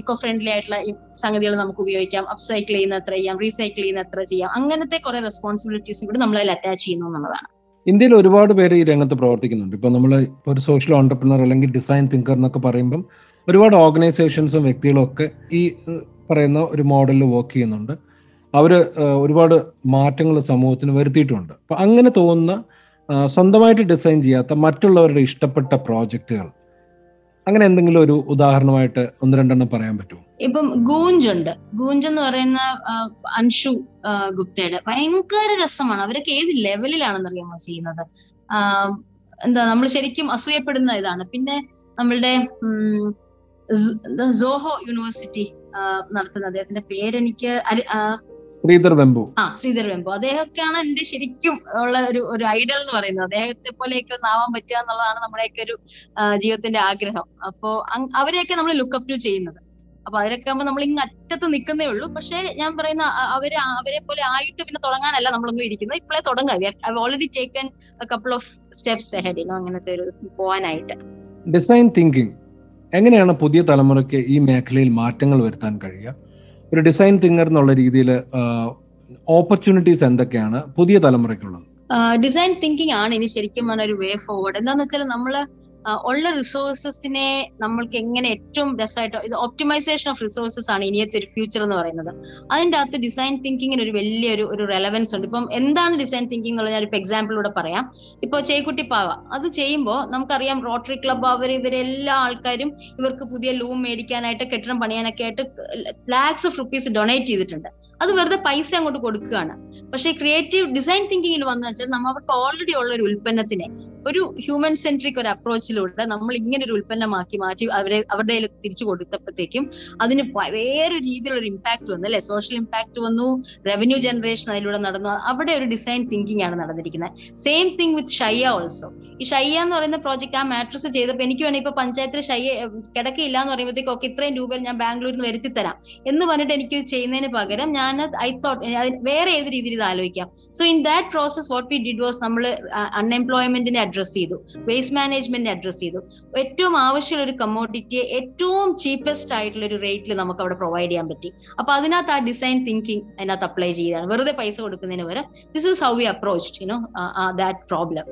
ഇക്കോ ഫ്രണ്ട്ലി ആയിട്ടുള്ള സംഗതികൾ നമുക്ക് ഉപയോഗിക്കാം. അപ്സൈക്കിൾ ചെയ്യുന്ന എത്ര ചെയ്യാം റീസൈക്കിൾ ചെയ്യുന്ന എത്ര ചെയ്യാം. അങ്ങനത്തെ കുറെ റെസ്പോൺസിബിലിറ്റീസും കൂടി നമ്മൾ അതിൽ അറ്റാച്ച് ചെയ്യുന്നു എന്നുള്ളതാണ്. ഇന്ത്യയിൽ ഒരുപാട് പേര് ഈ രംഗത്ത് പ്രവർത്തിക്കുന്നുണ്ട്. ഇപ്പൊ നമ്മൾ ഒരു സോഷ്യൽ ഓണ്ടർപ്രണർ അല്ലെങ്കിൽ ഡിസൈൻ തിങ്കർ എന്നൊക്കെ പറയുമ്പം ഒരുപാട് ഓർഗനൈസേഷൻസും വ്യക്തികളും ഒക്കെ ഈ പറയുന്ന ഒരു മോഡലിൽ വർക്ക് ചെയ്യുന്നുണ്ട്. അവർ ഒരുപാട് മാറ്റങ്ങൾ സമൂഹത്തിന് വരുത്തിയിട്ടുണ്ട്. അപ്പൊ അങ്ങനെ തോന്നുന്ന സ്വന്തമായിട്ട് ഡിസൈൻ ചെയ്യാത്ത മറ്റുള്ളവരുടെ ഇഷ്ടപ്പെട്ട പ്രോജക്റ്റുകൾ അങ്ങനെ എന്തെങ്കിലും ഒരു ഉദാഹരണമായിട്ട് ഒന്ന് രണ്ടെണ്ണം പറയാൻ പറ്റുമോ? ഇപ്പം ഗൂഞ്ച് ഉണ്ട് ഗൂഞ്ച് എന്ന് പറയുന്ന അൻഷു ഗുപ്തയുടെ ഭയങ്കര രസമാണ്. അവരൊക്കെ ഏത് ലെവലിലാണെന്ന് അറിയാമോ ചെയ്യുന്നത് എന്താ നമ്മൾ ശരിക്കും അസൂയപ്പെടുന്ന ഇതാണ്. പിന്നെ നമ്മളുടെ സോഹോ യൂണിവേഴ്സിറ്റി നടത്തുന്ന അദ്ദേഹത്തിന്റെ പേരെനിക്ക് ശ്രീധർ വെമ്പു. ആ ശ്രീധർ വെമ്പു. അദ്ദേഹമൊക്കെയാണ് എന്റെ ശരിക്കും ഉള്ള ഒരു ഒരു ഐഡൽ എന്ന് പറയുന്നത്. അദ്ദേഹത്തെ പോലെയൊക്കെ ഒന്ന് ആവാൻ പറ്റുക എന്നുള്ളതാണ് നമ്മുടെയൊക്കെ ഒരു ജീവിതത്തിന്റെ ആഗ്രഹം. അപ്പോ അവരെയൊക്കെ നമ്മൾ ലുക്കപ്പ് ടു ചെയ്യുന്നത്. അപ്പൊ അവരൊക്കെ ആകുമ്പോൾ നമ്മൾ ഇങ്ങ് അറ്റത്ത് നിൽക്കുന്നേ ഉള്ളൂ. പക്ഷെ ഞാൻ പറയുന്ന അവരെ അവരെ പോലെ ആയിട്ട് പിന്നെ തുടങ്ങാനല്ല നമ്മളൊന്നും ഇരിക്കുന്നത്. ഇപ്പോഴേ തുടങ്ങാം. I already taken couple of steps head you know അങ്ങനത്തെ ഒരു പോവാനായിട്ട്. ഡിസൈൻ തിങ്കിങ് എങ്ങനെയാണ് പുതിയ തലമുറയ്ക്ക് ഈ മേഖലയിൽ മാറ്റങ്ങൾ വരുത്താൻ കഴിയുക? ഒരു ഡിസൈൻ തിങ്കർ എന്നുള്ള രീതിയിൽ ഓപ്പർച്യൂണിറ്റീസ് എന്തൊക്കെയാണ് പുതിയ തലമുറയ്ക്കുള്ളത്? ഡിസൈൻ തിങ്കിങ് ആണ് ഇനി ശരിക്കും പറഞ്ഞ ഒരു വേ ഫോർവേഡ് എന്താന്ന് വെച്ചാൽ നമ്മൾ ഉള്ള റിസോഴ്സസിനെ നമ്മൾക്ക് എങ്ങനെ ഏറ്റവും ബെസ്റ്റായിട്ട് ഇത് ഒപ്റ്റിമൈസേഷൻ ഓഫ് റിസോഴ്സസ് ആണ് ഇനിയത്തെ ഒരു ഫ്യൂച്ചർ എന്ന് പറയുന്നത്. അതിന്റെ അകത്ത് ഡിസൈൻ തിങ്കിങ്ങിന് ഒരു വലിയൊരു ഒരു റെലവൻസ് ഉണ്ട്. ഇപ്പം എന്താണ് ഡിസൈൻ തിങ്കിങ് എന്നുള്ളത് ഇപ്പൊ എക്സാമ്പിളിലൂടെ പറയാം. ഇപ്പോൾ ചേക്കുട്ടി പാവ അത് ചെയ്യുമ്പോൾ നമുക്കറിയാം റോട്ടറി ക്ലബ്ബ് അവർ ഇവരെല്ലാ ആൾക്കാരും ഇവർക്ക് പുതിയ ലൂം മേടിക്കാനായിട്ട് കെട്ടിടം പണിയാനൊക്കെ ആയിട്ട് ലാക്സ് ഓഫ് റുപ്പീസ് ഡൊണേറ്റ് ചെയ്തിട്ടുണ്ട്. അത് വെറുതെ പൈസ അങ്ങോട്ട് കൊടുക്കുകയാണ്. പക്ഷേ ക്രിയേറ്റീവ് ഡിസൈൻ തിങ്കിങ്ങിൽ വന്നു വെച്ചാൽ നമ്മൾ അവർക്ക് ഓൾറെഡി ഉള്ള ഒരു ഉൽപ്പന്നത്തിനെ ഒരു ഹ്യൂമൻ സെൻട്രിക് ഒരു അപ്രോച്ചിലൂടെ നമ്മൾ ഇങ്ങനെ ഒരു ഉൽപ്പന്നമാക്കി മാറ്റി അവരെ അവരുടെ കയ്യിൽ തിരിച്ചു കൊടുത്തപ്പോഴത്തേക്കും അതിന് വേറെ രീതിയിലുള്ള ഇമ്പാക്ട് വന്നു അല്ലെ? സോഷ്യൽ ഇമ്പാക്ട് വന്നു റവന്യൂ ജനറേഷൻ അതിലൂടെ നടന്നു. അവിടെ ഒരു ഡിസൈൻ തിങ്കിങ് ആണ് നടന്നിരിക്കുന്നത്. Same thing with Shayya also ഈ ഷയ്യ എന്ന് പറയുന്ന പ്രോജക്റ്റ് ആ മാട്രസ് ചെയ്തപ്പോൾ എനിക്ക് വേണമെങ്കിൽ ഇപ്പൊ പഞ്ചായത്തിൽ ഷയ്യ കിടക്കയില്ല എന്ന് പറയുമ്പോഴത്തേക്ക് ഒക്കെ ഇത്രയും രൂപ ഞാൻ ബാംഗ്ലൂരിൽ നിന്ന് വരുത്തി തരാം. എന്ന് പറഞ്ഞിട്ട് എനിക്ക് ചെയ്യുന്നതിന് പകരം ഞാൻ ഐ തോട്ട് വേറെ ഏത് രീതിയിൽ ഇത് ആലോചിക്കാം? So in that process what we did was നമ്മൾ അൺഎംപ്ലോയ്മെന്റിനെ അഡ്രസ് ചെയ്തു. വേസ്റ്റ് മാനേജ്മെന്റിനെ അഡ്രസ് ചെയ്തു. ഏറ്റവും ആവശ്യമുള്ള ഒരു കമ്മോഡിറ്റിയെ ഏറ്റവും ചീപ്പസ്റ്റ് ആയിട്ടുള്ള ഒരു റേറ്റിൽ നമുക്ക് അവിടെ പ്രൊവൈഡ് ചെയ്യാൻ പറ്റി. അപ്പൊ അതിനകത്ത് ആ ഡിസൈൻ തിങ്കിങ് അതിനകത്ത് അപ്ലൈ ചെയ്താണ്. വെറുതെ പൈസ കൊടുക്കുന്നതിന് പകരം this is how we approach you know that problem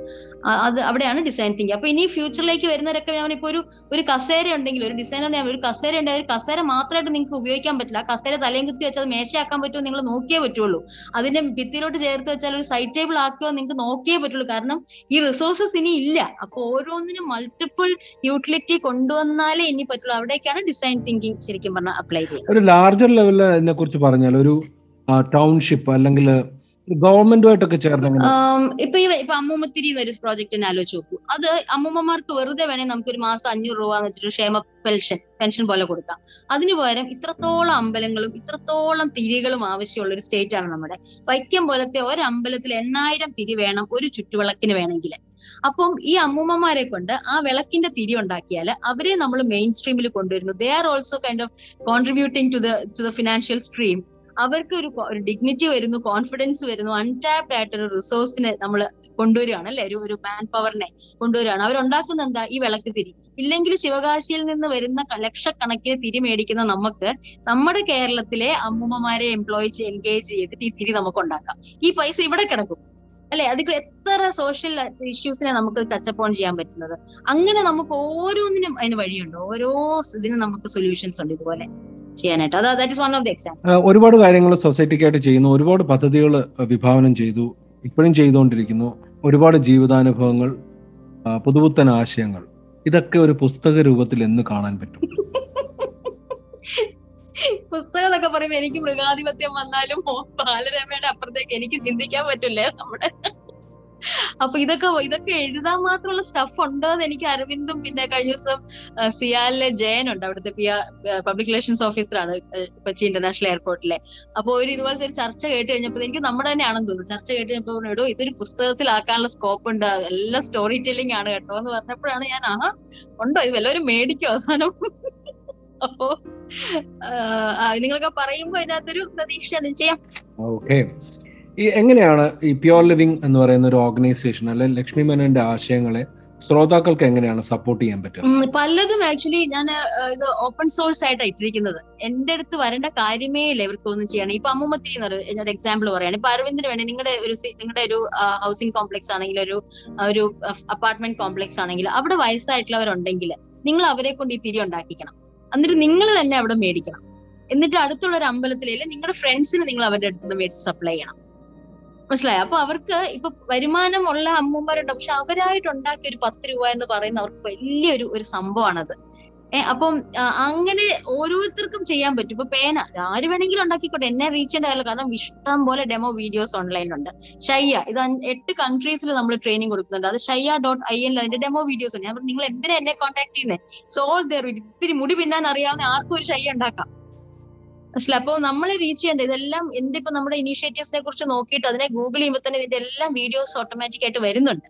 അത് അവിടെയാണ് ഡിസൈൻ തിങ്കിങ് അപ്പൊ ഇനി ഫ്യൂച്ചറിലേക്ക് വരുന്നവരൊക്കെ ഞാൻ ഇപ്പൊ ഒരു ഒരു കസേര ഉണ്ടെങ്കിൽ ഒരു ഡിസൈനർ ഒരു കസേര ഉണ്ടെങ്കിൽ ഒരു കസേര മാത്രമായിട്ട് നിങ്ങൾക്ക് ഉപയോഗിക്കാൻ പറ്റില്ല. കസേര തലയും കുത്തി വെച്ചാൽ മേശയാക്കാൻ പറ്റുമോ നിങ്ങൾ നോക്കിയേ പറ്റുള്ളൂ. അതിന്റെ ഭിത്തിയിലോട്ട് ചേർത്ത് വെച്ചാൽ ഒരു സൈഡ് ടേബിൾ ആക്കിയോ നിങ്ങൾക്ക് നോക്കിയേ പറ്റുള്ളൂ. കാരണം ഈ റിസോഴ്സസ് ഇനി ഇല്ല. അപ്പൊ ഓരോന്നിനും മൾട്ടിപ്പിൾ യൂട്ടിലിറ്റി കൊണ്ടുവന്നാലേ ഇനി പറ്റുള്ളൂ. അവിടേക്കാണ് ഡിസൈൻ തിങ്കിങ് ശരിക്കും പറഞ്ഞാൽ അപ്ലൈ ചെയ്യുന്നത്. ഒരു ലാർജർ ലെവലിനെ കുറിച്ച് പറഞ്ഞാൽ ഒരു ടൗൺഷിപ്പ് അല്ലെങ്കിൽ ഗവൺമെന്റുമായിട്ടൊക്കെ ചേർന്ന് ഇപ്പൊ ഈ ഇപ്പൊ അമ്മൂമ്മത്തിരി എന്നൊരു പ്രോജക്റ്റിനെ ആലോചിച്ച് നോക്കൂ. അത് അമ്മൂമ്മമാർക്ക് വെറുതെ വേണേൽ നമുക്ക് ഒരു മാസം അഞ്ഞൂറ് രൂപ വെച്ചിട്ട് ക്ഷേമ പെൻഷൻ പെൻഷൻ പോലെ കൊടുക്കാം. അതിനു പകരം ഇത്രത്തോളം അമ്പലങ്ങളും ഇത്രത്തോളം തിരികളും ആവശ്യമുള്ള ഒരു സ്റ്റേറ്റ് ആണ് നമ്മുടെ. വൈക്കം പോലത്തെ ഒരു അമ്പലത്തിൽ എണ്ണായിരം തിരി വേണം ഒരു ചുറ്റുവിളക്കിന് വേണമെങ്കിൽ അപ്പം ഈ അമ്മൂമ്മമാരെ കൊണ്ട് ആ വിളക്കിന്റെ തിരി ഉണ്ടാക്കിയാൽ അവരെ നമ്മൾ മെയിൻ സ്ട്രീമിൽ കൊണ്ടുവരുന്നു. They are also kind of contributing to the to the financial stream അവർക്ക് ഒരു ഡിഗ്നിറ്റി വരുന്നു കോൺഫിഡൻസ് വരുന്നു അൺടാപ്ഡ് ആയിട്ടൊരു റിസോഴ്സിനെ നമ്മൾ കൊണ്ടുവരികയാണ് അല്ലെ? ഒരു ഒരു മാൻ പവറിനെ കൊണ്ടുവരികയാണ്. അവരുണ്ടാക്കുന്ന എന്താ? ഈ വിളക്ക് തിരി. ഇല്ലെങ്കിൽ ശിവകാശിയിൽ നിന്ന് വരുന്ന ലക്ഷക്കണക്കിന് തിരി മേടിക്കുന്ന നമുക്ക് നമ്മുടെ കേരളത്തിലെ അമ്മൂമ്മമാരെ എംപ്ലോയ് എൻഗേജ് ചെയ്തിട്ട് ഈ തിരി നമുക്ക് ഉണ്ടാക്കാം ഈ പൈസ ഇവിടെ കിടക്കും. അല്ലെ? അതിൽ എത്ര സോഷ്യൽ ഇഷ്യൂസിനെ നമുക്ക് ടച്ചപ്പ് ഓൺ ചെയ്യാൻ പറ്റുന്നത്. അങ്ങനെ നമുക്ക് ഓരോന്നിനും അതിന് വഴിയുണ്ട്. ഓരോ ഇതിനും നമുക്ക് സൊല്യൂഷൻസ് ഉണ്ട് ഇതുപോലെ. ചെയ്യാനായിട്ട്. അത് that is one of the example ഒരുപാട് കാര്യങ്ങൾ സൊസൈറ്റിക്കായിട്ട് ചെയ്യുന്നു. ഒരുപാട് പദ്ധതികൾ വിഭാവനം ചെയ്തു. ഇപ്പോഴും ചെയ്തുകൊണ്ടിരിക്കുന്നു. ഒരുപാട് ജീവിതാനുഭവങ്ങൾ പുതുപുത്തൻ ആശയങ്ങൾ. ഇതൊക്കെ ഒരു പുസ്തക രൂപത്തിൽ എന്ന് കാണാൻ പറ്റും. പുസ്തകം എന്നൊക്കെ പറയുമ്പോ എനിക്ക് മൃഗാധിപത്യം വന്നാലും ബാലരമയുടെ അപ്പുറത്തേക്ക് എനിക്ക് ചിന്തിക്കാൻ പറ്റില്ലേ? നമ്മുടെ അപ്പൊ ഇതൊക്കെ ഇതൊക്കെ എഴുതാൻ മാത്രമുള്ള സ്റ്റഫ് ഉണ്ടോ എന്ന് എനിക്ക് അരവിന്ദും പിന്നെ കഴിഞ്ഞ ദിവസം സിയാലിലെ ജയൻ ഉണ്ട് അവിടുത്തെ പി പബ്ലിക് റിലേഷൻസ് ഓഫീസറാണ് കൊച്ചി ഇന്റർനാഷണൽ എയർപോർട്ടിലെ അപ്പൊ ഒരു ഇതുപോലത്തെ ഒരു ചർച്ച കേട്ട് കഴിഞ്ഞപ്പോൾ എനിക്ക് നമ്മുടെ തന്നെയാണെന്ന് തോന്നുന്നു. ചർച്ച കേട്ട് കഴിഞ്ഞപ്പോൾ എടോ ഇതൊരു പുസ്തകത്തിലാക്കാനുള്ള സ്കോപ്പ് ഉണ്ട്. എല്ലാം സ്റ്റോറി ടെല്ലിംഗ് ആണ് കേട്ടോ എന്ന് പറഞ്ഞപ്പോഴാണ് ഞാൻ ആ ഉണ്ടോ? ഇത് വല്ലവരും മേടിക്കും അവസാനം? അപ്പോ നിങ്ങളൊക്കെ പറയുമ്പോ അതിനകത്തൊരു പ്രതീക്ഷയാണ്. ചെയ്യാം. ഈ എങ്ങനെയാണ് ഈ പ്യോർ ലിവിംഗ് എന്ന് പറയുന്ന ഒരു ഓർഗനൈസേഷൻ അല്ലെ ലക്ഷ്മി മേനോന്റെ ആശയങ്ങളെ ശ്രോതാക്കൾക്ക് എങ്ങനെയാണ് സപ്പോർട്ട് ചെയ്യാൻ പറ്റുക? ഉം, പലതും ആക്ച്വലി ഞാൻ ഇത് ഓപ്പൺ സോഴ്സ് ആയിട്ടാണ് ഇട്ടിരിക്കുന്നത്. എന്റെ അടുത്ത് വരേണ്ട കാര്യമേ ഇല്ല ഇവർക്ക് ഒന്നും ചെയ്യണം ഇപ്പൊ അമ്മുമത്തി എന്ന് പറയുന്ന ഒരു എക്സാമ്പിൾ പറയാണ് ഇപ്പൊ അരവിന്ദിന് വേണ്ടി നിങ്ങളുടെ ഒരു നിങ്ങളുടെ ഒരു ഹൗസിംഗ് കോംപ്ലക്സ് ആണെങ്കിൽ ഒരു ഒരു അപ്പാർട്ട്മെന്റ് കോംപ്ലക്സ് ആണെങ്കിൽ അവിടെ വയസ്സായിട്ടുള്ളവരുണ്ടെങ്കിൽ നിങ്ങൾ അവരെ കൊണ്ട് ഈ തിരി ഉണ്ടാക്കിക്കണം. എന്നിട്ട് നിങ്ങൾ തന്നെ അവിടെ മേടിക്കണം. എന്നിട്ട് അടുത്തുള്ള ഒരു അമ്പലത്തിലെ നിങ്ങളുടെ ഫ്രണ്ട്സിന് നിങ്ങൾ അവരുടെ അടുത്ത് മേടിച്ച് സപ്ലൈ ചെയ്യണം. മനസ്സിലായോ? അപ്പൊ അവർക്ക് ഇപ്പൊ വരുമാനം ഉള്ള അമ്മമാരുണ്ട് പക്ഷെ അവരായിട്ട് ഉണ്ടാക്കിയ ഒരു പത്ത് രൂപ എന്ന് പറയുന്ന അവർക്ക് വലിയൊരു ഒരു സംഭവമാണത്. ഏഹ് അപ്പം അങ്ങനെ ഓരോരുത്തർക്കും ചെയ്യാൻ പറ്റും. ഇപ്പൊ പേന ആര് വേണമെങ്കിലും ഉണ്ടാക്കിക്കോട്ടെ. എന്നെ റീച്ച് ചെയ്യേണ്ട കാര്യം കാരണം ഇഷ്ടം പോലെ ഡെമോ വീഡിയോസ് ഓൺലൈനിലുണ്ട് ഷയ്യ ഇത് എട്ട് കൺട്രീസിൽ നമ്മൾ ട്രെയിനിങ് കൊടുക്കുന്നുണ്ട്. അത് ഷയ്യ ഡോട്ട് ഐ എൻ അതിന്റെ ഡെമോ വീഡിയോസ് ഉണ്ട്. ഞാൻ നിങ്ങൾ എന്തിനാ എന്നെ കോൺടാക്ട് ചെയ്യുന്നത് സോൾ ദർ ഇത്തിരി മുടി പിന്നാൻ അറിയാവുന്ന ആർക്കും ഒരു ഷയ്യ ഉണ്ടാക്കാം. മനസ്സിലായി? അപ്പൊ നമ്മൾ റീച്ച് ചെയ്യേണ്ട ഇതെല്ലാം എന്തിപ്പോ നമ്മുടെ ഇനീഷ്യേറ്റീവ്സിനെ കുറിച്ച് നോക്കിയിട്ട് അതിനെ ഗൂഗിൾ ചെയ്യുമ്പോൾ തന്നെ ഇതിന്റെ എല്ലാം വീഡിയോസ് ഓട്ടോമാറ്റിക് ആയിട്ട് വരുന്നുണ്ട്.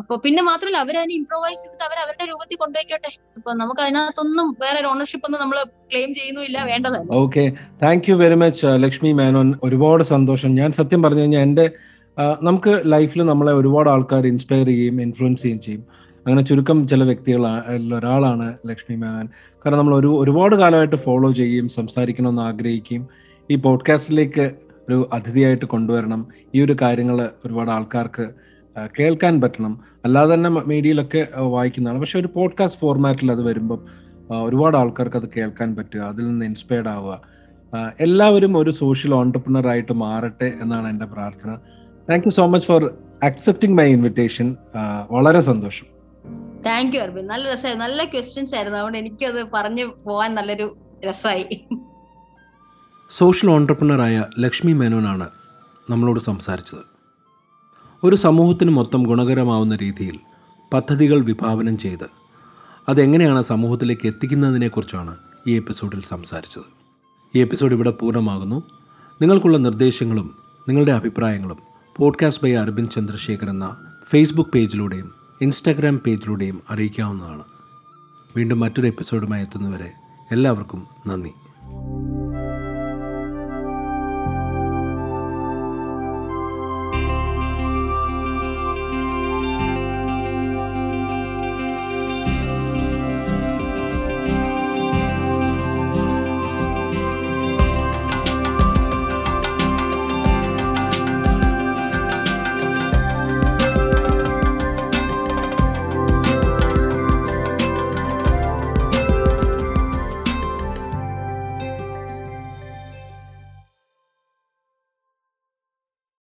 അപ്പൊ പിന്നെ മാത്രമല്ല അവരതിനെ ഇംപ്രൂവൈസ് ചെയ്തിട്ട് അവർ അവരുടെ രൂപത്തിൽ കൊണ്ടുപോയിക്കോട്ടെ. അപ്പൊ നമുക്ക് അതിനകത്തൊന്നും വേറെ ഒരു ഓണർഷിപ്പ് ഒന്നും നമ്മൾ ക്ലെയിം ചെയ്യുന്നില്ല വേണ്ടതല്ല. Okay thank you very much Lakshmi Menon ഒരുപാട് സന്തോഷം. ഞാൻ സത്യം പറഞ്ഞു കഴിഞ്ഞാൽ എന്റെ നമുക്ക് ലൈഫിൽ നമ്മളെ ഒരുപാട് ആൾക്കാർ ഇൻസ്പയർ ചെയ്യുകയും ഇൻഫ്ലുവൻസ് ചെയ്യുകയും ചെയ്യും. അങ്ങനെ ചുരുക്കം ചില വ്യക്തികൾ ഒരാളാണ് ലക്ഷ്മി മേനോൻ. കാരണം നമ്മൾ ഒരു ഒരുപാട് കാലമായിട്ട് ഫോളോ ചെയ്യുകയും സംസാരിക്കണമെന്ന് ആഗ്രഹിക്കുകയും ഈ പോഡ്കാസ്റ്റിലേക്ക് ഒരു അതിഥിയായിട്ട് കൊണ്ടുവരണം. ഈ ഒരു കാര്യങ്ങൾ ഒരുപാട് ആൾക്കാർക്ക് കേൾക്കാൻ പറ്റണം. അല്ലാതെ തന്നെ മീഡിയയിലൊക്കെ വായിക്കുന്നതാണ്. പക്ഷെ ഒരു പോഡ്കാസ്റ്റ് ഫോർമാറ്റിൽ അത് വരുമ്പം ഒരുപാട് ആൾക്കാർക്ക് അത് കേൾക്കാൻ പറ്റുക അതിൽ നിന്ന് ഇൻസ്പയർഡ് ആവുക. എല്ലാവരും ഒരു സോഷ്യൽ ഓണ്ടർപ്രണർ ആയിട്ട് മാറട്ടെ എന്നാണ് എന്റെ പ്രാർത്ഥന. Thank you so much for accepting my invitation വളരെ സന്തോഷം. താങ്ക് യു അർബിൻ നല്ല രസമായി നല്ല ക്വസ്റ്റ്യൻസ് ആയിരുന്നു. അതുകൊണ്ട് എനിക്കത് പറഞ്ഞു പോവാൻ നല്ലൊരു രസമായി സോഷ്യൽ ഓണ്ടർപ്രണറായ ലക്ഷ്മി മേനോനാണ് നമ്മളോട് സംസാരിച്ചത്. ഒരു സമൂഹത്തിന് മൊത്തം ഗുണകരമാവുന്ന രീതിയിൽ പദ്ധതികൾ വിഭാവനം ചെയ്ത് അതെങ്ങനെയാണ് സമൂഹത്തിലേക്ക് എത്തിക്കുന്നതിനെക്കുറിച്ചാണ് ഈ എപ്പിസോഡിൽ സംസാരിച്ചത്. ഈ എപ്പിസോഡ് ഇവിടെ പൂർണമാകുന്നു. നിങ്ങൾക്കുള്ള നിർദ്ദേശങ്ങളും നിങ്ങളുടെ അഭിപ്രായങ്ങളും പോഡ്കാസ്റ്റ് ബൈ അരവിന്ദ് ചന്ദ്രശേഖർ എന്ന ഫേസ്ബുക്ക് പേജിലൂടെയും ഇൻസ്റ്റാഗ്രാം പേജിലൂടെയും അറിയിക്കാവുന്നതാണ്. വീണ്ടും മറ്റൊരു എപ്പിസോഡുമായി എത്തുന്നവരെ എല്ലാവർക്കും നന്ദി.